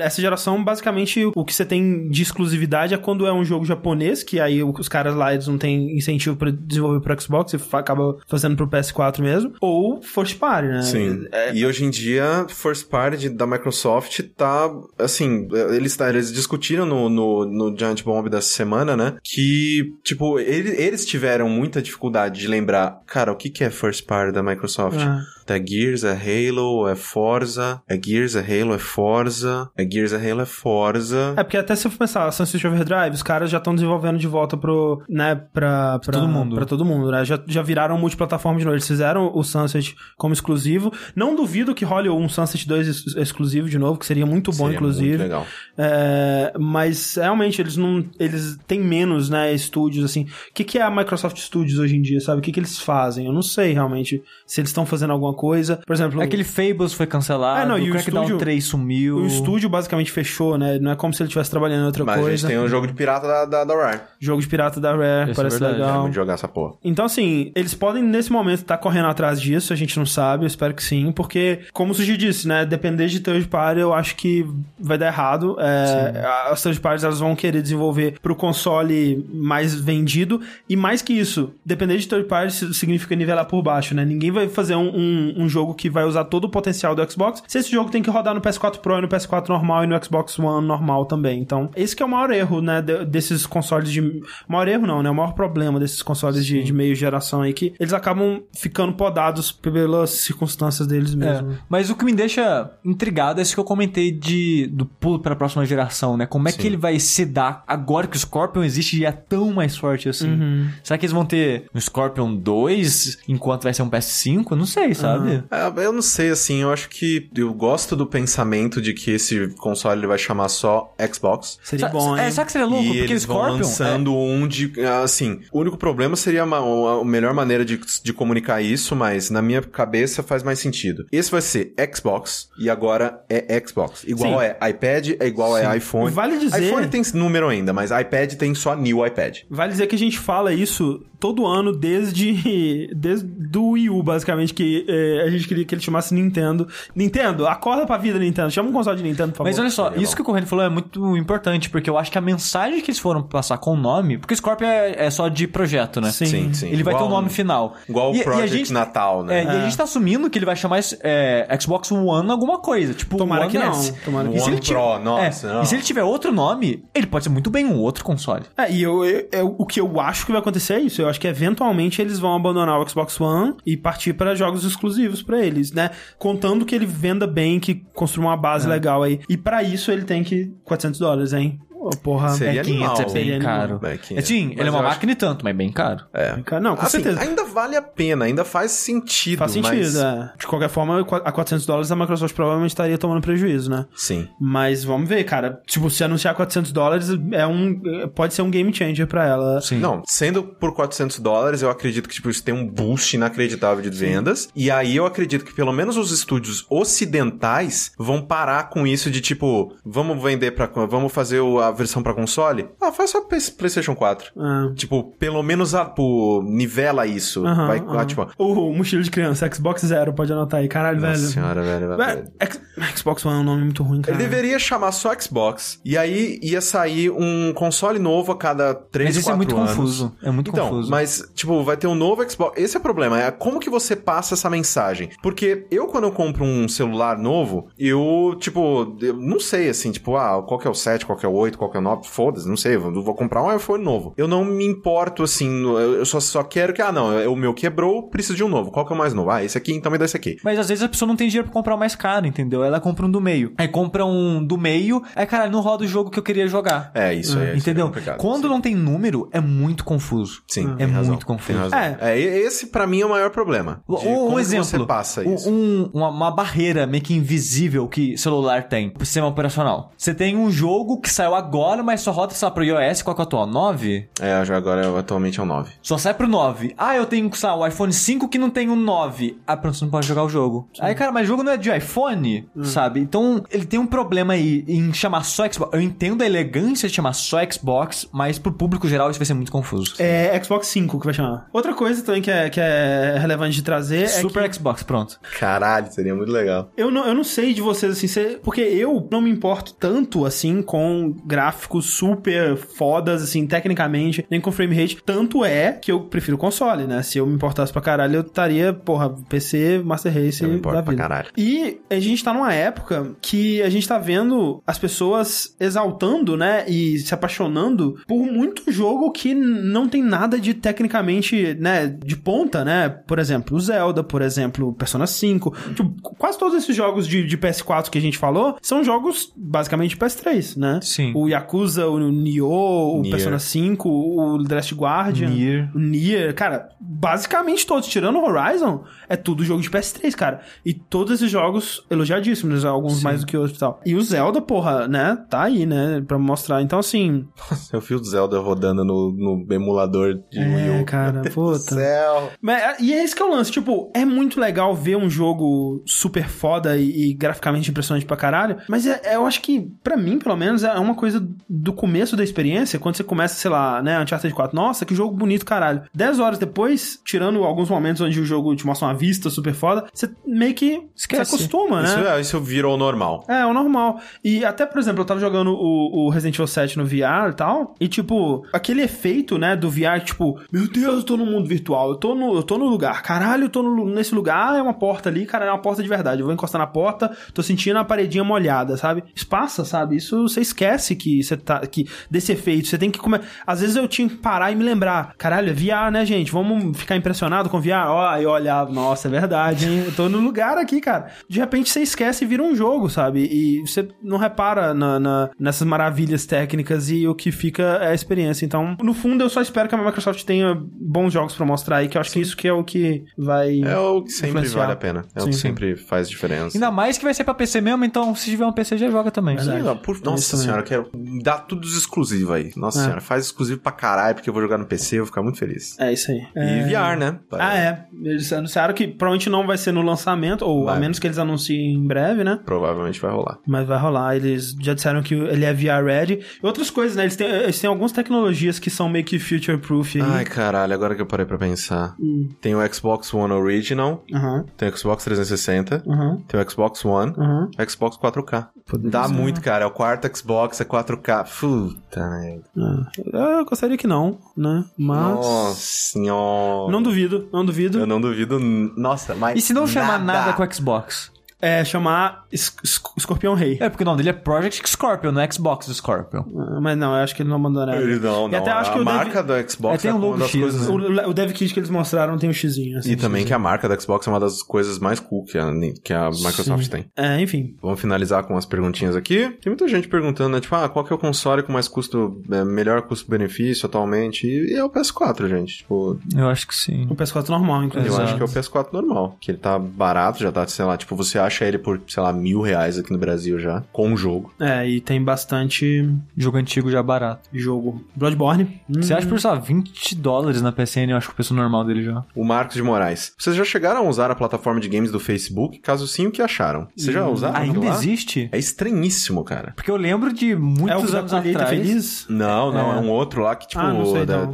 Essa geração, basicamente, o que você tem de exclusividade é quando é um jogo japonês, que aí os caras lá, eles não têm incentivo pra desenvolver pro Xbox, e acaba fazendo pro PS4 mesmo. Mesmo, ou first party, né? Sim. É, E hoje em dia, first party da Microsoft tá, assim, eles, eles discutiram no, no, no Giant Bomb dessa semana, né? Que, tipo, ele- eles tiveram muita dificuldade de lembrar, cara, o que que é first party da Microsoft? É. É Gears, é Halo, é Forza, é Gears, é Halo, é Forza, é Gears, é Halo, é Forza. É, porque até se eu for pensar, Sunset Overdrive, os caras já estão desenvolvendo de volta pro, né, pra, pra, todo mundo. Pra todo mundo, né? Já, já viraram multiplataforma de novo. Eles fizeram o Sunset como exclusivo. Não duvido que role um Sunset 2 ex- exclusivo de novo, que seria muito bom, Seria inclusive. Muito legal. É, mas realmente eles não. Eles têm menos, né, estúdios, assim. O que, que é a Microsoft Studios hoje em dia, sabe? O que, que eles fazem? Eu não sei realmente se eles estão fazendo alguma coisa. Por exemplo. Aquele Fables foi cancelado, É, não, e o Crackdown estúdio- 3 sumiu. O estúdio basicamente fechou, né? Não é como se ele estivesse trabalhando em outra Mas coisa. gente tem um jogo de pirata da, da, da Rare. Jogo de pirata da Rare, Isso é parece verdade, É legal. muito jogar essa porra. Então, assim, eles podem, nesse momento, estar correndo atrás disso, a gente não sabe, eu espero que sim, porque, como o Suji disse, né, depender de third party, eu acho que vai dar errado. É, as third parties, elas vão querer desenvolver pro console mais vendido, e mais que isso, depender de third party significa nivelar por baixo, né? Ninguém vai fazer um, um, um jogo que vai usar todo o potencial do Xbox, se esse jogo tem que rodar no PS4 Pro e no PS4 normal e no Xbox One normal também. Então, esse que é o maior erro, né, de- desses consoles de... Maior erro não, né? O maior problema desses consoles de, de meio geração aí, que eles acabam ficando podados pelas circunstâncias deles É, mesmo. mas o que me deixa intrigado é isso que eu comentei de do pulo para a próxima geração, né? Como é que ele vai se dar agora que o Scorpion existe e é tão mais forte assim? Uhum. Será que eles vão ter um Scorpion 2 enquanto vai ser um PS5? Não sei, sabe? É, eu não sei, assim, eu acho que eu gosto do pensamento de que esse console ele vai chamar só Xbox. Seria Sa- bom, hein? é, sabe que seria louco? e Porque o eles vão Scorpion. é- lançando um de. Assim, o único problema seria uma- a, a melhor maneira de, de comunicar isso, mas na minha cabeça faz mais sentido. Esse vai ser Xbox e agora é Xbox. Igual Sim. é iPad, é igual é iPhone. Vale dizer- iPhone tem número ainda, mas iPad tem só new iPad. Vale dizer que a gente fala isso todo ano desde, (laughs) desde do Wii U, basicamente, que a gente queria que ele chamasse Nintendo. Nintendo, acorda pra vida, Nintendo. Chama um console de Nintendo, por favor. Mas olha só, isso que o Corrêa falou é muito importante, porque eu acho que a mensagem que eles foram passar com o nome. Porque o Scorpion é, é só de projeto, né? Sim. Sim, sim. Ele vai ter Igual- um nome final. Igual o e a Project gente- Natal, né? É, e a gente tá assumindo que ele vai chamar é, Xbox One alguma coisa. Tipo, Tomara One que não, S. tomara que E se não. ele tiver- One Pro, nossa, é, não. E se ele tiver outro nome, ele pode ser muito bem um outro console. É, e eu, eu- eu- o que eu acho que vai acontecer é isso. Eu acho que eventualmente eles vão abandonar o Xbox One e partir para jogos exclusivos pra eles, né? Contando que ele venda bem, que construa uma base É. legal aí. E pra isso ele tem que 400 dólares, hein? Porra. Seria é 500, animal. é bem caro. É, 500. É, sim, Mas ele é uma eu acho- máquina e tanto, mas bem caro. É. Não, com Assim, certeza. ainda vale a pena, ainda faz sentido. Faz sentido, mas... é. De qualquer forma, a 400 dólares a Microsoft provavelmente estaria tomando prejuízo, né? Sim. Mas vamos ver, cara. Tipo, se anunciar 400 dólares, é um, pode ser um game changer pra ela. Sim. Não, sendo por 400 dólares, eu acredito que tipo, isso tem um boost inacreditável de vendas. E aí eu acredito que pelo menos os estúdios ocidentais vão parar com isso de tipo, vamos vender para vamos fazer o- a versão pra console? Ah, faz só Play- PlayStation 4. Ah. Tipo, pelo menos a, pô, nivela isso. Vai, ah, tipo, O mochila de criança, Xbox Zero, pode anotar aí. Caralho, nossa velho. senhora, velho. Velho. X- Xbox One é um nome muito ruim, cara. Ele deveria chamar só Xbox. E aí ia sair um console novo a cada 3, Mas isso é 4 muito anos. confuso. É muito Então, confuso. mas, tipo, vai ter um novo Xbox. Esse é o problema, é como que você passa essa mensagem. Porque eu, quando eu compro um celular novo, eu, tipo, eu não sei, assim, tipo, ah, qual que é o 7, qual que é o 8, qual que é o 9, foda-se, não sei, eu vou comprar um iPhone novo. Eu não me importo, assim, eu só, só quero que, ah, não, o meu quebrou, preciso de um novo. Qual que é o mais novo? Ah, esse aqui, então me dá esse aqui. Mas às vezes a pessoa não tem dinheiro pra comprar o mais caro, entendeu? Ela compra um do meio. Aí compra um do meio, aí, caralho, não roda o jogo que eu queria jogar. É, isso aí. isso é entendeu? complicado, Quando sim. não tem número, é muito confuso. Sim, é razão, muito confuso. É. É. esse pra mim é o maior problema. de Um, exemplo. você passa isso. um- uma, uma barreira meio que invisível que celular tem pro sistema operacional. Você tem um jogo que saiu agora, mas só roda, sei lá, pro iOS, qual que é o atual? 9? É, já agora atualmente é o 9. Só sai pro 9. Ah, eu tenho, sei lá, o iPhone 5 que não tem o 9. Ah, pronto, você não pode jogar o jogo. Aí, cara, mas o jogo não é de iPhone, sabe? Então, ele tem um problema aí em chamar só Xbox. Eu entendo a elegância de chamar só Xbox, mas pro público geral isso vai ser muito confuso. É Xbox 5 que vai chamar. Outra coisa também que é, que é relevante de trazer é Super que Xbox, pronto. Caralho, seria muito legal. eu não, eu não sei de vocês, assim, porque eu não me importo tanto, assim, com gráficos super fodas, assim, tecnicamente, nem com frame rate. Tanto é que eu prefiro console, né? Se eu me importasse pra caralho, eu estaria, porra, PC, Master Race Eu me da importo pra vida. caralho. E a gente tá numa época que a gente tá vendo as pessoas exaltando, né, e se apaixonando por muito jogo que não tem nada de tecnicamente, né, de ponta, né? Por exemplo, o Zelda, por exemplo, Persona 5. Tipo, quase todos esses jogos de, de PS4 que a gente falou são jogos basicamente de PS3, né? Sim. O Yakuza, o Nioh, o Nier. Persona 5, o The Last Guardian. Nier. O Nier, cara, basicamente todos, tirando o Horizon, é tudo jogo de PS3, cara. E todos esses jogos elogiadíssimos, alguns mais do que outros e tal. E o Zelda, porra, né, tá aí, né, pra mostrar. Então, assim, Eu vi o Zelda rodando no, no emulador de Wii é, U. cara, puta. céu. Mas, e é esse que é o lance, tipo, é muito legal ver um jogo super foda e, e graficamente impressionante pra caralho, mas é- é- eu acho que, pra mim, pelo menos, é uma coisa do começo da experiência, quando você começa, sei lá, né, Uncharted 4, nossa, que jogo bonito, caralho. Dez horas depois, tirando alguns momentos onde o jogo te mostra uma vista super foda, você meio que Esquece. se acostuma, né? Isso, é, isso virou normal. É, o normal. E até, por exemplo, eu tava jogando o, o Resident Evil 7 no VR e tal, e tipo, aquele efeito, né, do VR, tipo, meu Deus, eu tô no mundo virtual, eu tô no, eu tô no lugar, caralho, eu tô no, nesse lugar, é uma porta ali, cara, é uma porta de verdade, eu vou encostar na porta, tô sentindo a paredinha molhada, sabe? Isso passa, sabe? Isso você esquece que você tá, que desse efeito, você tem que comer. Às vezes eu tinha que parar e me lembrar, caralho, é VR, né, gente? Vamos ficar impressionado com VR? Ó, aí eu olhava, nossa, é verdade, hein? Eu tô no lugar aqui, cara. De repente você esquece e vira um jogo, sabe? E você não repara na, na- nessas maravilhas técnicas e o que fica é a experiência. Então, no fundo, eu só espero que a Microsoft tenha bons jogos pra mostrar aí, que eu acho que isso que é o que vai. É o que sempre influenciar. vale a pena. É o Sim, que sim. sempre faz diferença. Ainda mais que vai ser pra PC mesmo, então se tiver um PC já joga também. Sim, por- Isso Nossa também. senhora, eu important dar tudo exclusivo aí. Nossa É. senhora, faz exclusivo pra caralho, porque eu vou jogar no PC, eu vou ficar muito feliz. É isso aí. E É... VR, né? Ah, é. Eles anunciaram que provavelmente não vai ser no lançamento, ou a Vai. menos que eles anunciem em breve, né? Provavelmente vai rolar. Mas vai rolar. Eles já disseram que ele é VR ready. E outras coisas, né? Eles têm, eles têm algumas tecnologias que são meio que future proof aí. Ai, caralho, agora que eu parei pra pensar. Hum. Tem o Xbox One Original, Aham, tem o Xbox 360, aham, tem o Xbox One, aham. Xbox 4K. Poderia Dá ser. muito, cara. É o quarto Xbox, é 4K. Puta merda. É. Eu gostaria que não, né? Mas. Nossa senhora. Não duvido, não duvido. Eu não duvido. Nossa, mas. E se não chamar nada com o Xbox? É chamar Es- Es- Escorpião Rei. É, porque o nome dele é Project Scorpion, não é Xbox Scorpion. Ah, Mas não, eu acho que ele não abandonaram. Ele não, E não. até acho a que o marca do Xbox É, tem um uma logo das X, coisas. né? O, o dev kit que eles mostraram tem um xizinho. Assim, E também que a marca do Xbox é uma das coisas mais cool que a, que a Microsoft Sim. tem. É, enfim. Vamos finalizar com umas perguntinhas aqui. Tem muita gente perguntando, né? Tipo, ah, qual que é o console com mais custo, é, melhor custo-benefício atualmente? E é o PS4, gente. Tipo, Eu acho que sim. O PS4 normal, inclusive. eu Exato. acho que é o PS4 normal. Que ele tá barato, já tá, sei lá, tipo, você acha ele por, sei lá, mil reais aqui no Brasil já, com o jogo. É, e tem bastante Jogo antigo já barato. jogo. Bloodborne. Hum. Você acha por, sei lá, 20 dólares na PSN, eu acho que o preço normal dele já. O Marcos de Moraes. Vocês já chegaram a usar a plataforma de games do Facebook? Caso sim, o que acharam? Vocês já usaram? Ainda lá? existe? É estranhíssimo, cara. Porque eu lembro de É muitos da anos atrás. feliz? Não, não, É. é, um outro lá que, tipo, Ah, não sei, da-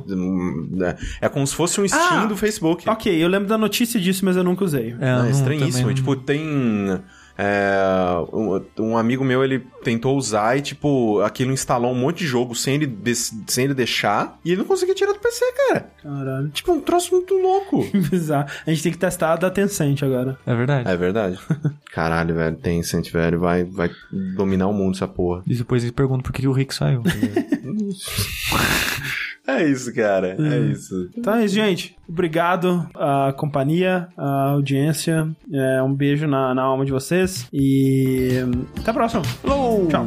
é como se fosse um Steam Ah! do Facebook. Ok, eu lembro da notícia disso, mas eu nunca usei. É, Ah, não, é estranhíssimo. também E, tipo, tem. É, um, um amigo meu, ele tentou usar e, tipo, aquilo instalou um monte de jogo sem ele, sem ele deixar. E ele não conseguia tirar do PC, cara. Caralho. Tipo, um troço muito louco. (laughs) Bizarro. A gente tem que testar a da Tencent agora. É verdade. é verdade. (laughs) Caralho, velho. Tencent, velho. Vai, vai dominar o mundo essa porra. E depois eles perguntam por que que o Rick saiu. (laughs) (laughs) É isso, cara. É isso. Então é isso, gente. Obrigado à companhia, à audiência. É, um beijo na, na alma de vocês. E até a próxima. Falou! Tchau.